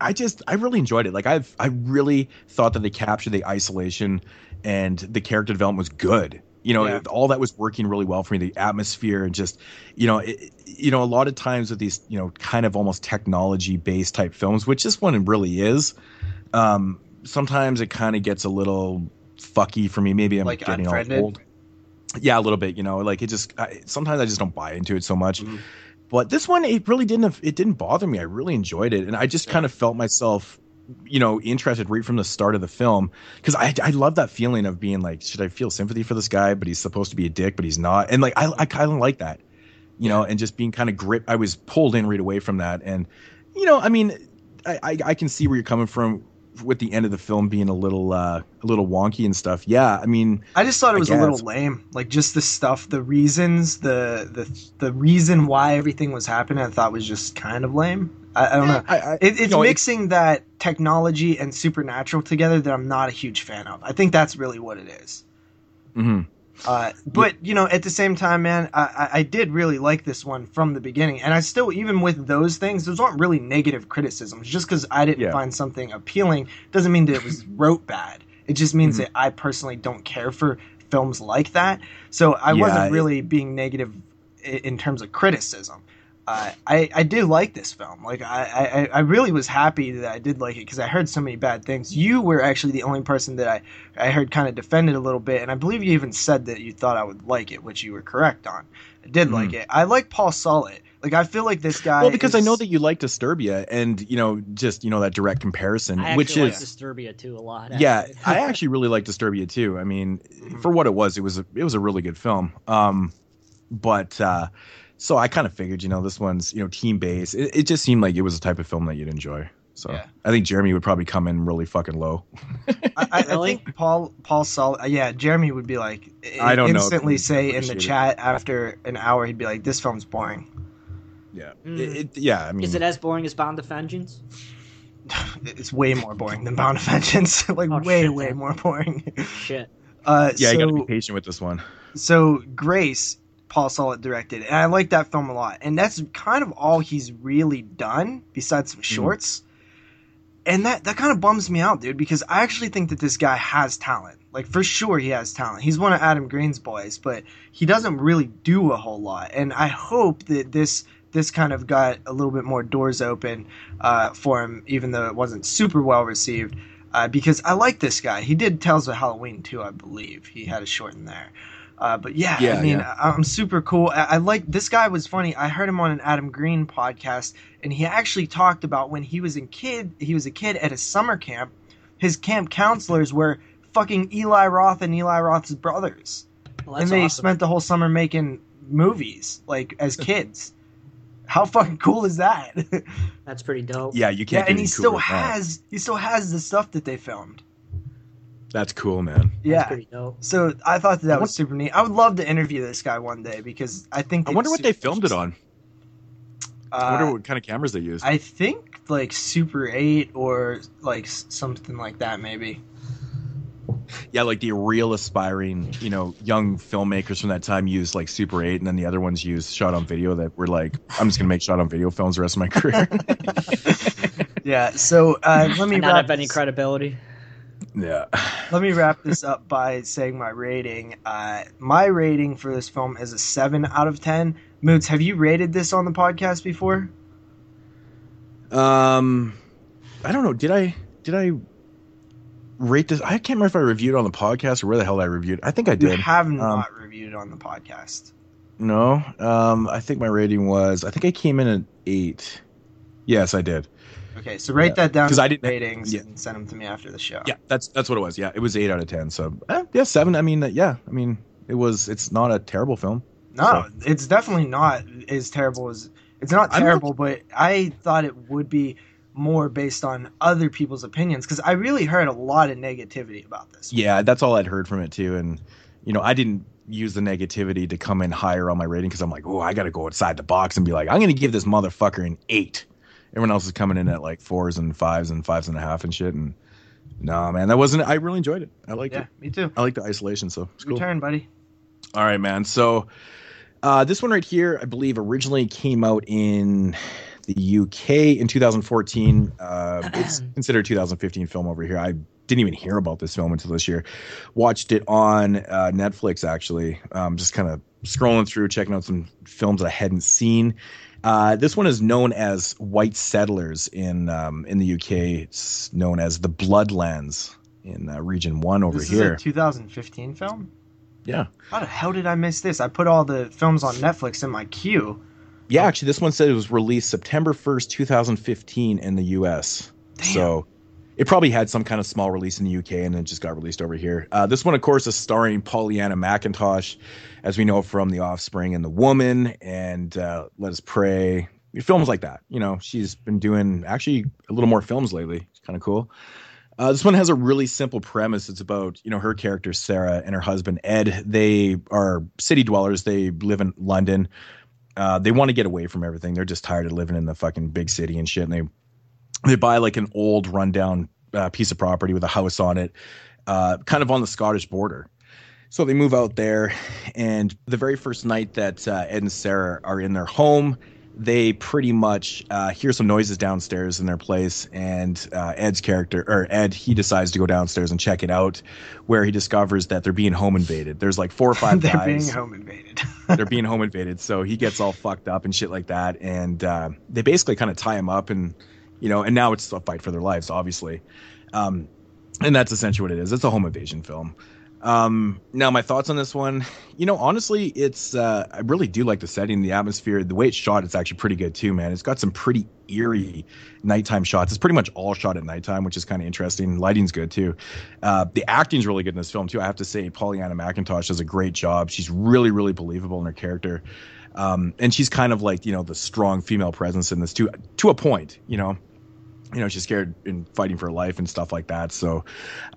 I just I really enjoyed it. Like I've I really thought that they captured the isolation and the character development was good. You know, Yeah. all that was working really well for me. The atmosphere and just, you know, it, you know, a lot of times with these, you know, kind of almost technology based type films, which this one really is. Um, sometimes it kind of gets a little fucky for me. Maybe I'm Like getting Unfriended? old. Yeah, a little bit. You know, like it just I, sometimes I just don't buy into it so much. Mhm. But this one, it really didn't. It didn't bother me. I really enjoyed it, and I just kind of felt myself, you know, interested right from the start of the film because I I love that feeling of being like, should I feel sympathy for this guy? But he's supposed to be a dick, but he's not, and like I I kind of like that, you know, and just being kind of gripped I was pulled in right away from that, and you know, I mean, I I, I can see where you're coming from with the end of the film being a little uh a little wonky and stuff. Yeah, I mean, I just thought it was a little lame. Like just the stuff, the reasons, the the the reason why everything was happening, I thought was just kind of lame. I, I don't know. I, I It, it's know, mixing that technology and supernatural together that I'm not a huge fan of. I think that's really what it is. mhm. Uh, but you know, at the same time, man, I, I, did really like this one from the beginning, and I still, even with those things, those aren't really negative criticisms. Just because I didn't Yeah. find something appealing doesn't mean that it was wrote bad. It just means Mhm. that I personally don't care for films like that. So I Yeah, wasn't really being negative in terms of criticism. Uh, I I did like this film. Like I, I I really was happy that I did like it because I heard so many bad things. You were actually the only person that I I heard kind of defended a little bit, and I believe you even said that you thought I would like it, which you were correct on. I did like it. I like Paul Solet. Like I feel like this guy. well because I know that you like Disturbia, and you know, just you know that direct comparison, I which is like Disturbia too a lot. yeah. I actually really like Disturbia too. I mean, Mhm. for what it was, it was a, it was a really good film. Um, but uh, so I kind of figured, you know, this one's you know team based. It, it just seemed like it was the type of film that you'd enjoy. So Yeah. I think Jeremy would probably come in really fucking low. I, I, I think Paul Paul Solet. uh, Yeah, Jeremy would be like I don't know instantly he'd say in the appreciate it. chat after an hour, he'd be like, "This film's boring." Yeah, Mm. it, it, yeah. I mean, Is it as boring as Bound to Vengeance? It's way more boring than Bound to Vengeance. like Oh, way shit, way then. more boring. Shit. Uh, yeah, so, you got to be patient with this one. so Grace, Paul Solet directed, and I like that film a lot. And that's kind of all he's really done besides some shorts. And that that kind of bums me out, dude, because I actually think that this guy has talent. Like for sure he has talent. He's one of Adam Green's boys, but he doesn't really do a whole lot. And I hope that this this kind of got a little bit more doors open uh, for him, even though it wasn't super well received. Uh, because I like this guy. He did Tales of Halloween too, I believe. He had a short in there. Uh, but yeah, I mean, yeah. I, I'm super cool. I, I like this guy. Was funny. I heard him on an Adam Green podcast, and he actually talked about when he was a kid. He was a kid at a summer camp. His camp counselors were fucking Eli Roth and Eli Roth's brothers, Well, and they awesome. spent the whole summer making movies like as kids. How fucking cool is that? That's pretty dope. Yeah, you can't. get and he still cooler that. has he still has the stuff that they filmed. That's cool, man. That's Yeah. pretty dope. So I thought that, that was super neat. I would love to interview this guy one day because I think I wonder what they filmed it on. I Uh, wonder what kind of cameras they used. I think like Super 8 or like something like that maybe. yeah, like the real aspiring, you know, young filmmakers from that time used like Super 8, and then the other ones used shot on video that were like, I'm just gonna make shot on video films the rest of my career. Yeah, so uh, let me And not wrap have any credibility. Yeah. let me wrap this up by saying my rating. Uh, my rating for this film is a 7 out of 10. Moots, have you rated this on the podcast before? Um, I don't know. Did I did I rate this? I can't remember if I reviewed on the podcast or where the hell I reviewed. I think I You did. have not reviewed it on the podcast. No. Um, I think my rating was. I think I came in at eight. Yes, I did. Okay, so write Yeah. that down 'Cause in I didn't- ratings yeah. and send them to me after the show. Yeah, that's that's what it was. Yeah, it was eight out of ten. So eh, yeah, seven. I mean, yeah. I mean, it was. It's not a terrible film. No, it's definitely not as terrible as it's not I'm not- terrible, but I thought it would be more based on other people's opinions because I really heard a lot of negativity about this. Yeah, that's all I'd heard from it too. And you know, I didn't use the negativity to come in higher on my rating because I'm like, oh, I got to go outside the box and be like, I'm going to give this motherfucker an eight. Everyone else is coming in at like fours and fives and fives and a half and shit. And no, man, that wasn't. I really enjoyed it. I liked it. Yeah, it. me too. I like the isolation. So it's cool. turn, buddy. All right, man. So uh, this one right here, I believe, originally came out in the UK in 2014. Uh, it's considered a 2015 film over here. I didn't even hear about this film until this year. Watched it on uh, Netflix actually. Um, just kind of scrolling through, checking out some films I hadn't seen. Uh, this one is known as White Settlers in um, in the UK. It's known as the Bloodlands in uh, Region One over here. this here. is a 2015 film. Yeah. How the hell did I miss this? I put all the films on Netflix in my queue. Yeah, actually, this one said it was released September 1st, 2015 in the US. Damn. So it probably had some kind of small release in the UK and then just got released over here. Uh, this one, of course, is starring Pollyanna McIntosh, as we know from The Offspring and The Woman and uh, Let Us Prey. Films like that. You know, she's been doing actually a little more films lately. It's kind of cool. Uh, this one has a really simple premise. It's about you know her character Sarah and her husband Ed. They are city dwellers. They live in London. Uh, they want to get away from everything. They're just tired of living in the fucking big city and shit. And they they buy like an old rundown uh, piece of property with a house on it, uh, kind of on the Scottish border. So they move out there, and the very first night that uh, Ed and Sarah are in their home, they pretty much uh, hear some noises downstairs in their place, and uh, Ed's character or Ed he decides to go downstairs and check it out, where he discovers that they're being home invaded. There's like four or five They're guys being home invaded. they're being home invaded. So he gets all fucked up and shit like that. And uh, they basically kind of tie him up and, you know, and now it's a fight for their lives, obviously. Um, and that's essentially what it is. It's a home invasion film. Um, now my thoughts on this one, you know, honestly, it's, uh, I really do like the setting, the atmosphere, the way it's shot. It's actually pretty good too, man. It's got some pretty eerie nighttime shots. It's pretty much all shot at nighttime, which is kind of interesting. Lighting's good too. Uh, the acting's really good in this film too. I have to say, Pollyanna McIntosh does a great job. She's really, really believable in her character. Um, and she's kind of like, you know, the strong female presence in this to, to a point, you know, you know, she's scared and fighting for her life and stuff like that. So,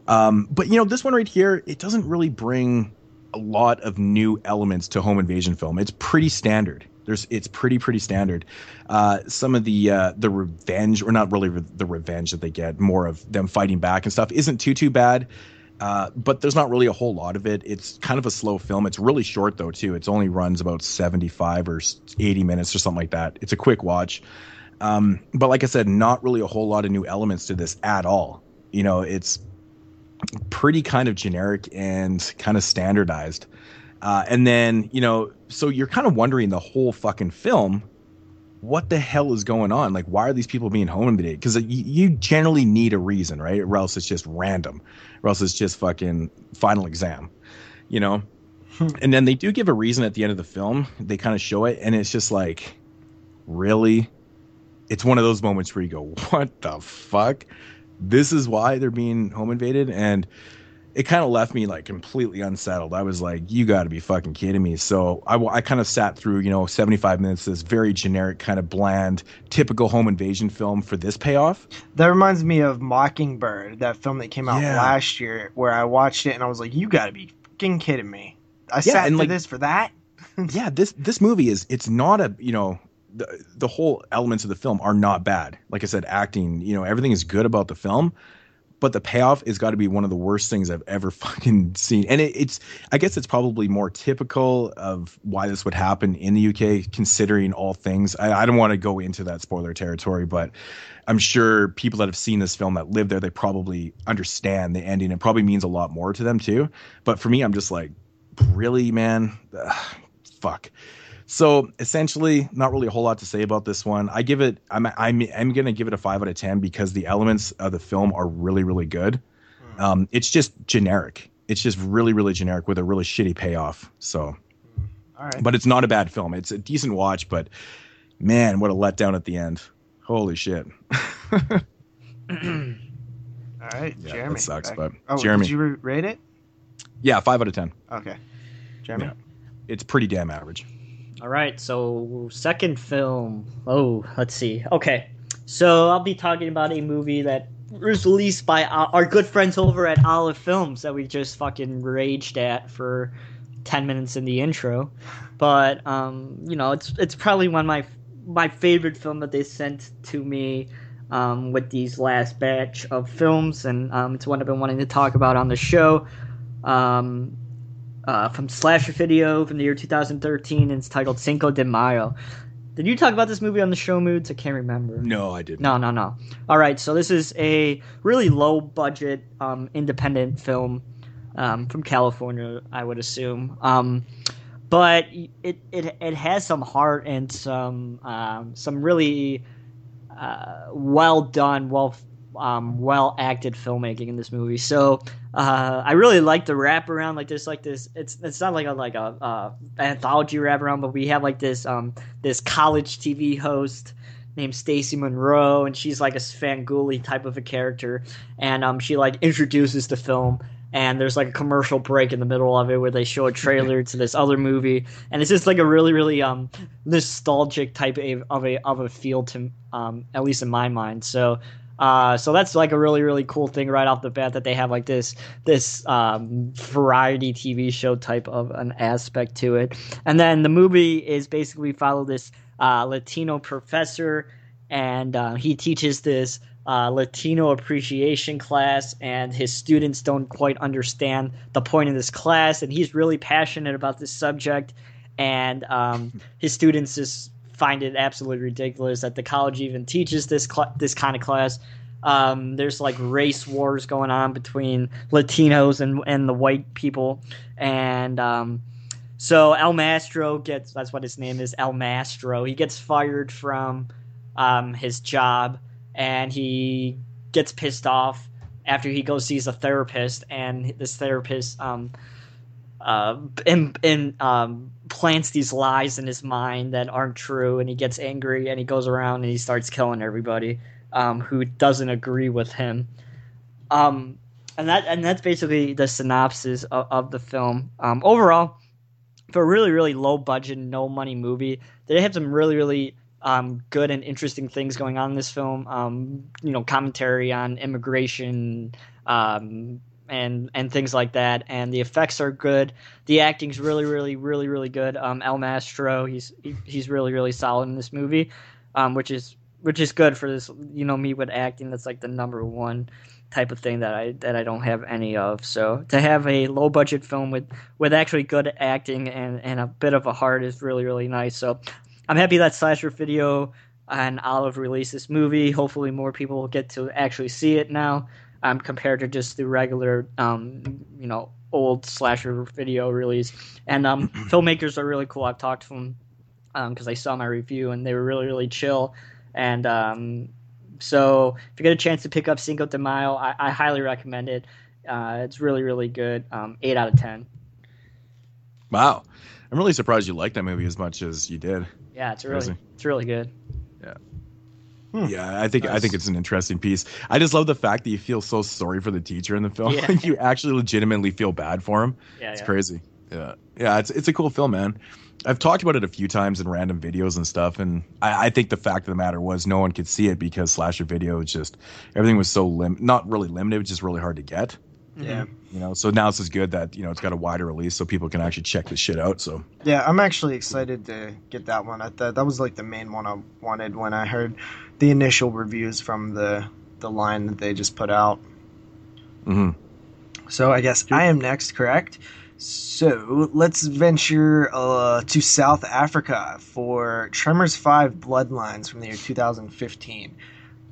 um, but you know, this one right here, it doesn't really bring a lot of new elements to home invasion film. It's pretty standard. There's, it's pretty, pretty standard. Uh, some of the uh, the revenge, or not really re- the revenge that they get, more of them fighting back and stuff, isn't too too bad. Uh, but there's not really a whole lot of it. It's kind of a slow film. It's really short though too. It's only runs about 75 or 80 minutes or something like that. It's a quick watch. Um, but like I said, not really a whole lot of new elements to this at all. You know, it's pretty kind of generic and kind of standardized. Uh, and then, you know, so you're kind of wondering the whole fucking film, what the hell is going on? Like, why are these people being home invaded? Because you, you generally need a reason, right? Or else it's just random, or else it's just fucking final exam, you know? and then they do give a reason at the end of the film. They kind of show it, and it's just like, really? It's one of those moments where you go, what the fuck? This is why they're being home invaded? And it kind of left me like completely unsettled. I was like, you got to be fucking kidding me. So I, I kind of sat through, you know, 75 minutes, of this very generic, kind of bland, typical home invasion film for this payoff. That reminds me of Mockingbird, that film that came out Yeah. last year, where I watched it and I was like, "You got to be fucking kidding me!" I Yeah, sat through like- this for that. yeah, this this movie is it's not a you know the the whole elements of the film are not bad. Like I said, acting, you know, everything is good about the film, but the payoff has got to be one of the worst things I've ever fucking seen. And it, it's I guess it's probably more typical of why this would happen in the UK, considering all things. I, I don't want to go into that spoiler territory, but I'm sure people that have seen this film that live there, they probably understand the ending. It probably means a lot more to them too. But for me, I'm just like, really, man, Ugh, fuck. So essentially, not really a whole lot to say about this one. I give it. I'm. I'm. I'm gonna give it a five out of ten because the elements of the film are really, really good. Hmm. Um, it's just generic. It's just really, really generic with a really shitty payoff. So, hmm. All right. but it's not a bad film. It's a decent watch, but man, what a letdown at the end. Holy shit. All right, Yeah, Jeremy. that sucks, back- but oh, Jeremy. did you rate it? Yeah, five out of ten. Okay, Jeremy. Yeah. It's pretty damn average. All right, so second film. Oh, let's see. Okay, so I'll be talking about a movie that was released by our good friends over at Olive Films that we just fucking raged at for ten minutes in the intro. But um, you know, it's it's probably one of my my favorite film that they sent to me um, with these last batch of films, and um, it's one I've been wanting to talk about on the show. Um, uh, from Slasher Video from the year 2013, and it's titled Cinco de Mayo. Did you talk about this movie on the show moods? I can't remember. No, I didn't. No, no, no. All right, so this is a really low budget um, independent film um, from California, I would assume. Um, but it, it it has some heart and some um, some really uh, well done, well um, well acted filmmaking in this movie. So uh, I really like the wraparound. Like there's like this. It's it's not like a like a uh, anthology wraparound, but we have like this um this college TV host named Stacy Monroe, and she's like a Svengoolie type of a character, and um she like introduces the film. And there's like a commercial break in the middle of it where they show a trailer to this other movie, and it's just like a really, really um nostalgic type of, of a of a feel to um at least in my mind. So uh, so that's like a really really cool thing right off the bat that they have like this this um, variety TV show type of an aspect to it. And then the movie is basically follow this uh, Latino professor, and uh, he teaches this uh, Latino appreciation class, and his students don't quite understand the point of this class, and he's really passionate about this subject, and um, his students just find it absolutely ridiculous that the college even teaches this cl- this kind of class. Um, there's like race wars going on between Latinos and and the white people, and um, so El Mastro gets that's what his name is El Mastro. He gets fired from um, his job, and he gets pissed off after he goes sees a therapist, and this therapist um, uh, and, and um, plants these lies in his mind that aren't true, and he gets angry and he goes around and he starts killing everybody um, who doesn't agree with him. Um, and that and that's basically the synopsis of, of the film. Um, overall, for a really really low budget, no money movie, they have some really really um, good and interesting things going on in this film. Um, you know, commentary on immigration, um, and and things like that. And the effects are good. The acting's really, really, really, really good. Um, El Mastro, he's he, he's really, really solid in this movie, um, which is which is good for this. You know, me with acting, that's like the number one type of thing that I that I don't have any of. So to have a low budget film with with actually good acting and and a bit of a heart is really, really nice. So I'm happy that Slasher Video and Olive released this movie. Hopefully, more people will get to actually see it now um, compared to just the regular, um, you know, old slasher video release. And um, filmmakers are really cool. I've talked to them because um, I saw my review and they were really, really chill. And um, so if you get a chance to pick up Cinco de Mayo, I, I highly recommend it. Uh, it's really, really good. Um, eight out of ten. Wow, I'm really surprised you liked that movie as much as you did. Yeah, it's really, Crazy. it's really good. Hmm. Yeah, I think nice. I think it's an interesting piece. I just love the fact that you feel so sorry for the teacher in the film. Yeah. you actually legitimately feel bad for him. Yeah, it's yeah. crazy. Yeah, yeah, it's it's a cool film, man. I've talked about it a few times in random videos and stuff, and I, I, think the fact of the matter was no one could see it because slasher video just everything was so lim not really limited, just really hard to get. Yeah. You know, so now it's just good that, you know, it's got a wider release so people can actually check this shit out. So Yeah, I'm actually excited to get that one. I thought that was like the main one I wanted when I heard the initial reviews from the the line that they just put out. Mm-hmm. So I guess I am next, correct? So let's venture uh, to South Africa for Tremors 5 Bloodlines from the year 2015.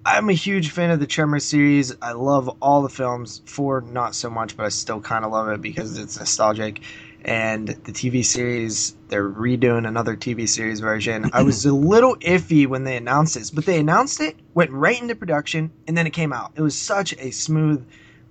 I'm a huge fan of the Tremors series. I love all the films. Four, not so much, but I still kind of love it because it's nostalgic. And the TV series, they're redoing another TV series version. I was a little iffy when they announced this, but they announced it, went right into production, and then it came out. It was such a smooth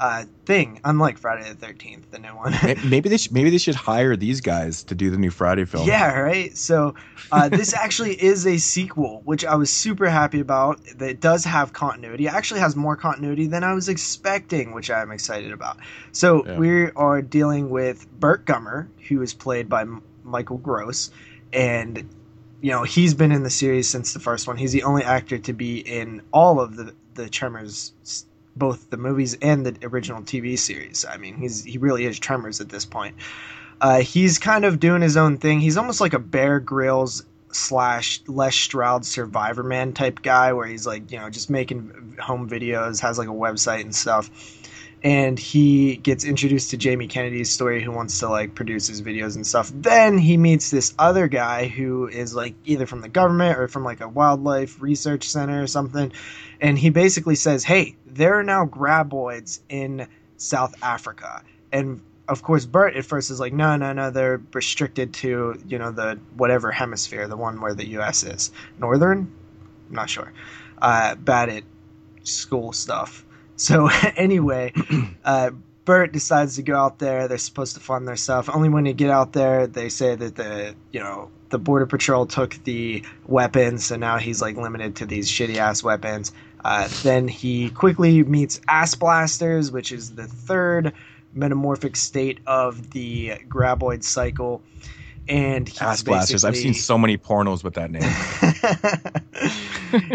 uh, thing, unlike Friday the Thirteenth, the new one. maybe they should, maybe they should hire these guys to do the new Friday film. Yeah, right. So uh, this actually is a sequel, which I was super happy about. That it does have continuity. It actually has more continuity than I was expecting, which I'm excited about. So yeah. we are dealing with Burt Gummer, who is played by Michael Gross, and you know he's been in the series since the first one. He's the only actor to be in all of the the Tremors both the movies and the original TV series. I mean, he's he really is Tremors at this point. Uh, he's kind of doing his own thing. He's almost like a Bear Grylls slash Les Stroud Survivor Man type guy, where he's like you know just making home videos, has like a website and stuff. And he gets introduced to Jamie Kennedy's story, who wants to like produce his videos and stuff. Then he meets this other guy who is like either from the government or from like a wildlife research center or something. And he basically says, "Hey, there are now graboids in South Africa. And of course, Burt at first is like, no, no, no, they're restricted to, you know, the whatever hemisphere, the one where the U.S. is. Northern? I'm not sure. Uh, bad at school stuff. So anyway, uh, Burt decides to go out there. They're supposed to fund their stuff. Only when you get out there, they say that the you know the border patrol took the weapons, so now he's like limited to these shitty ass weapons. Uh, then he quickly meets ass blasters, which is the third metamorphic state of the graboid cycle. And he's Ass blasters. I've seen so many pornos with that name.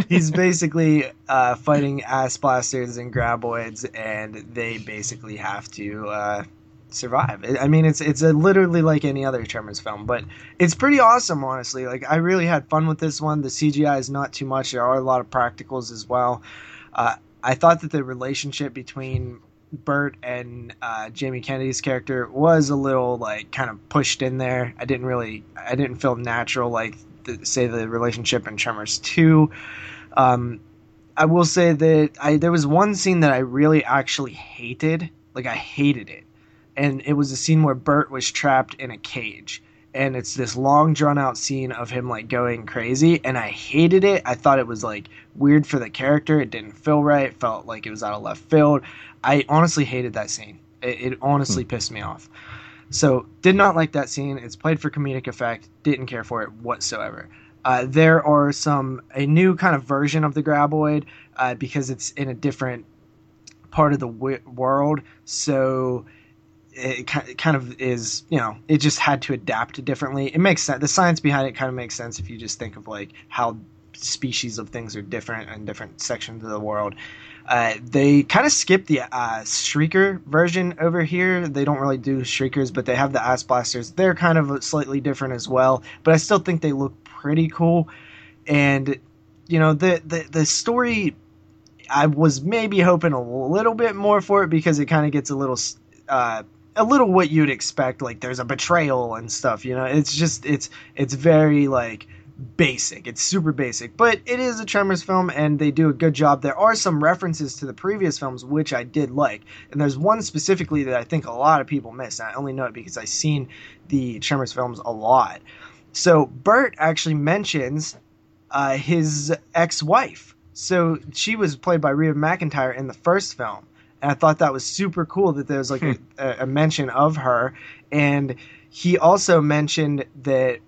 he's basically uh, fighting ass blasters and graboids, and they basically have to uh, survive. I mean, it's it's literally like any other Tremors film, but it's pretty awesome, honestly. Like I really had fun with this one. The CGI is not too much. There are a lot of practicals as well. Uh, I thought that the relationship between Burt and uh, Jamie Kennedy's character was a little like kind of pushed in there. I didn't really, I didn't feel natural like the, say the relationship in Tremors two. Um, I will say that I there was one scene that I really actually hated. Like I hated it, and it was a scene where Burt was trapped in a cage. And it's this long drawn out scene of him like going crazy, and I hated it. I thought it was like weird for the character. It didn't feel right. It felt like it was out of left field. I honestly hated that scene. It, it honestly pissed me off. So did not like that scene. It's played for comedic effect. Didn't care for it whatsoever. Uh, there are some a new kind of version of the graboid uh, because it's in a different part of the w- world. So it it kind of is you know it just had to adapt differently. It makes sense. The science behind it kind of makes sense if you just think of like how species of things are different in different sections of the world. Uh, they kind of skip the uh, Shrieker version over here. They don't really do Shriekers, but they have the Ass Blasters. They're kind of slightly different as well, but I still think they look pretty cool. And you know the the the story, I was maybe hoping a little bit more for it because it kind of gets a little. Uh, a little what you'd expect like there's a betrayal and stuff you know it's just it's it's very like basic. It's super basic, but it is a Tremors film, and they do a good job. There are some references to the previous films which I did like, and there's one specifically that I think a lot of people miss. And I only know it because I've seen the Tremors films a lot. So Burt actually mentions uh, his ex-wife. So she was played by Reba McEntire in the first film, and I thought that was super cool that there was like a, a mention of her. And he also mentioned that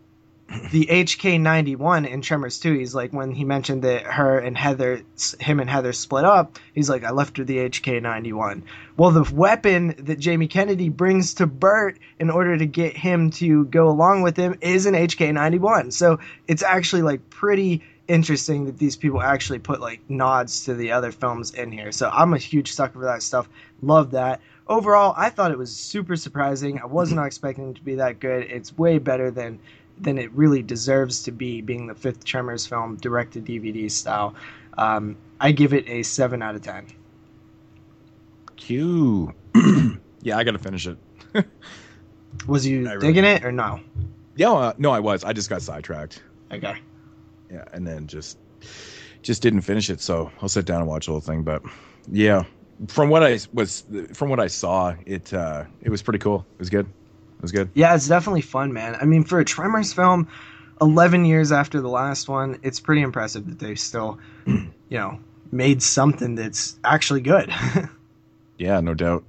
the HK91 in Tremors 2, he's like, when he mentioned that her and Heather, him and Heather split up, he's like, I left her the HK91. Well, the weapon that Jamie Kennedy brings to Burt in order to get him to go along with him is an HK91. So it's actually like pretty interesting that these people actually put like nods to the other films in here. So I'm a huge sucker for that stuff. Love that. Overall, I thought it was super surprising. I was not expecting it to be that good. It's way better than than it really deserves to be, being the fifth Tremors film, direct to DVD style. Um, I give it a seven out of ten. Q. yeah, I got to finish it. Was you I really- digging it or no? Yeah, uh, no, I was. I just got sidetracked. Okay. Yeah, and then just just didn't finish it. So I'll sit down and watch the whole thing. But yeah, from what I was from what I saw, it uh, it was pretty cool. It was good. It was good. Yeah, it's definitely fun, man. I mean, for a Tremors film, eleven years after the last one, it's pretty impressive that they still, you know, made something that's actually good. Yeah, no doubt.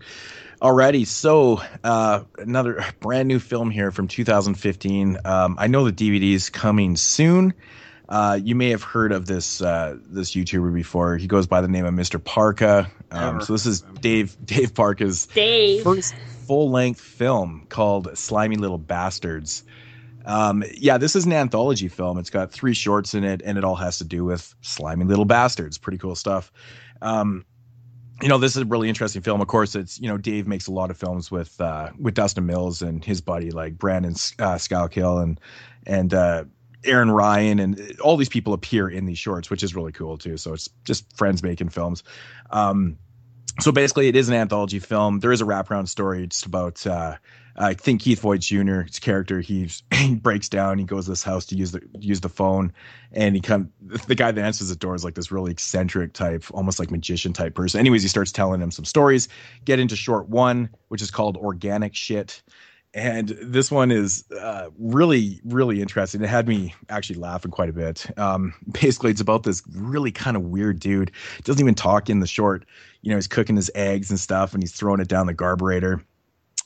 Alrighty, so uh, another brand new film here from 2015. Um, I know the DVD is coming soon. Uh, you may have heard of this uh, this YouTuber before. He goes by the name of Mr. Parka. Um, so this is heard of him. Dave Dave Parka's Dave. first full length film called Slimy Little Bastards. Um, yeah, this is an anthology film. It's got three shorts in it, and it all has to do with slimy little bastards. Pretty cool stuff. Um, you know, this is a really interesting film. Of course, it's you know Dave makes a lot of films with uh, with Dustin Mills and his buddy like Brandon uh, Salkil and and uh, Erin Ryan and all these people appear in these shorts, which is really cool too. So it's just friends making films. Um, so basically, it is an anthology film. There is a wraparound story just about. Uh, I think Keith Voigt Jr. His character he, he breaks down. He goes to this house to use the use the phone, and he come the guy that answers the door is like this really eccentric type, almost like magician type person. Anyways, he starts telling him some stories. Get into short one, which is called organic shit, and this one is uh, really, really interesting. It had me actually laughing quite a bit. Um, basically, it's about this really kind of weird dude. Doesn't even talk in the short. You know, he's cooking his eggs and stuff, and he's throwing it down the carburetor.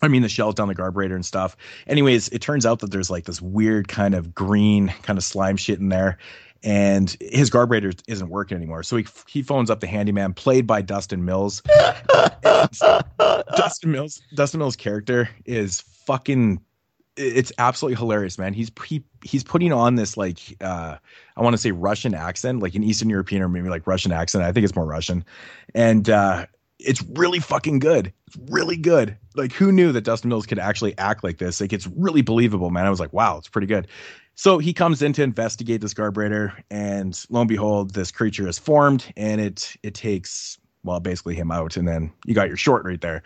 I mean, the shells down the carburetor and stuff. Anyways, it turns out that there's like this weird kind of green kind of slime shit in there, and his carburetor isn't working anymore. So he he phones up the handyman, played by Dustin Mills. Dustin Mills, Dustin Mills' character is fucking. It's absolutely hilarious, man. He's he, he's putting on this like uh, I want to say Russian accent, like an Eastern European or maybe like Russian accent. I think it's more Russian, and uh, it's really fucking good. It's really good. Like who knew that Dustin Mills could actually act like this? Like it's really believable, man. I was like, wow, it's pretty good. So he comes in to investigate this carburetor, and lo and behold, this creature is formed, and it it takes well basically him out, and then you got your short right there.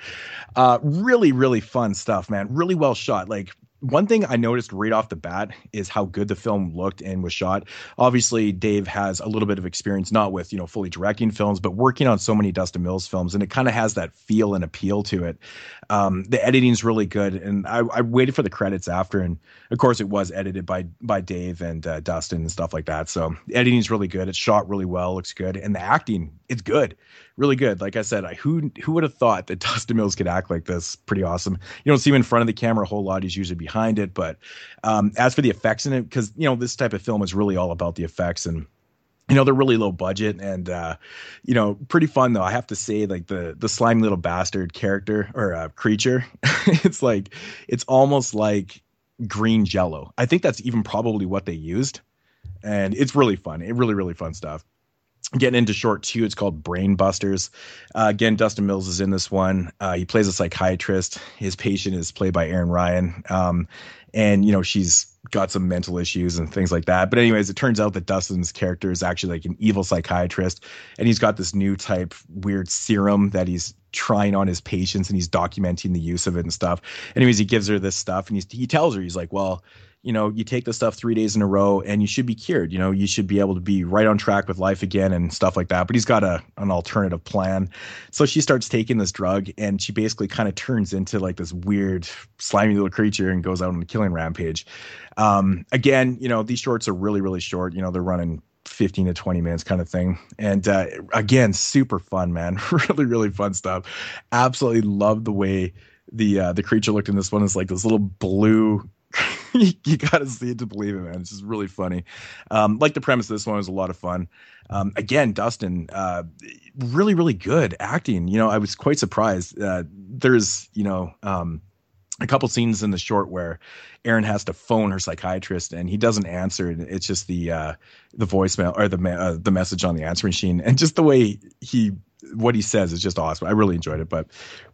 Uh, really, really fun stuff, man. Really well shot. Like one thing I noticed right off the bat is how good the film looked and was shot. Obviously, Dave has a little bit of experience, not with you know fully directing films, but working on so many Dustin Mills films, and it kind of has that feel and appeal to it. Um, the editing's really good, and I, I, waited for the credits after, and of course, it was edited by by Dave and uh, Dustin and stuff like that. So editing's really good. It's shot really well, looks good, and the acting it's good really good. Like I said, I, who who would have thought that Dustin Mills could act like this? Pretty awesome. You don't see him in front of the camera a whole lot. He's usually behind it. But um, as for the effects in it, because you know this type of film is really all about the effects and you know they're really low budget and uh, you know pretty fun though i have to say like the the slimy little bastard character or uh, creature it's like it's almost like green jello i think that's even probably what they used and it's really fun it really really fun stuff getting into short two it's called brain busters. Uh, again dustin mills is in this one. Uh, he plays a psychiatrist. His patient is played by Erin Ryan. Um, and you know she's got some mental issues and things like that. But anyways it turns out that dustin's character is actually like an evil psychiatrist. And he's got this new type weird serum that he's trying on his patients and he's documenting the use of it and stuff. Anyways he gives her this stuff and he's, he tells her he's like well you know, you take the stuff three days in a row and you should be cured. You know, you should be able to be right on track with life again and stuff like that. But he's got a an alternative plan. So she starts taking this drug and she basically kind of turns into like this weird, slimy little creature and goes out on a killing rampage. Um, again, you know, these shorts are really, really short. You know, they're running 15 to 20 minutes kind of thing. And uh, again, super fun, man. really, really fun stuff. Absolutely love the way the uh, the creature looked in this one. Is like this little blue you, got to see it to believe it, man. It's just really funny. Um, like the premise of this one was a lot of fun. Um, again, Dustin, uh, really, really good acting. You know, I was quite surprised. Uh, there's, you know, um, a couple scenes in the short where Erin has to phone her psychiatrist and he doesn't answer. and It's just the uh, the voicemail or the uh, the message on the answering machine, and just the way he what he says is just awesome. I really enjoyed it, but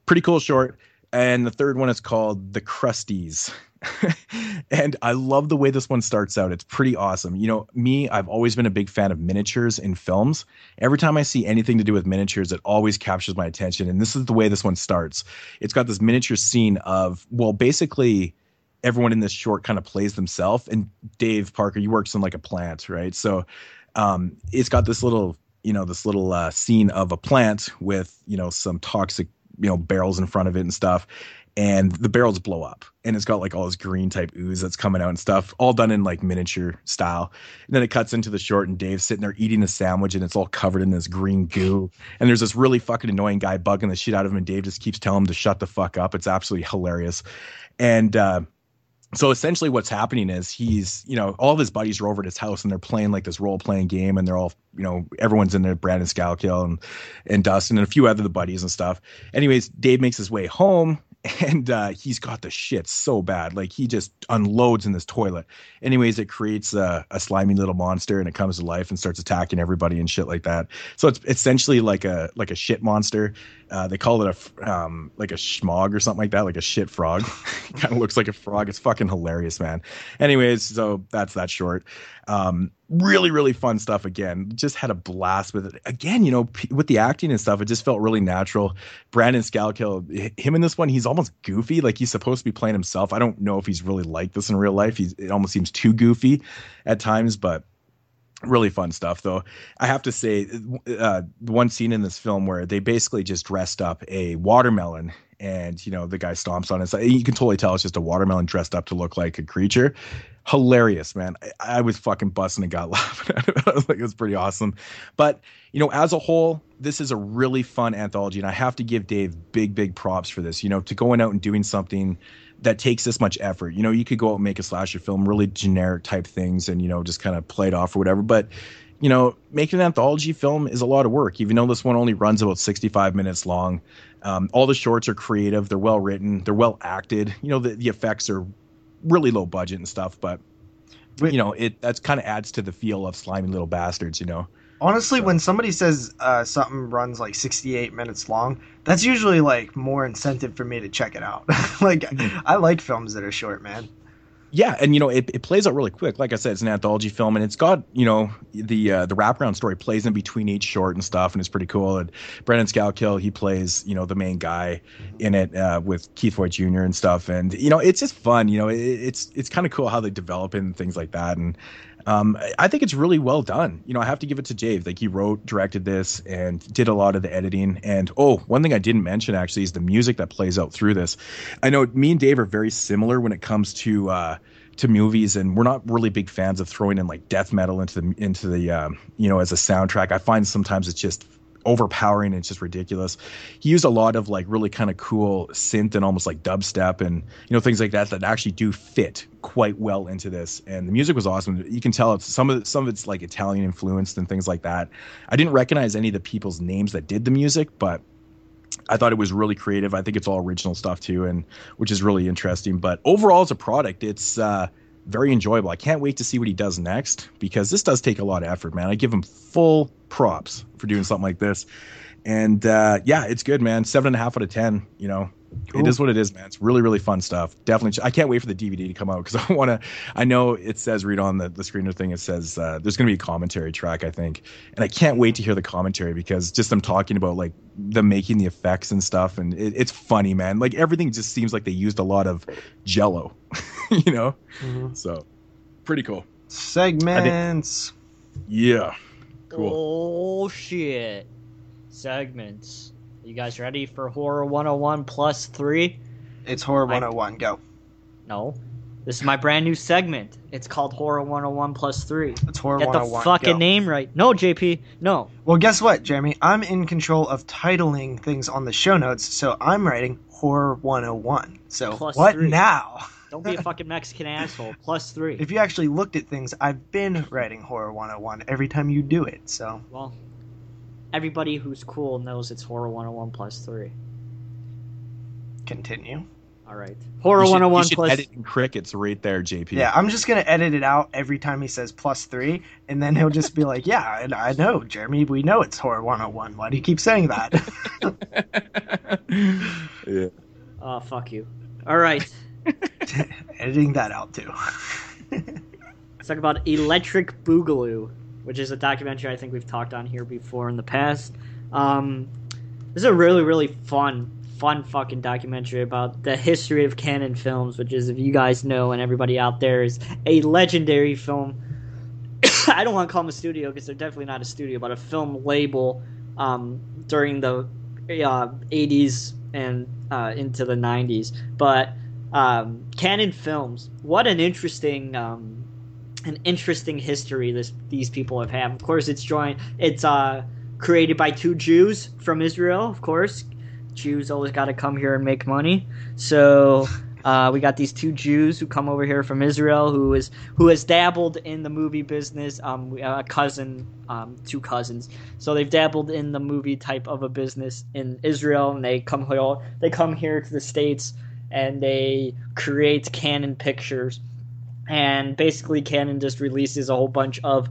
pretty cool short. And the third one is called The Crusties. and I love the way this one starts out. It's pretty awesome. You know, me, I've always been a big fan of miniatures in films. Every time I see anything to do with miniatures, it always captures my attention. And this is the way this one starts. It's got this miniature scene of, well, basically everyone in this short kind of plays themselves. And Dave Parker, you works in like a plant, right? So um, it's got this little, you know, this little uh, scene of a plant with, you know, some toxic you know barrels in front of it and stuff and the barrels blow up and it's got like all this green type ooze that's coming out and stuff all done in like miniature style. And then it cuts into the short and dave's sitting there eating a sandwich and it's all covered in this green goo. And there's this really fucking annoying guy bugging the shit out of him and dave just keeps telling him to shut the fuck up. It's absolutely hilarious. And uh so essentially what's happening is he's you know all of his buddies are over at his house and they're playing like this role playing game and they're all you know everyone's in there brandon Salkil and and dustin and a few other buddies and stuff. Anyways dave makes his way home and uh, he's got the shit so bad. Like he just unloads in this toilet. Anyways, it creates a, a, slimy little monster, and it comes to life and starts attacking everybody and shit like that. So it's essentially like a like a shit monster. Uh, they call it a um, like a schmog or something like that, like a shit frog. kind of looks like a frog. It's fucking hilarious, man. Anyways, so that's that short. Um, really really fun stuff again just had a blast with it again you know p- with the acting and stuff it just felt really natural brandon Salkil, him in this one he's almost goofy like he's supposed to be playing himself i don't know if he's really like this in real life he's it almost seems too goofy at times but really fun stuff though. I have to say uh, one scene in this film where they basically just dressed up a watermelon and you know the guy stomps on it so you can totally tell it's just a watermelon dressed up to look like a creature. Hilarious man. I, I was fucking busting and got laughing at it. I was like it was pretty awesome. But you know as a whole this is a really fun anthology and i have to give dave big big props for this. You know to going out and doing something that takes this much effort. You know, you could go out and make a slasher film, really generic type things, and you know, just kind of play it off or whatever. But you know, making an anthology film is a lot of work. Even though this one only runs about 65 minutes long, um, all the shorts are creative. They're well written. They're well acted. You know, the, the effects are really low budget and stuff, but you know, it that's kind of adds to the feel of slimy little bastards. You know. Honestly, when somebody says uh, something runs like 68 minutes long, that's usually like more incentive for me to check it out. like, mm-hmm. I like films that are short, man. Yeah, and you know it, it plays out really quick. Like I said, it's an anthology film, and it's got you know the uh, the wraparound story plays in between each short and stuff, and it's pretty cool. And Brandon Salkil, he plays you know the main guy in it uh, with Keith Voigt Jr. and stuff, and you know it's just fun. You know it, it's it's kind of cool how they develop and things like that, and um, I think it's really well done. You know, I have to give it to Dave. Like he wrote, directed this, and did a lot of the editing. And oh, one thing I didn't mention actually is the music that plays out through this. I know me and Dave are very similar when it comes to uh, to movies, and we're not really big fans of throwing in like death metal into the into the um, you know as a soundtrack. I find sometimes it's just overpowering and it's just ridiculous. He used a lot of like really kind of cool synth and almost like dubstep and you know things like that that actually do fit quite well into this. And the music was awesome. You can tell some of some of it's like Italian influenced and things like that. I didn't recognize any of the people's names that did the music, but I thought it was really creative. I think it's all original stuff too, and which is really interesting. But overall, as a product, it's uh, very enjoyable. I can't wait to see what he does next because this does take a lot of effort, man. I give him full props for doing something like this. And uh, yeah, it's good, man. Seven and a half out of ten. You know, cool. it is what it is, man. It's really, really fun stuff. Definitely, I can't wait for the DVD to come out because I want to. I know it says read on the the screener thing. It says uh, there's going to be a commentary track, I think, and I can't wait to hear the commentary because just them talking about like them making the effects and stuff, and it, it's funny, man. Like everything just seems like they used a lot of Jello, you know. Mm-hmm. So, pretty cool. Segments. Think, yeah. Cool. Oh shit. Segments. You guys ready for Horror 101 plus 3? It's Horror 101. Go. No. This is my brand new segment. It's called Horror 101 plus 3. It's Horror Get 101. Get the fucking Go. name right. No, JP. No. Well, guess what, Jeremy? I'm in control of titling things on the show notes, so I'm writing Horror 101. So, plus what three. now? Don't be a fucking Mexican asshole. Plus 3. If you actually looked at things, I've been writing Horror 101 every time you do it, so. Well, everybody who's cool knows it's Horror 101 plus 3. Continue. All right. Horror you should, 101 you oh should plus. Edit crickets right there, JP. Yeah, I'm just going to edit it out every time he says plus 3, and then he'll just be like, yeah, I know, Jeremy, we know it's Horror 101. Why do you keep saying that? yeah. Oh, fuck you. All right. Editing that out, too. Let's talk about Electric Boogaloo which is a documentary I think we've talked on here before in the past. Um, this is a really, really fun, fun fucking documentary about the history of Cannon Films, which is, if you guys know and everybody out there, is a legendary film. I don't want to call them a studio because they're definitely not a studio, but a film label um, during the uh, 80s and uh, into the 90s. But um, Cannon Films, what an interesting um, an interesting history this these people have had. Of course, it's joined. It's uh, created by two Jews from Israel. Of course, Jews always got to come here and make money. So uh, we got these two Jews who come over here from Israel, who is who has dabbled in the movie business. Um, a cousin, um, two cousins. So they've dabbled in the movie type of a business in Israel, and they come here. They come here to the states and they create Cannon Pictures and basically Cannon just releases a whole bunch of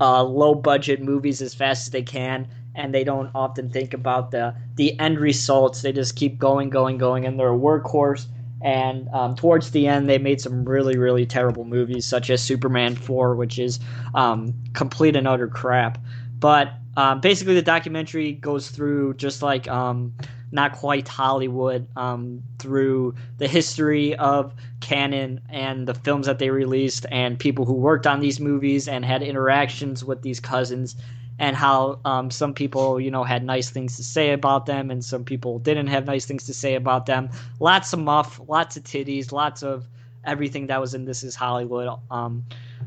uh, low budget movies as fast as they can, and they don't often think about the the end results. They just keep going, going, going, and they're a workhorse. And um, towards the end, they made some really, really terrible movies, such as Superman 4, which is um, complete and utter crap. But um, basically, the documentary goes through just like um, not quite Hollywood um, through the history of Cannon and the films that they released and people who worked on these movies and had interactions with these cousins and how um, some people, you know, had nice things to say about them, and some people didn't have nice things to say about them. Lots of muff, lots of titties, lots of everything that was in This Is Hollywood, um,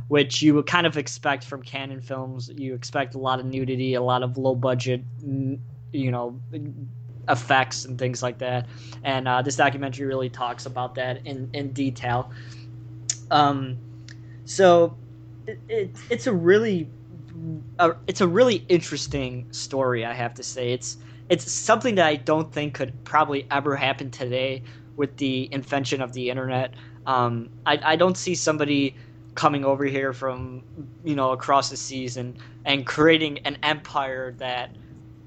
which you would kind of expect from Cannon films. You expect a lot of nudity, a lot of low budget, you know, effects and things like that. And uh, this documentary really talks about that in in detail. Um, so it, it, it's a really a, it's a really interesting story. I have to say, it's it's something that I don't think could probably ever happen today with the invention of the internet. Um, I, I don't see somebody coming over here from you know across the seas and, and creating an empire that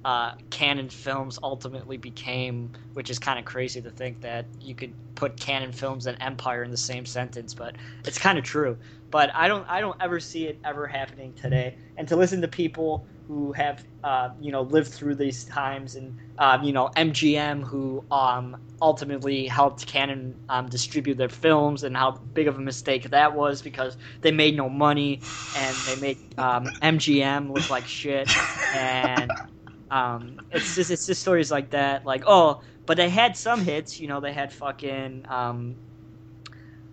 uh, Cannon Films ultimately became, which is kind of crazy to think that you could put Cannon Films and Empire in the same sentence, but it's kind of true. But I don't, I don't ever see it ever happening today. And to listen to people who have, uh, you know, lived through these times, and um, you know, MGM who um, ultimately helped Cannon um, distribute their films, and how big of a mistake that was because they made no money and they made MGM um, look like shit and. Um, it's just it's just stories like that. Like oh, but they had some hits. You know, they had fucking um,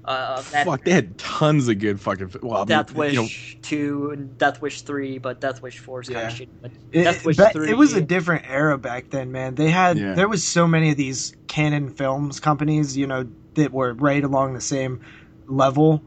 uh, that, Fuck, they had tons of good fucking. Well, Death Wish you know, two and Death Wish three, but Death Wish four is yeah. kind of shit. But it, Death Wish three, it was a different era back then, man. They had yeah. there was so many of these Cannon Films companies, you know, that were right along the same level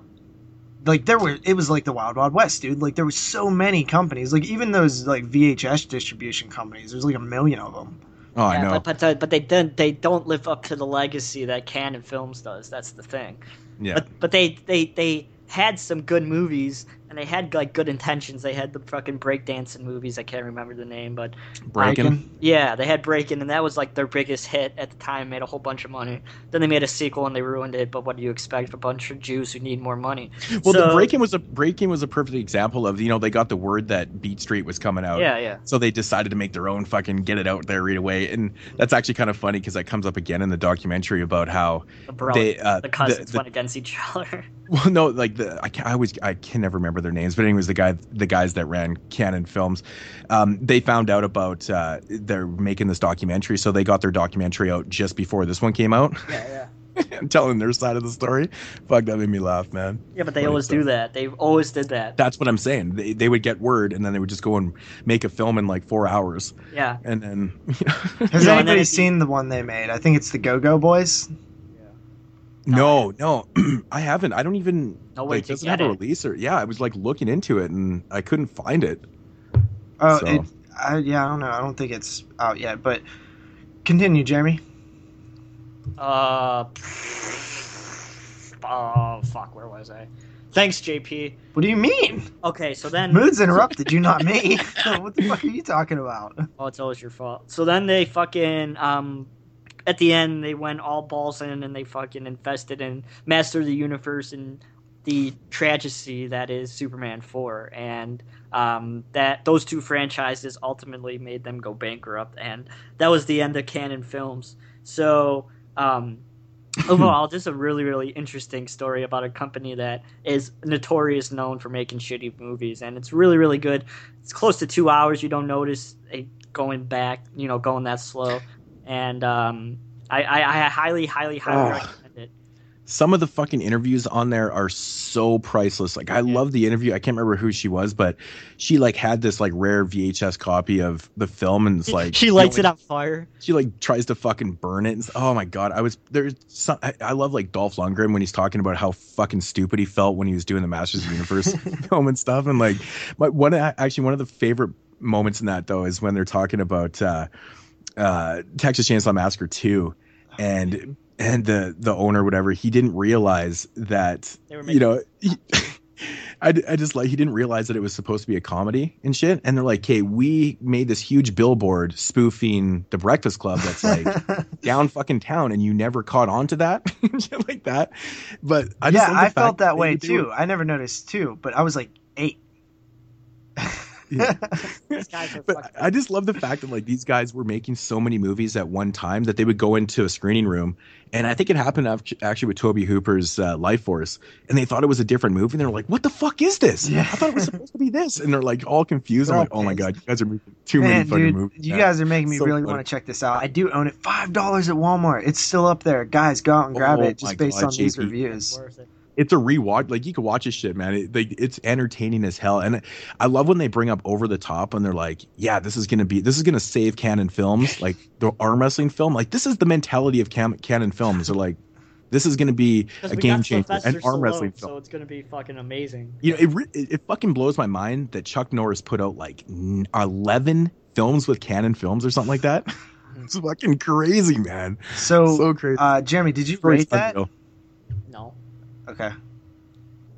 like there were it was like the wild wild west dude. Like there was so many companies. Like even those like vhs distribution companies there's like a million of them. Oh yeah, i know. but but, but they don't they don't live up to the legacy that cannon films does. That's the thing. Yeah. But, but they they they had some good movies and they had like good intentions. They had the fucking breakdancing movies. I can't remember the name, but Breaking. yeah, they had Breaking, and that was like their biggest hit at the time. Made a whole bunch of money. Then they made a sequel and they ruined it. But what do you expect? A bunch of Jews who need more money. Well, so, the Breaking was a Breaking was a perfect example of you know they got the word that Beat Street was coming out. Yeah, yeah. So they decided to make their own fucking get it out there right away, and that's actually kind of funny because that comes up again in the documentary about how the, bro- they uh, the cousins the, the, went against each other. Well, no, like the I, can, I always I can never remember their names, but anyways, the guy the guys that ran Cannon Films, um, they found out about uh, they're making this documentary, so they got their documentary out just before this one came out. Yeah, yeah. and telling their side of the story. Fuck, that made me laugh, man. Yeah, but they always do that. They always did that. That's what I'm saying. They, they would get word, and then they would just go and make a film in like four hours. Yeah. And then. You know. Has anybody seen the one they made? I think it's the Go Go Boys. No, no, I haven't. I don't even. No way like, doesn't have a release or yeah. I was like looking into it and I couldn't find it. Oh, so. it, I, yeah. I don't know. I don't think it's out yet. But continue, Jeremy. Uh, oh fuck. Where was I? Thanks, JP. What do you mean? Okay, so then moods interrupted you, not me. what the fuck are you talking about? Oh, it's always your fault. So then they fucking um at the end they went all balls in and they fucking infested and mastered the universe and the tragedy that is Superman 4 and um, that those two franchises ultimately made them go bankrupt. And that was the end of Cannon Films. So um, overall just a really really interesting story about a company that is notorious known for making shitty movies. And it's really really good. It's close to 2 hours, you don't notice it going back, you know, going that slow and um, I, I, I, highly, highly, highly oh. recommend it. Some of the fucking interviews on there are so priceless. Like I yeah. love the interview. I can't remember who she was, but she like had this like rare VHS copy of the film, and it's like she lights you know, it on fire. She like tries to fucking burn it. And, oh my god, I was there's some. I, I, love like Dolph Lundgren when he's talking about how fucking stupid he felt when he was doing the Masters of the Universe film and stuff. And like, my one actually one of the favorite moments in that though is when they're talking about. uh uh, Texas Chainsaw Massacre 2 and and the the owner whatever he didn't realize that you know he, I, I just like he didn't realize that it was supposed to be a comedy and shit. And they're like okay we made this huge billboard spoofing the breakfast club that's like down fucking town and you never caught on to that? Shit like that. But I yeah i felt that way too. Were, i never noticed too but i was like eight Yeah. These guys are But. I just love the fact that like these guys were making so many movies at one time that they would go into a screening room, and I think it happened act- actually with Tobe Hooper's uh, Life Force, and they thought it was a different movie, and they were like, "What the fuck is this? Yeah. I thought it was supposed to be this," and they're like all confused. They're I'm all like, "Oh my god, you guys are making too many Man, fucking dude, movies." you now." guys are making me So really funny. want to check this out. I do own it. Five dollars at Walmart. It's still up there. Guys, go out and grab Oh it just based God, on these JP. reviews. Worth it. it's a rewatch. Like you can watch this shit, man. It, like, it's entertaining as hell, and I love when they bring up over the top and they're like, "Yeah, this is gonna be this is gonna save Cannon films, like the arm wrestling film. Like this is the mentality of cam- Cannon films. They're like, this is gonna be a game changer, Sylvester an arm Stallone, wrestling film. So it's gonna be fucking amazing. You know, it, it it fucking blows my mind that Chuck Norris put out like eleven films with Cannon films or something like that. it's fucking crazy, man. So, so crazy. uh, Jeremy, did you rate that? unreal. Okay.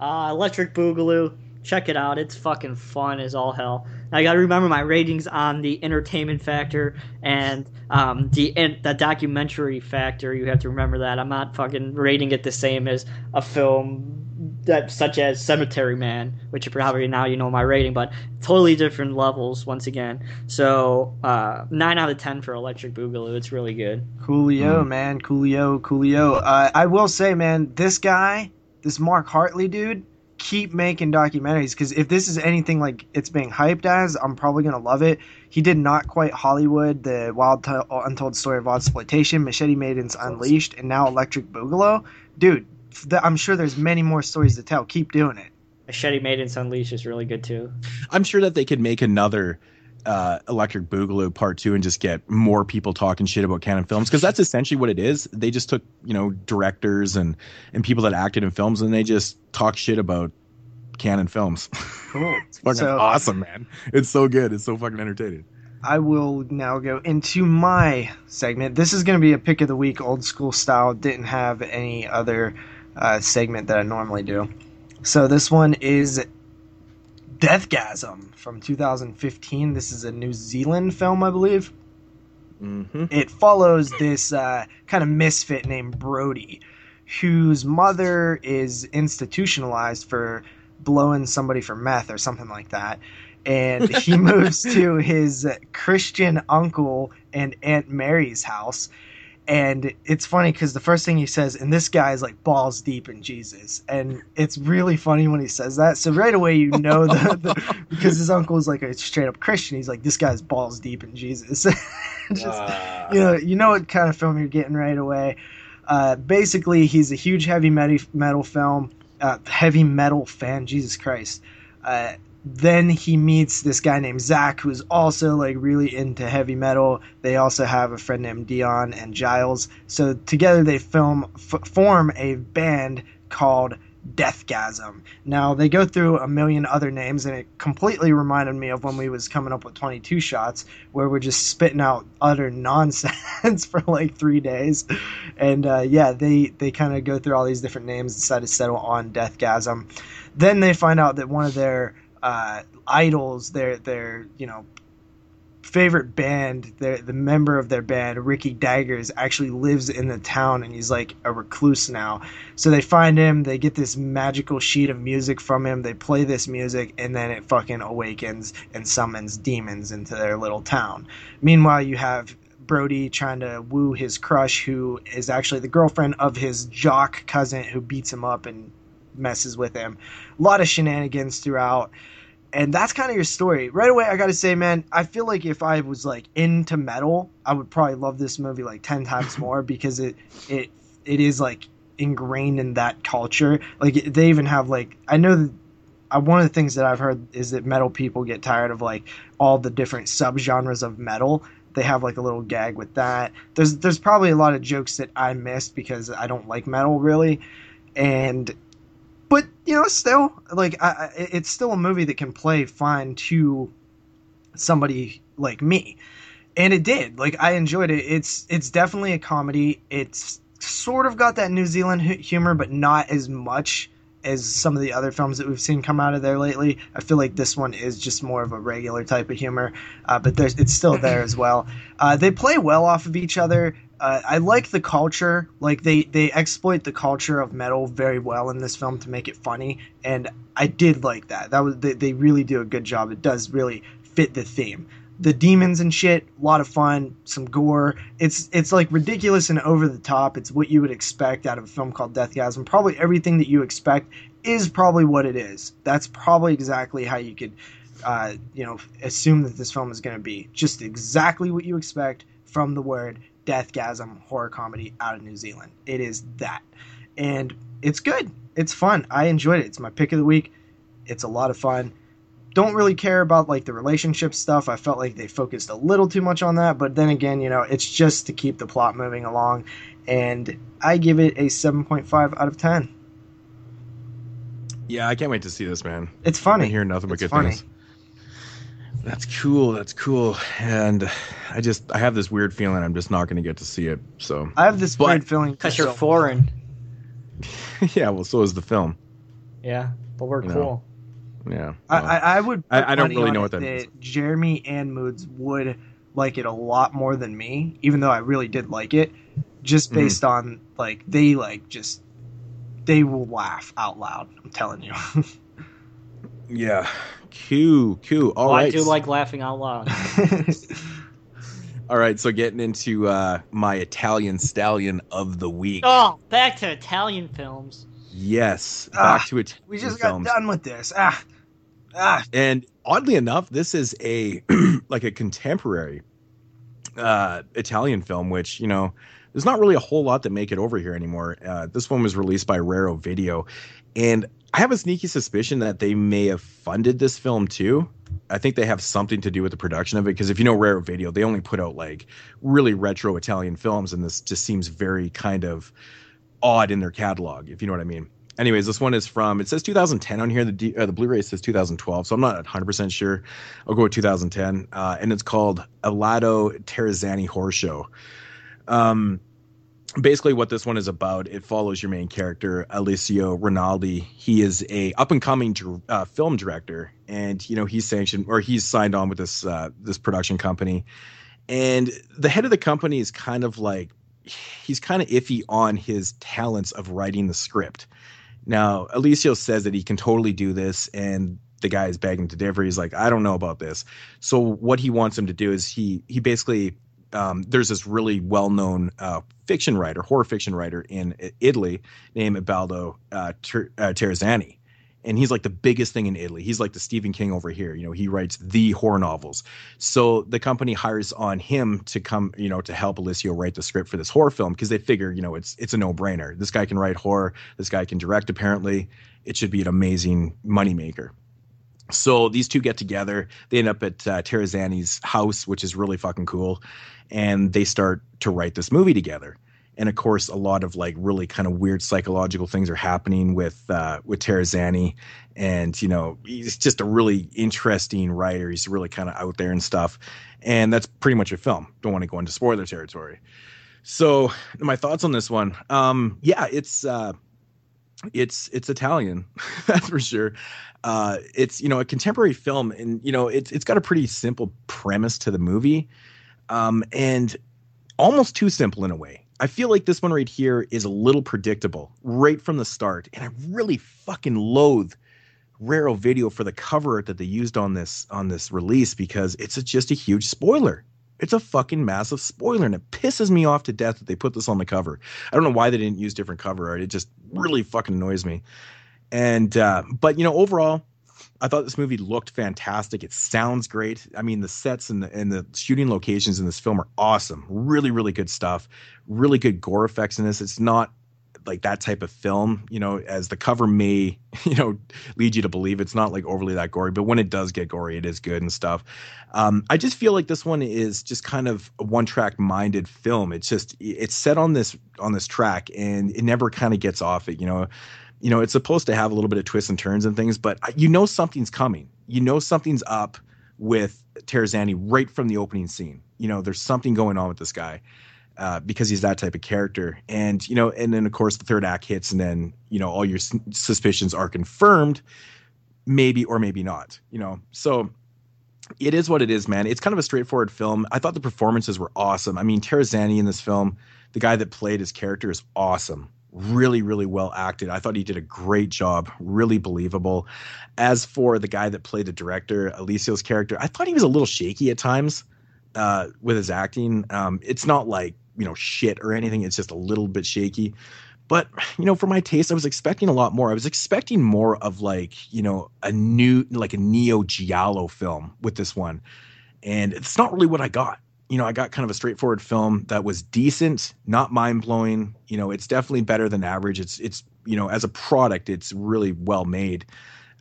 Uh, Electric Boogaloo. Check it out. It's fucking fun as all hell. I got to remember my ratings on the entertainment factor and um, the en- the documentary factor. You have to remember that. I'm not fucking rating it the same as a film that such as Cemetery Man, which you probably now you know my rating, but totally different levels once again. So uh, nine out of ten for Electric Boogaloo. It's really good. Coolio, Mm. man. Coolio, Coolio. Uh, I will say, man, this guy, this Mark Hartley dude, keep making documentaries because if this is anything like it's being hyped as, I'm probably gonna love it. He did not quite Hollywood, the Wild T- Untold Story of Exploitation, Machete Maidens Unleashed, and now Electric Boogaloo. Dude, th- I'm sure there's many more stories to tell. Keep doing it. Machete Maidens Unleashed is really good too. I'm sure that they could make another uh, Electric Boogaloo Part Two and just get more people talking shit about Cannon films because that's essentially what it is. They just took you know directors and and people that acted in films and they just talk shit about Cannon films. Cool. it's fucking So- awesome, man. It's so good. It's so fucking entertaining. I will now go into my segment. This is going to be a pick of the week, old school style. Didn't have any other uh, segment that I normally do. So this one is Deathgasm from 2015. This is a New Zealand film, I believe. Mm-hmm. It follows this uh, kind of misfit named Brody, whose mother is institutionalized for blowing somebody for meth or something like that. And he moves to his Christian uncle and Aunt Mary's house. And it's funny because the first thing he says, and this guy is like balls deep in Jesus. And it's really funny when he says that. So right away, you know, the, the, because his uncle is like a straight up Christian, he's like, this guy's balls deep in Jesus. Just, you know, you know what kind of film you're getting right away. Uh, basically, he's a huge heavy metal metal film, uh, heavy metal fan. Jesus Christ. Then he meets this guy named Zach, who's also like really into heavy metal. They also have a friend named Dion and Giles. So together they film f- form a band called Deathgasm. Now they go through a million other names, and it completely reminded me of when we was coming up with 22 shots, where we're just spitting out utter nonsense for like three days. And uh, yeah, they they kind of go through all these different names, decide to settle on Deathgasm. Then they find out that one of their uh, idols, their their you know favorite band, their the member of their band, Rikki Daggers, actually lives in the town and he's like a recluse now. So they find him, they get this magical sheet of music from him, they play this music, and then it fucking awakens and summons demons into their little town. Meanwhile, you have Brody trying to woo his crush, who is actually the girlfriend of his jock cousin who beats him up and messes with him. A lot of shenanigans throughout and that's kind of your story. Right away, I got to say, man, I feel like if I was like into metal, I would probably love this movie like ten times more because it it it is like ingrained in that culture. Like they even have like I know that uh, one of the things that I've heard is that metal people get tired of like all the different subgenres of metal. They have like a little gag with that. There's there's probably a lot of jokes that I missed because I don't like metal really, and but you know, still like I, I, it's still a movie that can play fine to somebody like me, and it did. Like I enjoyed it. It's it's definitely a comedy. It's sort of got that New Zealand hu- humor, but not as much as some of the other films that we've seen come out of there lately. I feel like this one is just more of a regular type of humor, uh, but it's still there as well. Uh, they play well off of each other. Uh, I like the culture. Like they they exploit the culture of metal very well in this film to make it funny, and I did like that. That was they, they really do a good job. It does really fit the theme. The demons and shit, a lot of fun, some gore. It's it's like ridiculous and over the top. It's what you would expect out of a film called Deathgasm. Probably everything that you expect is probably what it is. That's probably exactly how you could, uh, you know, assume that this film is going to be. Just exactly what you expect from the word Deathgasm horror comedy out of New Zealand. It is that, and it's good. It's fun. I enjoyed it. It's my pick of the week. It's a lot of fun don't really care about like the relationship stuff. I felt like they focused a little too much on that, but then again, you know, it's just to keep the plot moving along, and I give it a 7.5 out of 10. Yeah, I can't wait to see this, man. It's funny. I hear nothing but It's good funny. things. That's cool. That's cool. And I just I have this weird feeling I'm just not going to get to see it. So I have this But- weird feeling Because you're so- foreign. yeah, well, so is the film. Yeah, but we're You know. cool. Yeah. I, well, I, I would. I- I don't really know what that means. Jeremy and Moods would like it a lot more than me, even though I really did like it, just Mhm. based on like they like just they will laugh out loud. I'm telling you. yeah. Q Q. All Oh, right. I do like laughing out loud. All right. So getting into uh, my Italian stallion of the week. oh, back to Italian films. Yes. Ah, Back to it. we just got done with this. Ah, ah. And oddly enough, this is a like a contemporary uh, Italian film, which you know there's not really a whole lot that make it over here anymore. Uh, this one was released by Raro Video, and I have a sneaky suspicion that they may have funded this film too. I think they have something to do with the production of it because if you know Raro Video, they only put out like really retro Italian films, and this just seems very kind of odd in their catalog, if you know what I mean. Anyways, this one is from it says 2010 on here. The uh, the Blu-ray says 2012, so I'm not 100 percent sure. I'll go with 2010, uh, and it's called Alado Terrazani Horror Show. Um, basically, what this one is about, it follows your main character Alessio Rinaldi. He is a up and coming uh, film director, and you know he's sanctioned or he's signed on with this uh, this production company, and the head of the company is kind of like he's kind of iffy on his talents of writing the script. Now, Alessio says that he can totally do this, and the guy is begging to differ. He's like, I don't know about this. So what he wants him to do is he he basically um, there's this really well known uh, fiction writer, horror fiction writer in Italy named Ubaldo uh, Ter- uh, Terrazzani. And he's like the biggest thing in Italy. He's like the Stephen King over here. You know, he writes the horror novels. So the company hires on him to come, you know, to help Alessio write the script for this horror film because they figure, you know, it's it's a no brainer. This guy can write horror. This guy can direct. Apparently, it should be an amazing moneymaker. So these two get together. They end up at uh, house, which is really fucking cool, and they start to write this movie together. And of course, a lot of like really kind of weird psychological things are happening with uh, with Terrazzani, and you know he's just a really interesting writer. He's really kind of out there and stuff, and that's pretty much a film. Don't want to go into spoiler territory. So my thoughts on this one, um, yeah, it's uh, it's it's Italian, that's for sure. Uh, it's you know a contemporary film, and you know it's it's got a pretty simple premise to the movie, um, and almost too simple in a way. I feel like this one right here is a little predictable right from the start, and I really fucking loathe Raro Video for the cover art that they used on this on this release because it's a, just a huge spoiler. It's a fucking massive spoiler, and it pisses me off to death that they put this on the cover. I don't know why they didn't use different cover art. It just really fucking annoys me. And uh, but you know, overall, I thought this movie looked fantastic. It sounds great. I mean, the sets and the and the shooting locations in this film are awesome. Really, really good stuff. Really good gore effects in this. It's not like that type of film, you know, as the cover may, you know, lead you to believe it's not like overly that gory, but when it does get gory, it is good and stuff. Um, I just feel like this one is just kind of a one track minded film. It's just it's set on this on this track and it never kind of gets off it, you know. You know, it's supposed to have a little bit of twists and turns and things, but you know something's coming. You know something's up with Terrazzani right from the opening scene. You know, there's something going on with this guy uh, because he's that type of character. And you know, and then of course the third act hits, and then you know all your s- suspicions are confirmed, maybe or maybe not. You know, so it is what it is, man. It's kind of a straightforward film. I thought the performances were awesome. I mean, Terrazani in this film, the guy that played his character is awesome. Really, really well acted. I thought he did a great job. Really believable. As for the guy that played the director, Alessio's character, I thought he was a little shaky at times uh, with his acting. Um, it's not like you know shit or anything. It's just a little bit shaky. But you know, for my taste, I was expecting a lot more. I was expecting more of like you know a new like a Neo Giallo film with this one, and it's not really what I got. You know, I got kind of a straightforward film that was decent, not mind blowing. You know, it's definitely better than average. It's it's you know as a product, it's really well made.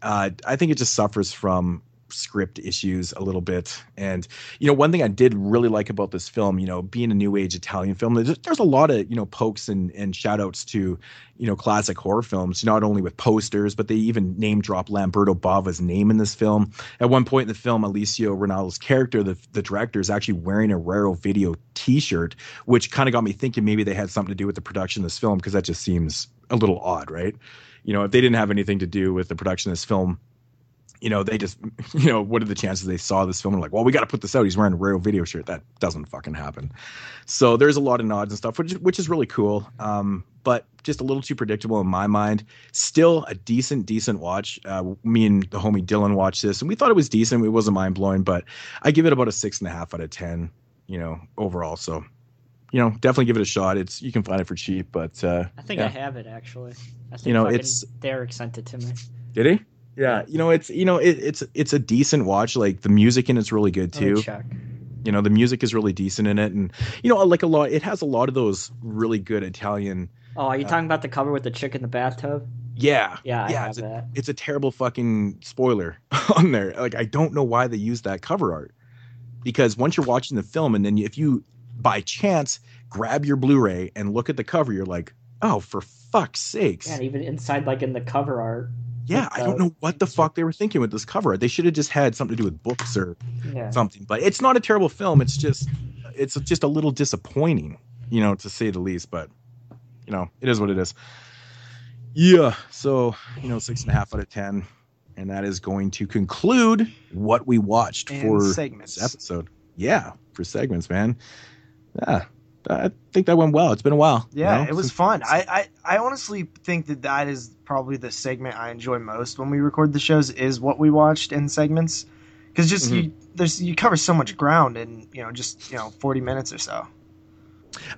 Uh, I think it just suffers from script issues a little bit. And you know, one thing I did really like about this film, you know, being a new age Italian film, there's, a lot of you know pokes and and shout outs to you know classic horror films, not only with posters, but they even name drop Lamberto Bava's name in this film. At one point in the film, Alessio Rinaldo's character, the the director, is actually wearing a Raro Video T-shirt, which kind of got me thinking maybe they had something to do with the production of this film because that just seems a little odd, right? You know, if they didn't have anything to do with the production of this film, you know, they just, you know, what are the chances they saw this film and like, well, we got to put this out. He's wearing a Raro Video shirt. That doesn't fucking happen. So there's a lot of nods and stuff, which which is really cool. Um, but just a little too predictable in my mind. Still a decent, decent watch. Uh, me and the homie Dylan watched this, and we thought it was decent. It wasn't mind blowing, but I give it about a six and a half out of ten. You know, overall. So, you know, definitely give it a shot. It's you can find it for cheap, but uh, I think yeah. I have it actually. I think You know, it's- Derek sent it to me. did he? Yeah, you know it's you know it, it's it's a decent watch. Like the music in it's really good too. check. You know the music is really decent in it, and you know like a lot. It has a lot of those really good Italian. Oh, are you Uh, talking about the cover with the chick in the bathtub? Yeah, Yeah, I yeah. It's a, it's a terrible fucking spoiler on there. Like I don't know why they used that cover art because once you're watching the film and then if you by chance grab your Blu-ray and look at the cover, you're like, oh, for fuck's sakes. Yeah, and even inside, like in the cover art. Yeah, I don't know what the fuck they were thinking with this cover. They should have just had something to do with books or Yeah. something. But it's not a terrible film. It's just it's just a little disappointing, you know, to say the least. But you know, it is what it is. Yeah. So you know, six and a half out of ten, and that is going to conclude what we watched And for segments. this episode. Yeah, for segments, man. Yeah, I think that went well. It's been a while. you Yeah, know, it was fun. I, I, I honestly think that that is probably the segment I enjoy most when we record the shows is what we watched in segments, because just Mm-hmm. you there's you cover so much ground in you know just you know forty minutes or so.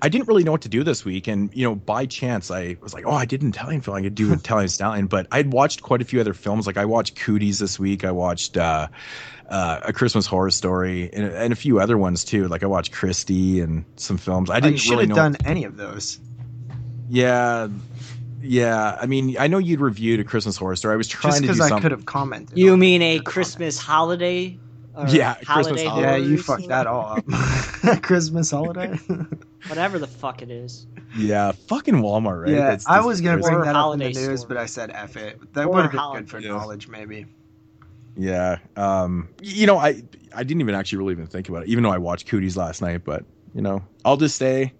I didn't really know what to do this week, and you know, by chance, I was like, "Oh, I did an Italian film. I could do Italian Stallion." But I'd watched quite a few other films. Like I watched Cooties this week. I watched uh, uh, A Christmas Horror Story, and, and a few other ones too. Like I watched Christie and some films. I I didn't should really have know. done any of those. Yeah, yeah. I mean, I know you'd reviewed A Christmas Horror Story. I was trying Just to do because I something. could have commented. You on mean a That's Christmas holiday? Or Yeah, Christmas holiday holiday. Yeah, you fucked that all up. Christmas holiday. Whatever the fuck it is. Yeah, fucking Walmart, right? yeah, I was gonna bring that up in the news, store. but I said F it. That would have been good for Yeah. knowledge, maybe. Yeah. Um, you know, I I didn't even actually really even think about it, even though I watched Cooties last night. But you know, I'll just say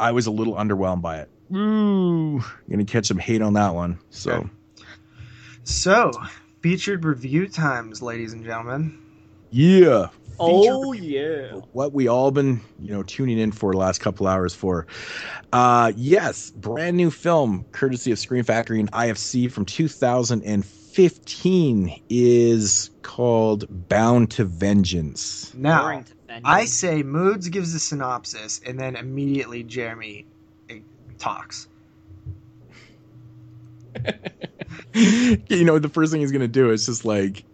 I was a little underwhelmed by it. Ooh, gonna catch some hate on that one. So Okay. So, featured review times, ladies and gentlemen. yeah. Oh yeah. What we all been, you know, tuning in for the last couple hours for. Uh yes, brand new film courtesy of Scream Factory and IFC from 2015 is called Bound to Vengeance. Now, to bend. I say Moods gives a synopsis, and then immediately Jeremy eh, talks. you know, the first thing he's gonna do is just like,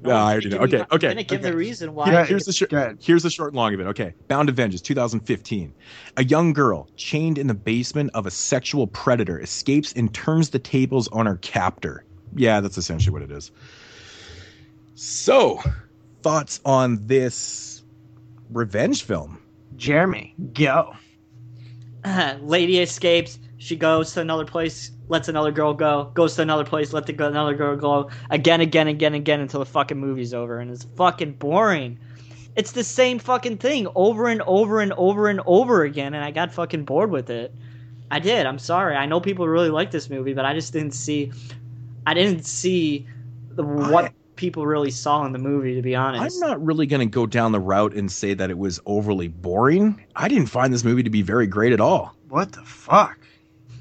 No, no, I'm I already know. gonna Okay, you- I'm gonna give okay. the reason why. Yeah, Here's the short. Here's the short and long of it. Okay, Bound to Vengeance, 2015. A young girl chained in the basement of a sexual predator escapes and turns the tables on her captor. Yeah, that's essentially what it is. So, thoughts on this revenge film? Jeremy, go. Lady escapes. She goes to another place, lets another girl go. Goes to another place, let the another girl go. Again, again, again, again until the fucking movie's over, and it's fucking boring. It's the same fucking thing over and over and over and over again, and I got fucking bored with it. I did. I'm sorry. I know people really like this movie, but I just didn't see. I didn't see the what people really saw in the movie. To be honest, I'm not really going to go down the route and say that it was overly boring. I didn't find this movie to be very great at all. What the fuck?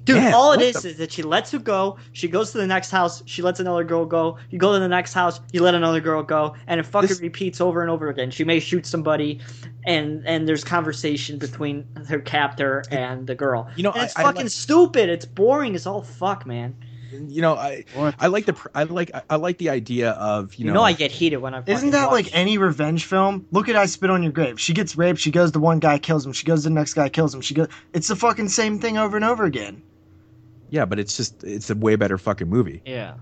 Dude, Man, all it is the- is that she lets her go. She goes to the next house. She lets another girl go. You go to the next house. You let another girl go, and it fucking This- repeats over and over again. She may shoot somebody, and and there's conversation between her captor and the girl. You know, And it's I- I fucking like- stupid. It's boring It's all fuck, man. You know, I I like the I like I like the idea of you, You, know, know, I get heated when I. Isn't that watch- like any revenge film? Look at I Spit on Your Grave. She gets raped. She goes to one guy, kills him. She goes to the next guy, kills him. She goes. It's the fucking same thing over and over again. Yeah, but it's just it's a way better fucking movie. Yeah.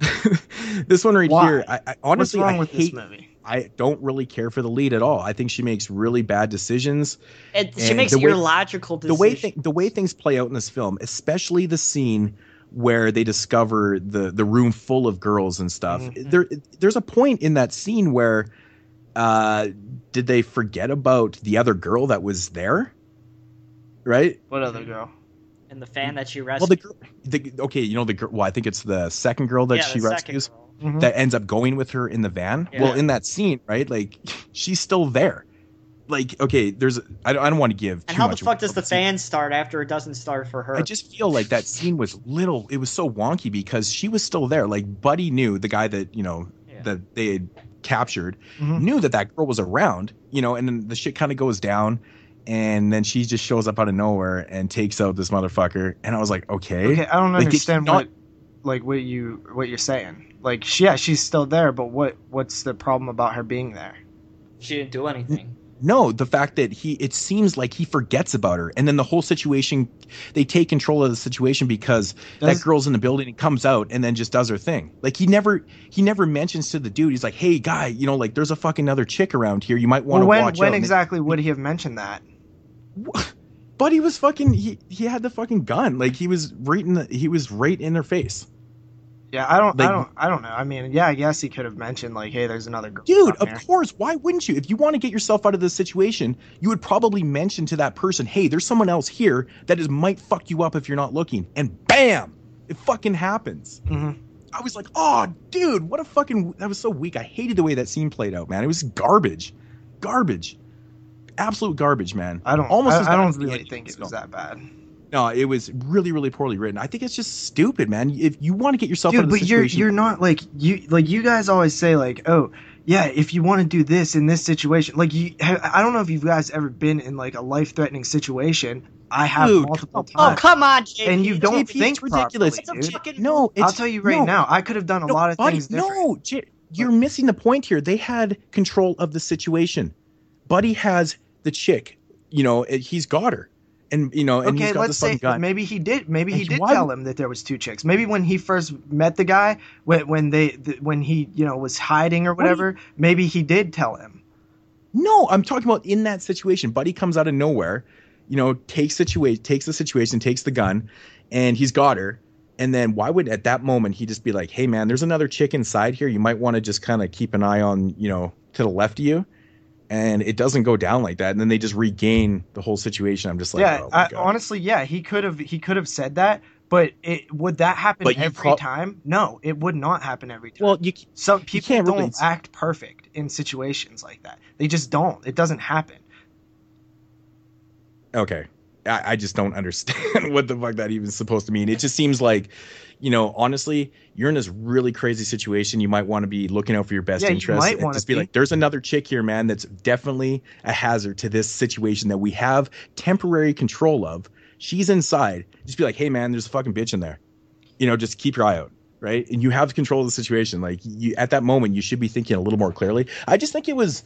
this one right Why? here, I, I honestly What's wrong I with hate. this movie? I don't really care for the lead at all. I think she makes really bad decisions. It, she makes the way- illogical the way th- the way things play out in this film, especially the scene where they discover the the room full of girls and stuff. Mhm. There there's a point in that scene where uh did they forget about the other girl that was there? Right? What other girl? And the fan that she rescues. Well, the, gir- the okay, you know the girl. Well, I think it's the second girl that yeah, she rescues girl. Mhm. that ends up going with her in the van. Yeah. Well, in that scene, right? Like she's still there. Like okay, there's I don't, I don't want to give. And too how the fuck does the fan start after it doesn't start for her? I just feel like that scene was little. It was so wonky because she was still there. Like Buddy knew the guy that you know Yeah. that they had captured Mhm. knew that that girl was around. You know, and then the shit kind of goes down, and then she just shows up out of nowhere and takes out this motherfucker. And I was like, okay, Okay, I don't Like, it's understand not- what, like what you what you're saying. Like, she- yeah, she's still there, but what what's the problem about her being there? she didn't do anything. No, the fact that he it seems like he forgets about her and then the whole situation they take control of the situation because Does- that girl's in the building and comes out and then just does her thing. Like he never he never mentions to the dude, he's like, Hey guy, you know, like there's a fucking other chick around here. You might want Well, to when watch when out. And exactly would he have mentioned that? But he was fucking he, he had the fucking gun. Like he was right in the he was right in their face. Yeah, I don't, Like- I don't, I don't know. I mean, yeah, I guess he could have mentioned like, hey, there's another girl. Dude, of here. course. Why wouldn't you? If you want to get yourself out of this situation, you would probably mention to that person, hey, there's someone else here that is might fuck you up if you're not looking. And bam! It fucking happens. Mhm. I was like, oh, dude, what a fucking. That was so weak. I hated the way that scene played out, man. It was garbage. Garbage. Absolute garbage, man. I don't, Almost I, I don't really think it was that bad. No, it was really, really poorly written. I think it's just stupid, man. If you want to get yourself out Dude, of the but you're you're not like you like you guys always say like, oh yeah, if you want to do this in this situation, like you, I don't know if you guys ever been in like a life threatening situation. I have Dude, multiple Oh times. come on, JP. And you don't JP, think it's ridiculous. properly, It's a dude. fucking- no, it's, I'll tell you right no, now, I could have done a No, lot of buddy, things different. No, J- you're missing the point here. They had control of the situation. Buddy has the chick. You know, eh, he's got her, and you know, and okay, he's got let's the say maybe he did. Maybe he And did why- tell him that there was two chicks. Maybe when he first met the guy, when when they th- when he you know was hiding or What you- whatever, maybe he did tell him. No, I'm talking about in that situation. Buddy comes out of nowhere, you know, takes situation, takes the situation, takes the gun, and he's got her. And then why would at that moment he just be like, "Hey man, there's another chick inside here. You might want to just kind of keep an eye on, you know, to the left of you." And it doesn't go down like that. And then they just regain the whole situation. I'm just like, yeah, oh I, honestly, yeah, he could have he could have said that, but it would that happen But every pro- time? No, it would not happen every time. well, you some people can't don't really- act perfect in situations like that. They just don't. It doesn't happen. okay I, I just don't understand what the fuck that even supposed to mean it just seems like you know honestly you're in this really crazy situation you might want to be looking out for your best Yeah, you interests might and just be be. like there's another chick here man that's definitely a hazard to this situation that we have temporary control of she's inside just be like hey man there's a fucking bitch in there you know just keep your eye out right and you have control of the situation like you at that moment you should be thinking a little more clearly i just think it was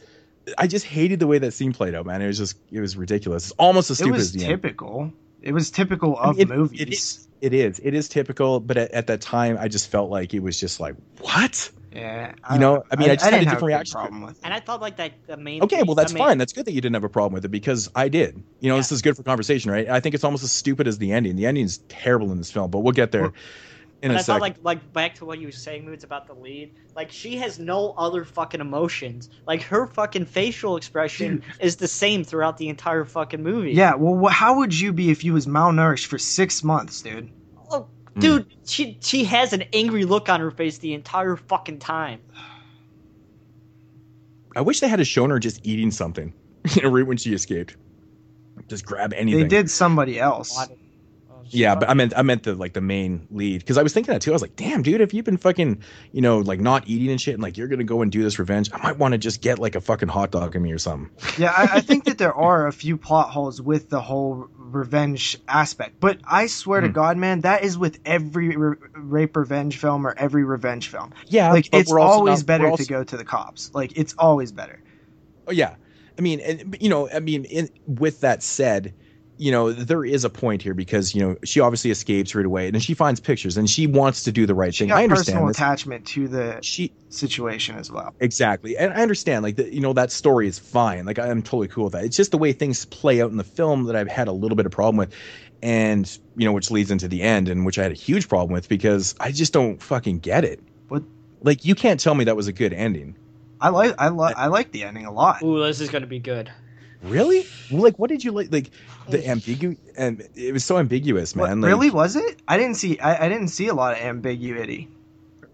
I just hated the way that scene played out, man. It was just, it was ridiculous. It's almost as It stupid was as the end. typical. It was typical I of mean, it- movies. It is. It is. It is typical. But at, at that time, I just felt like it was just like, what? Yeah, You know, I mean, I just had a different good reaction. Problem with it. And I thought like that the main. Okay, well, that's the main- fine. That's good that you didn't have a problem with it because I did. You know, this is good for conversation, right? I think it's almost as stupid as the ending. The ending's terrible in this film, but we'll get there Well, in But a I second. thought like like back to what you were saying, Moods, about the lead. Like she has no other fucking emotions. Like her fucking facial expression is the same throughout the entire fucking movie. Yeah, well, wh- how would you be if you was malnourished for six months, dude? Oh, Hmm. dude, she she has an angry look on her face the entire fucking time. I wish they had shown her just eating something, you know, right when she escaped. Just grab anything. They did somebody else. Yeah, but I meant I meant the like the main lead because I was thinking that too. I was like, damn, dude, if you've been fucking, you know, like not eating and shit, and like you're gonna go and do this revenge, I might want to just get like a fucking hot dog in me or something. Yeah, I, I think that there are a few plot holes with the whole revenge aspect, but I swear to Hmm. God, man, that is with every re- rape revenge film or every revenge film. Yeah, like it's always not- better also- to go to the cops. Like it's always better. Oh yeah, I mean, and you know, I mean, in, with that said, you know, there is a point here because you know she obviously escapes right away, and then she finds pictures, and she wants to do the right She thing. got I understand personal this. attachment to the She situation as well. exactly, and I understand. Like the, you know, that story is fine. Like I'm totally cool with that. It's just the way things play out in the film that I've had a little bit of problem with, and you know, which leads into the end, and which I had a huge problem with because I just don't fucking get it. What? Like you can't tell me that was a good ending. I like I like I like the ending a lot. Ooh, this is gonna be good. Really? Like, what did you like? Like the ambigu and it was so ambiguous, What, man. Like, really was it? I didn't see I, I didn't see a lot of ambiguity.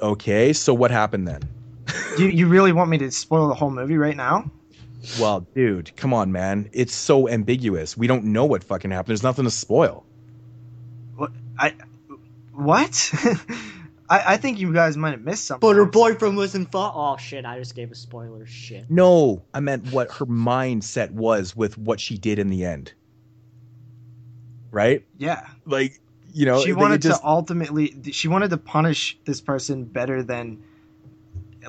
Okay, so what happened then? You you really want me to spoil the whole movie right now? Well, dude, come on, man. It's so ambiguous. We don't know what fucking happened. There's nothing to spoil. What I what? I, I think you guys might have missed something. But her boyfriend was in thought. Oh shit! I just gave a spoiler. Shit. No, I meant what her mindset was with what she did in the end. Right? Yeah. Like, you know, she wanted just, to ultimately she wanted to punish this person better than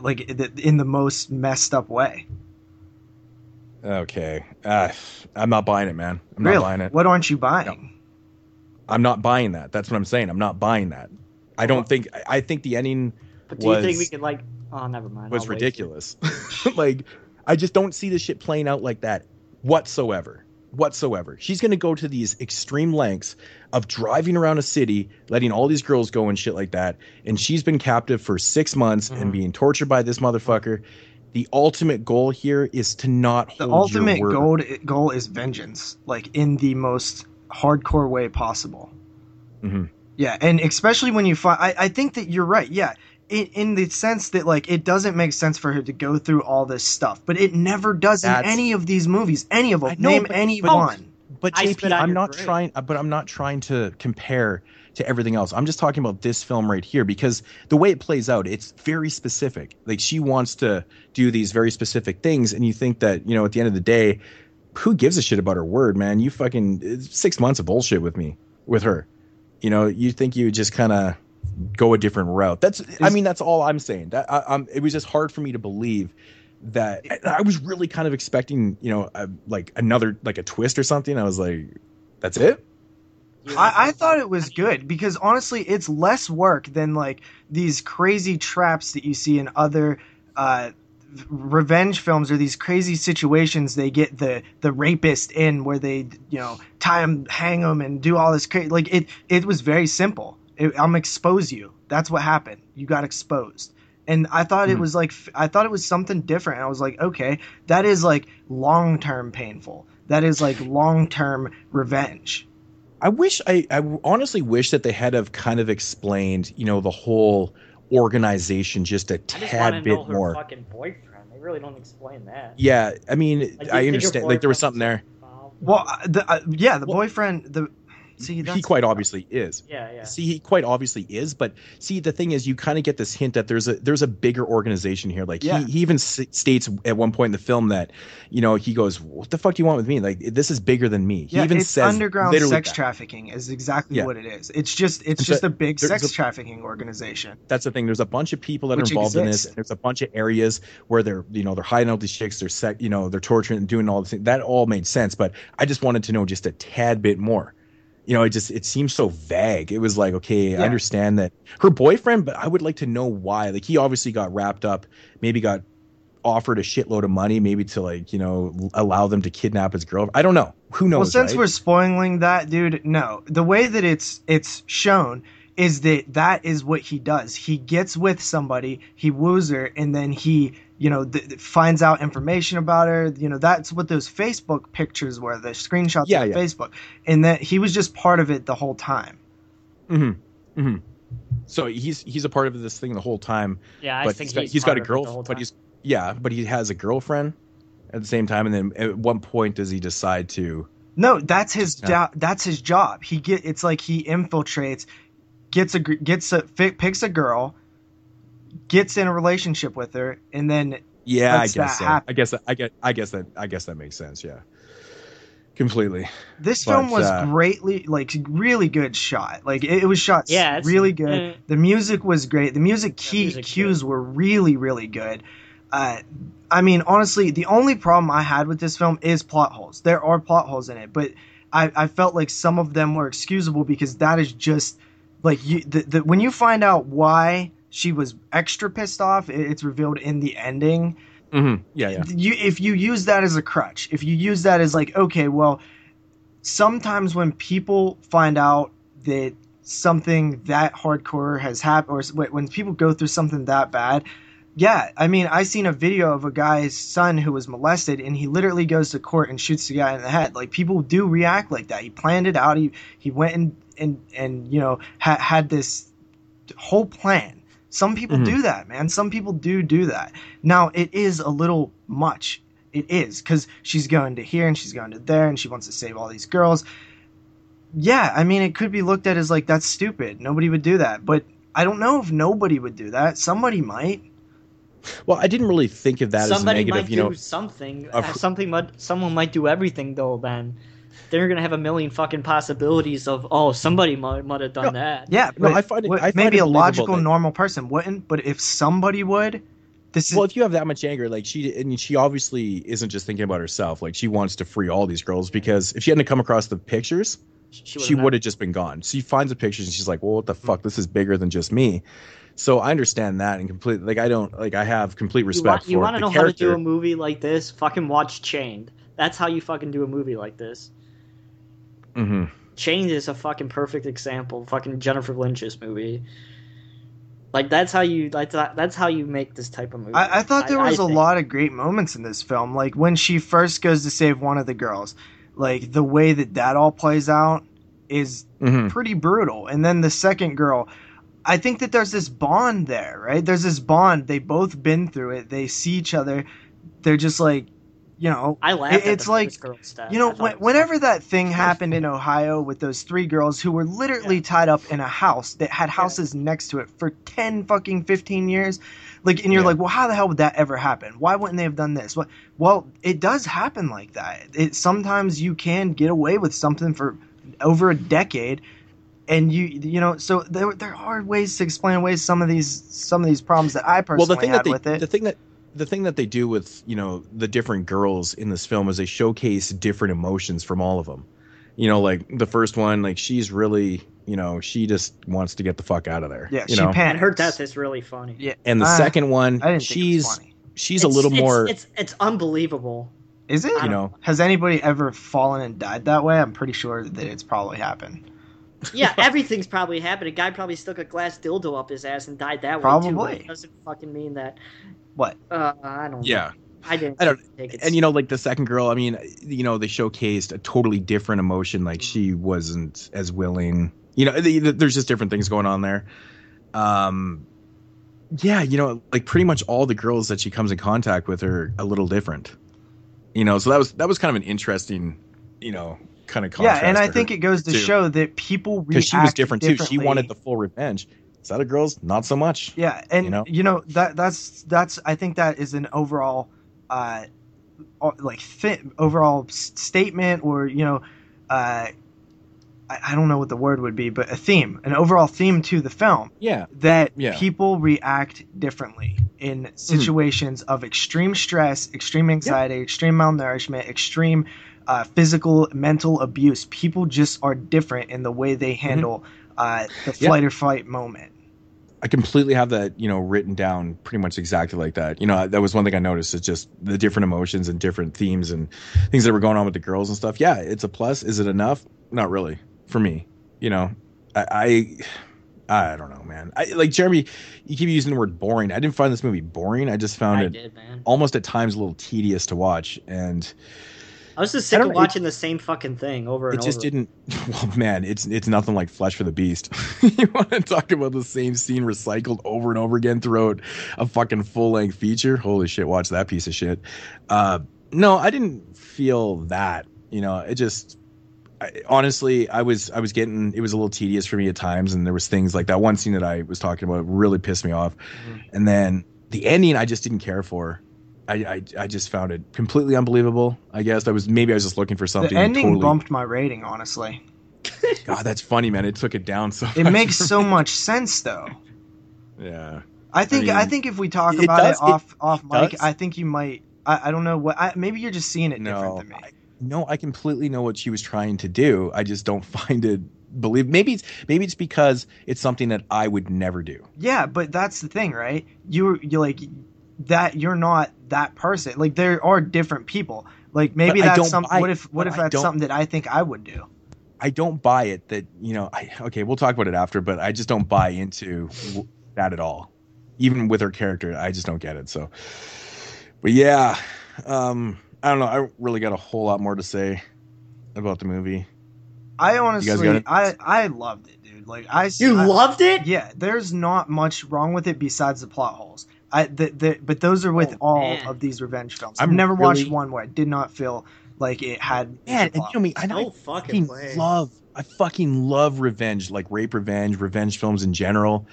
like in the most messed up way. Okay. Uh, I'm not buying it, man. I'm really? not buying it. What aren't you buying? I'm not buying that. That's what I'm saying. I'm not buying that. I don't think I- I think the ending But do you think we could like? Oh, never mind. was I'll ridiculous. like, I just don't see this shit playing out like that whatsoever. Whatsoever. She's gonna go to these extreme lengths of driving around a city, letting all these girls go and shit like that, and she's been captive for six months Mhm. and being tortured by this motherfucker. The ultimate goal here is to not The hold your ultimate word. goal goal is vengeance, like in the most hardcore way possible. Mhm. Yeah, and especially when you find, I, I think that you're right. Yeah, in, in the sense that like it doesn't make sense for her to go through all this stuff, but it never does That's- in any of these movies. Any of them. Know, Name but- any but- one. But I JP, spit out I'm your not grave. trying. uh, But I'm not trying to compare to everything else. I'm just talking about this film right here because the way it plays out, it's very specific. Like she wants to do these very specific things, and you think that you know at the end of the day, who gives a shit about her word, man? You fucking it's six months of bullshit with me, with her. You know, you think you would just kind of go a different route. That's. I mean, that's all I'm saying. That I, I'm. It was just hard for me to believe that I, I was really kind of expecting, you know, a, like another like a twist or something. I was like, that's it. I, I thought it was good because honestly, it's less work than like these crazy traps that you see in other uh, v- revenge films or these crazy situations. They get the the rapist in where they you know tie him, hang him, and do all this crazy. Like it, it was very simple. It, I'm expose you. That's what happened. You got exposed. And I thought it Mhm. was like i thought it was something different. I was like, okay, that is like long term painful. That is like long term revenge. I wish I, I honestly wish that they had have kind of explained, you know, the whole organization just a tad want to bit know her more. fucking boyfriend. They really don't explain that. Yeah, I mean, Like, do I understand. Like there was something there. Well, uh, the, uh, yeah, the Well- boyfriend. The see, He quite obviously is. Yeah, yeah. See, he quite obviously is, but see, the thing is, you kind of get this hint that there's a there's a bigger organization here. Like Yeah. he, he even s- states at one point in the film that, you know, he goes, "What the fuck do you want with me? Like this is bigger than me." He Yeah, even it's says underground sex that. trafficking is exactly Yeah. what it is. It's just it's And so just a big sex a- trafficking organization. That's the thing. There's a bunch of people that Which are involved in this. And there's a bunch of areas where they're, you know, they're hiding out these chicks. They're, sec- you know, they're torturing and doing all this. That all made sense. But I just wanted to know just a tad bit more. You know, it just it seems so vague. It was like, okay, Yeah. I understand that her boyfriend, but I would like to know why. Like he obviously got wrapped up, maybe got offered a shitload of money, maybe to like, you know, allow them to kidnap his girl. I don't know. Who knows? well, since right? we're spoiling that, dude, no. The way that it's it's shown is that that is what he does. He gets with somebody, he woos her, and then he, you know, th- th- finds out information about her. You know, that's what those Facebook pictures were, the screenshots Yeah, of yeah. Facebook, and that he was just part of it the whole time. Mm-hmm. Mm-hmm. So he's he's a part of this thing the whole time. Yeah, I but think he's got, he's, he's got a of it girl, the whole but he's yeah, but he has a girlfriend at the same time, and then at one point does he decide to? No, that's his Yeah. jo- that's his job. He get it's like he infiltrates, gets a gets a fi- picks a girl, gets in a relationship with her, and then Yeah, I guess that so. happen. I guess that, I get I guess that I guess that makes sense. Yeah, completely. this But, film was uh, greatly like really good shot. Like it, it was shot Yeah, really good. uh, the music was great. The music key music's cues were really really good. Uh, I mean, honestly, the only problem I had with this film is plot holes. There are plot holes in it, but I, I felt like some of them were excusable because that is just like you. The, the, when you find out why she was extra pissed off, it's revealed in the ending. Mm-hmm. Yeah, yeah. You if you use that as a crutch, if you use that as like, okay, well, sometimes when people find out that something that hardcore has happened, or when people go through something that bad, yeah, I mean, I seen a video of a guy's son who was molested, and he literally goes to court and shoots the guy in the head. Like people do react like that. He planned it out. He he went and and and you know ha- had this whole plan. Some people Mhm. do that, man. Some people do do that. Now it is a little much. It is because she's going to here and she's going to there, and she wants to save all these girls. Yeah, I mean, it could be looked at as like that's stupid. Nobody would do that, but I don't know if nobody would do that. Somebody might. Well, I didn't really think of that Somebody as negative. might You know, Somebody might do something. of- Uh, something might. Someone might do everything though. Then they're gonna have a million fucking possibilities of oh somebody might might have done No, that. Yeah, No, I find it- what- I find maybe it a logical, that- normal person wouldn't. But if somebody would, this is well, if you have that much anger, like she and she obviously isn't just thinking about herself. Like she wants to free all these girls because if she hadn't come across the pictures, She, she would have just been gone. She finds the pictures and she's like, "Well, what the fuck? This is bigger than just me." So I understand that and completely like I don't like I have complete You respect want, for you want to the know how to do a movie like this? Fucking watch Chained. That's how you fucking do a movie like this. Mhm. Chained is a fucking perfect example. Fucking Jennifer Lynch's movie. Like that's how you like that, that's how you make this type of movie. I, I thought there was a lot of great moments in this film. Like when she first goes to save one of the girls, like the way that that all plays out is Mhm. pretty brutal. And then the second girl, I think that there's this bond there, right? There's this bond. They both been through it. They see each other. They're just like, you know, I laughed. It- at it's the like, first girl's you know, when, whenever that thing happened in Ohio with those three girls who were literally Yeah. tied up in a house that had houses next to it for 10 fucking 15 years, like, and you're Yeah. like, well, how the hell would that ever happen? Why wouldn't they have done this? Well, well, it does happen like that. It sometimes you can get away with something for over a decade. And you, you know, so there, there are ways to explain away some of these, some of these problems that I personally well the thing had that they with it. the thing that the thing that they do with you know the different girls in this film is they showcase different emotions from all of them you know like the first one like she's really you know she just wants to get the fuck out of there yeah, you she know panics. her death is really funny. Yeah, and the I- second one I didn't think it she's was funny. she's a little it's- more It's it's unbelievable. Is it? You know Has anybody ever fallen and died that way? I'm pretty sure that it's probably happened. Yeah, everything's probably happened. A guy probably stuck a glass dildo up his ass and died that way too. Probably. It doesn't fucking mean that. What? Uh, I don't. yeah I didn't. I don't- Take it and you know like the second girl i mean you know they showcased a totally different emotion like she wasn't as willing you know the, the- there's just different things going on there um yeah you know like pretty much all the girls that she comes in contact with are a little different you know so that was that was kind of an interesting you know kind of contrast. Yeah, and I think it goes to too. show that people because she was different too she wanted the full revenge this other girls not so much Yeah, and you know? that that's that's I think that is an overall, uh, like fit overall statement or you know, uh, I, I don't know what the word would be, but a theme, an overall theme to the film yeah that Yeah. people react differently in situations of extreme stress, extreme anxiety, extreme malnourishment, extreme uh, physical, mental abuse. People just are different in the way they handle uh, the Yeah. flight or fight moment. I completely have that, you know, written down pretty much exactly like that. You know, that was one thing I noticed. is just the different emotions and different themes and things that were going on with the girls and stuff. Yeah, it's a plus. Is it enough? Not really for me. You know, I, I, I don't know, man. I like Jeremy. You keep using the word boring. I didn't find this movie boring. I just found I it did, almost at times a little tedious to watch. And I was just sick of know, it- watching the same fucking thing over and over. it just over. didn't. Well, man, it's it's nothing like Flesh for the Beast. you want to talk about the same scene recycled over and over again throughout a fucking full length feature? Holy shit! Watch that piece of shit. Uh, no, I didn't feel that. You know, it just. I, honestly, I was I was getting it was a little tedious for me at times, and there was things like that one scene that I was talking about really pissed me off, Mm-hmm. and then the ending I just didn't care for. I, I, I just found it completely unbelievable. I guess I was maybe I was just looking for something the ending totally bumped my rating, honestly. God, that's funny, man. It took it down so. It much. makes so much sense, though. Yeah. I think I, mean, think if we talk it about does- it off off mic, does. I think you might. I, I don't know what. I, maybe you're just seeing it different No, than me. I, no, I completely know what she was trying to do. I just don't find it believe. Maybe it's maybe it's because it's something that I would never do. Yeah, but that's the thing, right? You you like that. You're not that person. Like there are different people. Like maybe But that's don't some. buy What if what if I that's something that I think I would do? I don't buy it that you know. I okay, we'll talk about it after, but I just don't buy into that at all. Even with her character, I just don't get it. So, but yeah, um, I don't know. I really got a whole lot more to say about the movie. I honestly. I I loved it, dude. Like I You I- loved it? Yeah, there's not much wrong with it besides the plot holes. I the, the but those are with Oh, all man. of these revenge films. I've I'm never watched one where I did not feel like it had. Man, major and you know me, I know No I fucking fucking way. love. I fucking love revenge, like rape revenge, revenge films in general.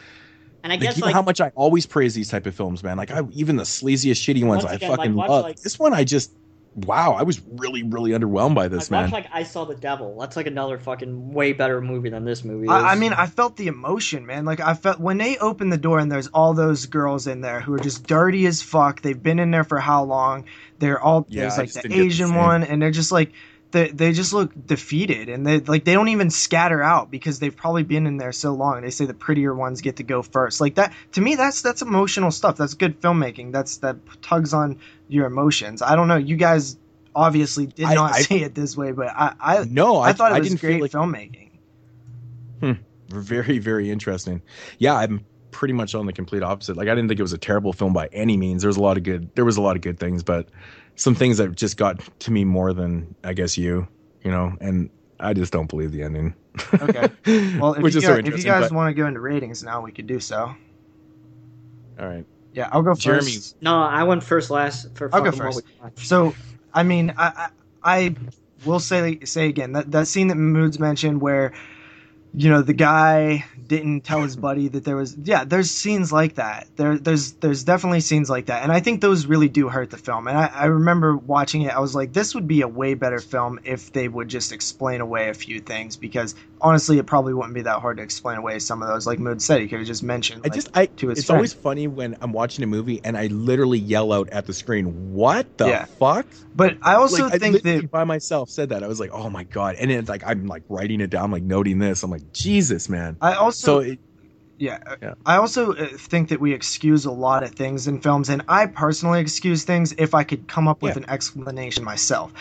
And I Like, guess you know like how much I always praise these type of films, man. Like I even the sleaziest, shitty ones, Once I again, like, fucking watch, love. like- this one, I just wow, I was really, really underwhelmed by this, like, man. like I Saw the Devil. That's like another fucking way better movie than this movie is. I, I mean, I felt the emotion, man. Like I felt when they open the door and there's all those girls in there who are just dirty as fuck. They've been in there for how long? They're all Yeah, there's like the didn't the Asian one, and they're just like they they just look defeated, and they like they don't even scatter out because they've probably been in there so long. They say the prettier ones get to go first. Like that to me, that's that's emotional stuff. That's good filmmaking. That's that tugs on your emotions. I don't know. You guys obviously did I- not I- see it this way, but I I, no, I, I thought it I was didn't great like filmmaking. Hmm. very, very interesting. Yeah, I'm pretty much on the complete opposite. Like I didn't think it was a terrible film by any means. There was a lot of good. There was a lot of good things, but some things that just got to me more than I guess you, you know. And I just don't believe the ending. Okay. Well, if which you, is guys, so if you guys but- want to go into ratings now, we could do so. all right, Yeah, I'll go first. Jeremy. no, I went first last for I'll go first. So, I mean, I, I, I will say say again that that scene that Moods mentioned where, you know, the guy didn't tell his buddy that there was yeah, there's scenes like that. There there's there's definitely scenes like that, and I think those really do hurt the film. And I, I remember watching it, I was like, this would be a way better film if they would just explain away a few things because honestly, it probably wouldn't be that hard to explain away some of those. Like Mood said, he could have just mentioned. I like, just I to his it's friend. always funny when I'm watching a movie and I literally yell out at the screen, "What the Yeah. fuck?" But I also like, think literally that by myself said that. I was like, "Oh my god!" And then it's like I'm like writing it down, like noting this. I'm like, Jesus, man. I also So it, Yeah. Yeah. I also uh, think that we excuse a lot of things in films, and I personally excuse things if I could come up with Yeah. an explanation myself.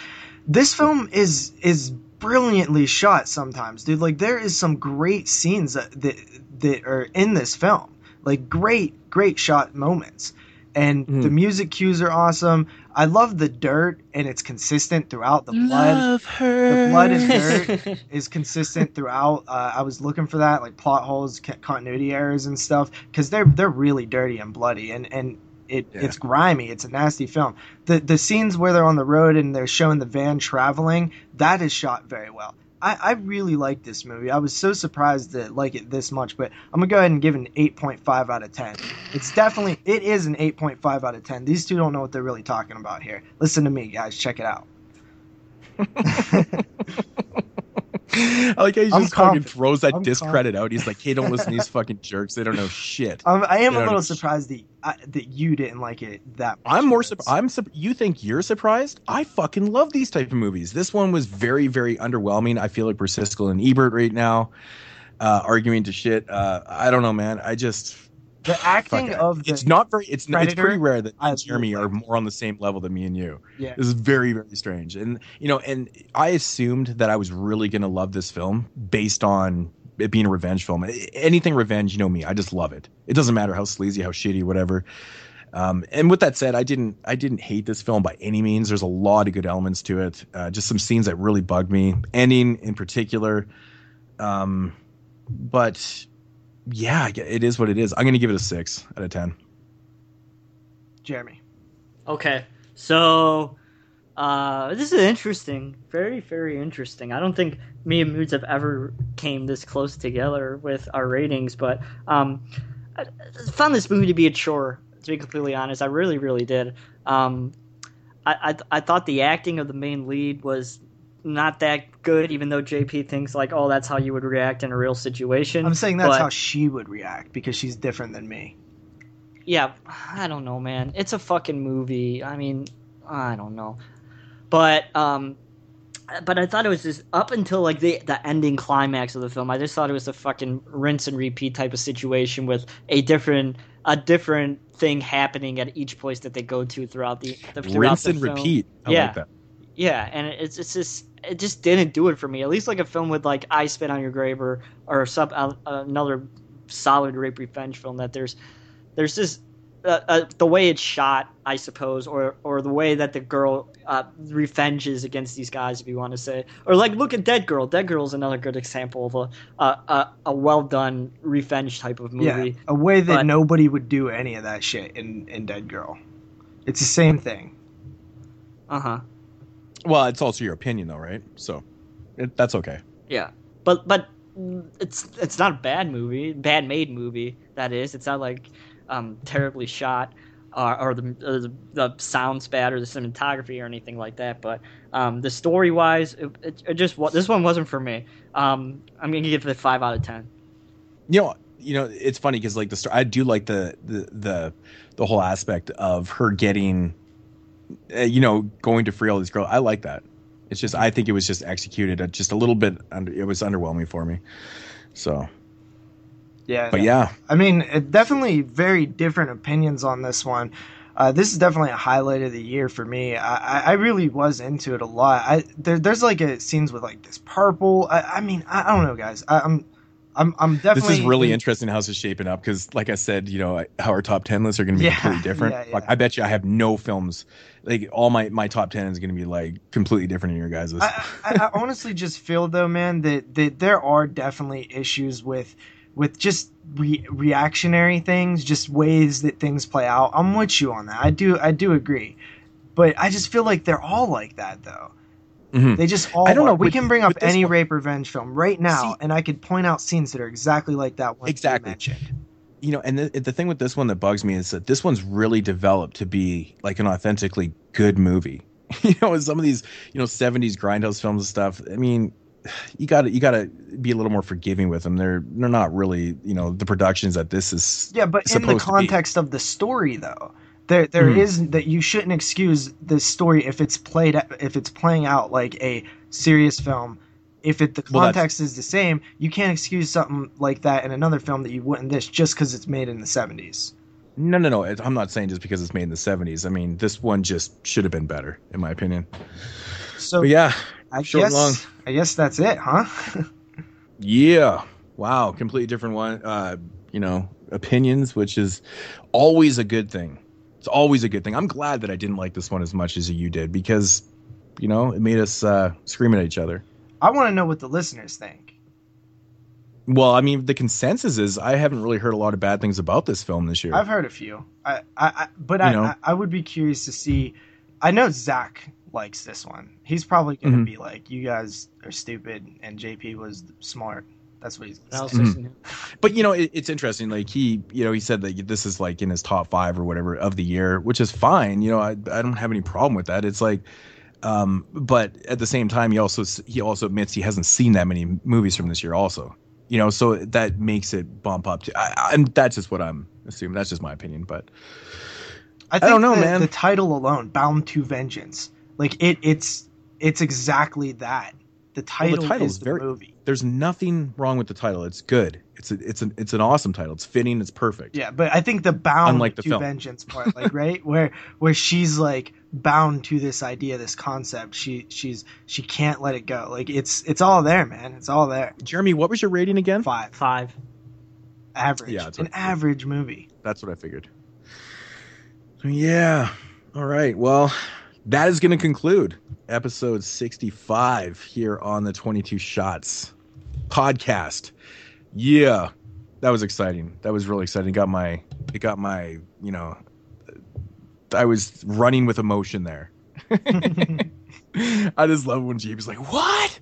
This film is is brilliantly shot sometimes, dude. Like there is some great scenes that that, that are in this film. Like great, great shot moments. And Mhm. the music cues are awesome. I love the dirt and it's consistent throughout the blood her. the blood and dirt is consistent throughout. Uh, I was looking for that, like plot holes, continuity errors, and stuff, because they're they're really dirty and bloody, and and it Yeah. it's grimy. It's a nasty film. The the scenes where they're on the road and they're showing the van traveling, that is shot very well. I, I really like this movie. I was so surprised to like it this much, but I'm gonna go ahead and give it an 8.5 out of 10. It's definitely it is an 8.5 out of 10. These two don't know what they're really talking about here. Listen to me, guys. Check it out. I like how he I'm just fucking confident. throws that I'm discredit out. He's like, "Hey, don't listen to these fucking jerks. They don't know shit." Um, I am a little surprised that uh, that you didn't like it that. much. I'm more surprised. I'm sup- you think you're surprised? I fucking love these type of movies. This one was very, very underwhelming. I feel like we're Siskel and Ebert right now, uh, arguing to shit. Uh, I don't know, man. I just The acting fuck of the it's not very. It's not, it's pretty rare that I Jeremy are more on the same level than me and you. yeah. This is very, very strange. And you know, and I assumed that I was really gonna love this film based on it being a revenge film. Anything revenge, you know me, I just love it. It doesn't matter how sleazy, how shitty, whatever. Um, and with that said, I didn't I didn't hate this film by any means. There's a lot of good elements to it. Uh, just some scenes that really bugged me, ending in particular. Um, but yeah, it is what it is. I'm gonna give it a six out of ten. Jeremy. Okay, so uh, this is interesting, very very interesting. I don't think me and Moods have ever came this close together with our ratings, but um, I found this movie to be a chore. To be completely honest, I really really did. Um, I, I I thought the acting of the main lead was not that good, even though JP thinks like, oh, that's how you would react in a real situation. I'm saying that's but- how she would react because she's different than me. yeah, I don't know, man. It's a fucking movie. I mean, I don't know, but um, but I thought it was just up until like the the ending climax of the film. I just thought it was a fucking rinse and repeat type of situation with a different a different thing happening at each place that they go to throughout the, the throughout Rinse the and film. repeat. I Yeah. like that. Yeah, and it's it's just it just didn't do it for me. At least like a film with like I Spit on Your Grave or or some uh, another solid rape revenge film that there's there's just uh, uh, the way it's shot, I suppose, or or the way that the girl uh, revenges against these guys, if you want to say, or like look at Dead Girl. Dead Girl is another good example of a a, a, a well done revenge type of movie. Yeah, a way that but- nobody would do any of that shit in in Dead Girl. It's the same thing. Uh huh. Well, it's also your opinion, though, right? So it, that's okay. Yeah, but but it's it's not a bad movie, bad made movie. That is, it's not like um, terribly shot or, or, the, or the the sound's bad or the cinematography or anything like that. But um, the story wise, it, it, it just this one wasn't for me. Um, I'm gonna give it a five out of ten. You know, you know, it's funny because like the story, I do like the the the the whole aspect of her getting, uh, you know, going to free all these girls. I like that. It's just I think it was just executed at just a little bit under. It was underwhelming for me. So, Yeah. but yeah, I mean, it definitely very different opinions on this one. Uh, this is definitely a highlight of the year for me. I, I- really was into it a lot. I there, there's like a scenes with like this purple. I, I mean, I, I don't know, guys. I, I'm I'm I'm definitely. this is really interesting how this is shaping up because, like I said, you know, how our top ten lists are going to be Yeah, completely different. yeah, yeah. Like, I bet you I have no films. Like all my my top ten is going to be like completely different than your guys'. I, I, I honestly just feel though, man, that, that there are definitely issues with with just re- reactionary things, just ways that things play out. I'm with you on that. I do I do agree, but I just feel like they're all like that though. Mhm. They just all. I don't are. know, We can bring up any one- rape revenge film right now, See- and I could point out scenes that are exactly like that one. Exactly. mentioned. You know, and the, the thing with this one that bugs me is that this one's really developed to be like an authentically good movie. you know, and some of these, you know, 70s grindhouse films and stuff. I mean, you got to you got to be a little more forgiving with them. They're they're not really, you know, the productions that this is. Yeah, but in the supposed to be. context of the story, though, there there Mhm. is that you shouldn't excuse this story if it's played if it's playing out like a serious film. If it the Well, context is the same, you can't excuse something like that in another film that you wouldn't this just because it's made in the seventies. No, no, no. I'm not saying just because it's made in the 70s. I mean, this one just should have been better, in my opinion. So But yeah, I short and guess long. I guess that's it, huh? Yeah. Wow. Completely different one. Uh, you know, opinions, which is always a good thing. It's always a good thing. I'm glad that I didn't like this one as much as you did because, you know, it made us uh, scream at each other. I want to know what the listeners think. Well, I mean, the consensus is I haven't really heard a lot of bad things about this film this year. I've heard a few. I, I, I but I, know. I, I would be curious to see. I know Zach likes this one. He's probably gonna Mhm. be like, "You guys are stupid," and JP was smart. That's what he's. That was saying. Mhm. but you know, it, it's interesting. Like he, you know, he said that this is like in his top five or whatever of the year, which is fine. You know, I, I don't have any problem with that. It's like, um, but at the same time, he also he also admits he hasn't seen that many movies from this year. Also, you know, so that makes it bump up to. I, I, and that's just what I'm assuming. That's just my opinion. But I, think don't know, the, man. The title alone, "Bound to Vengeance," like it, it's it's exactly that. The title title's is the very- movie. there's nothing wrong with the title. It's good. It's a, it's an it's an awesome title. It's fitting. It's perfect. Yeah, but I think the bound Unlike the to film. vengeance part, like right where where she's like bound to this idea, this concept. She she's she can't let it go. Like it's it's all there, man. It's all there. Jeremy, what was your rating again? Five Five. average, Yeah, it's an okay. average movie. That's what I figured. Yeah. All right. Well, that is going to conclude episode 65 here on the 22 Shots podcast. Yeah. That was exciting. That was really exciting. It got my it got my, you know, I was running with emotion there. I just love when Jamie's like, "What?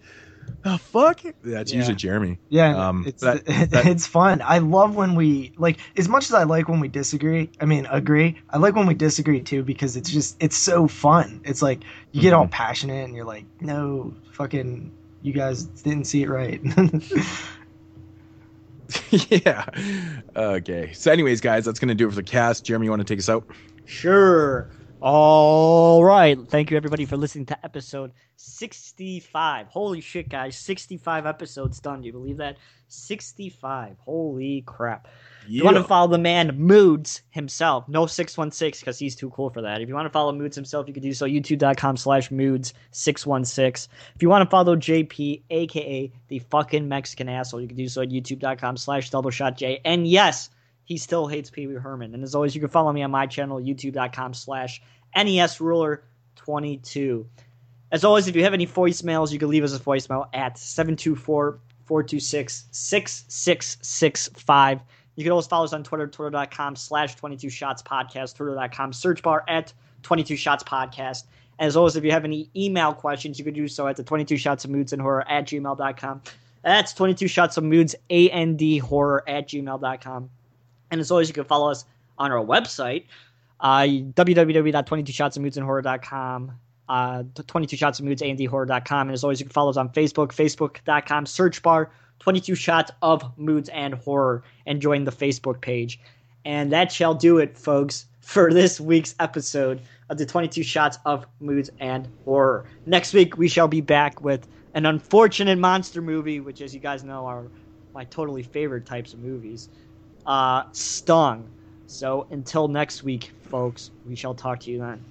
The fuck?" That's Yeah. usually Jeremy. Yeah, Um, it's that- that- it's fun. I love when we like as much as I like when we disagree. I mean, agree. I like when we disagree too because it's just it's so fun. It's like you get Mm-hmm. all passionate and you're like, no, fucking, you guys didn't see it right. yeah. Okay. So, anyways, guys, that's gonna do it for the cast. Jeremy, you want to take us out? Sure. All right. Thank you, everybody, for listening to episode 65. Holy shit, guys. 65 episodes done. Do you believe that? 65. Holy crap. If you want to follow the man Moods himself, no 616 because he's too cool for that. If you want to follow Moods himself, you can do so youtube.com slash Moods 616. If you want to follow JP, aka the fucking Mexican asshole, you can do so at youtube.com slash double shot J. And yes, he still hates Pee Wee Herman. And as always, you can follow me on my channel, youtube.com slash NES Ruler 22. As always, if you have any voicemails, you can leave us a voicemail at 724 426 6665. You can always follow us on Twitter, twitter.com slash 22 shots podcast, twitter.com search bar at 22 shots podcast. As always, if you have any email questions, you can do so at the 22 shots of moods and horror at gmail.com. That's 22 shots of moods, and horror at gmail.com. And as always, you can follow us on our website, uh, www.22shotsofmoodsandhorror.com, uh, 22 shots of moods. And as always, you can follow us on Facebook, facebook.com, search bar, 22 shots of moods and horror, and join the Facebook page. And that shall do it, folks, for this week's episode of the 22 shots of moods and horror. Next week, we shall be back with an unfortunate monster movie, which, as you guys know, are my totally favorite types of movies. Uh, Stung. So until next week, folks, we shall talk to you then.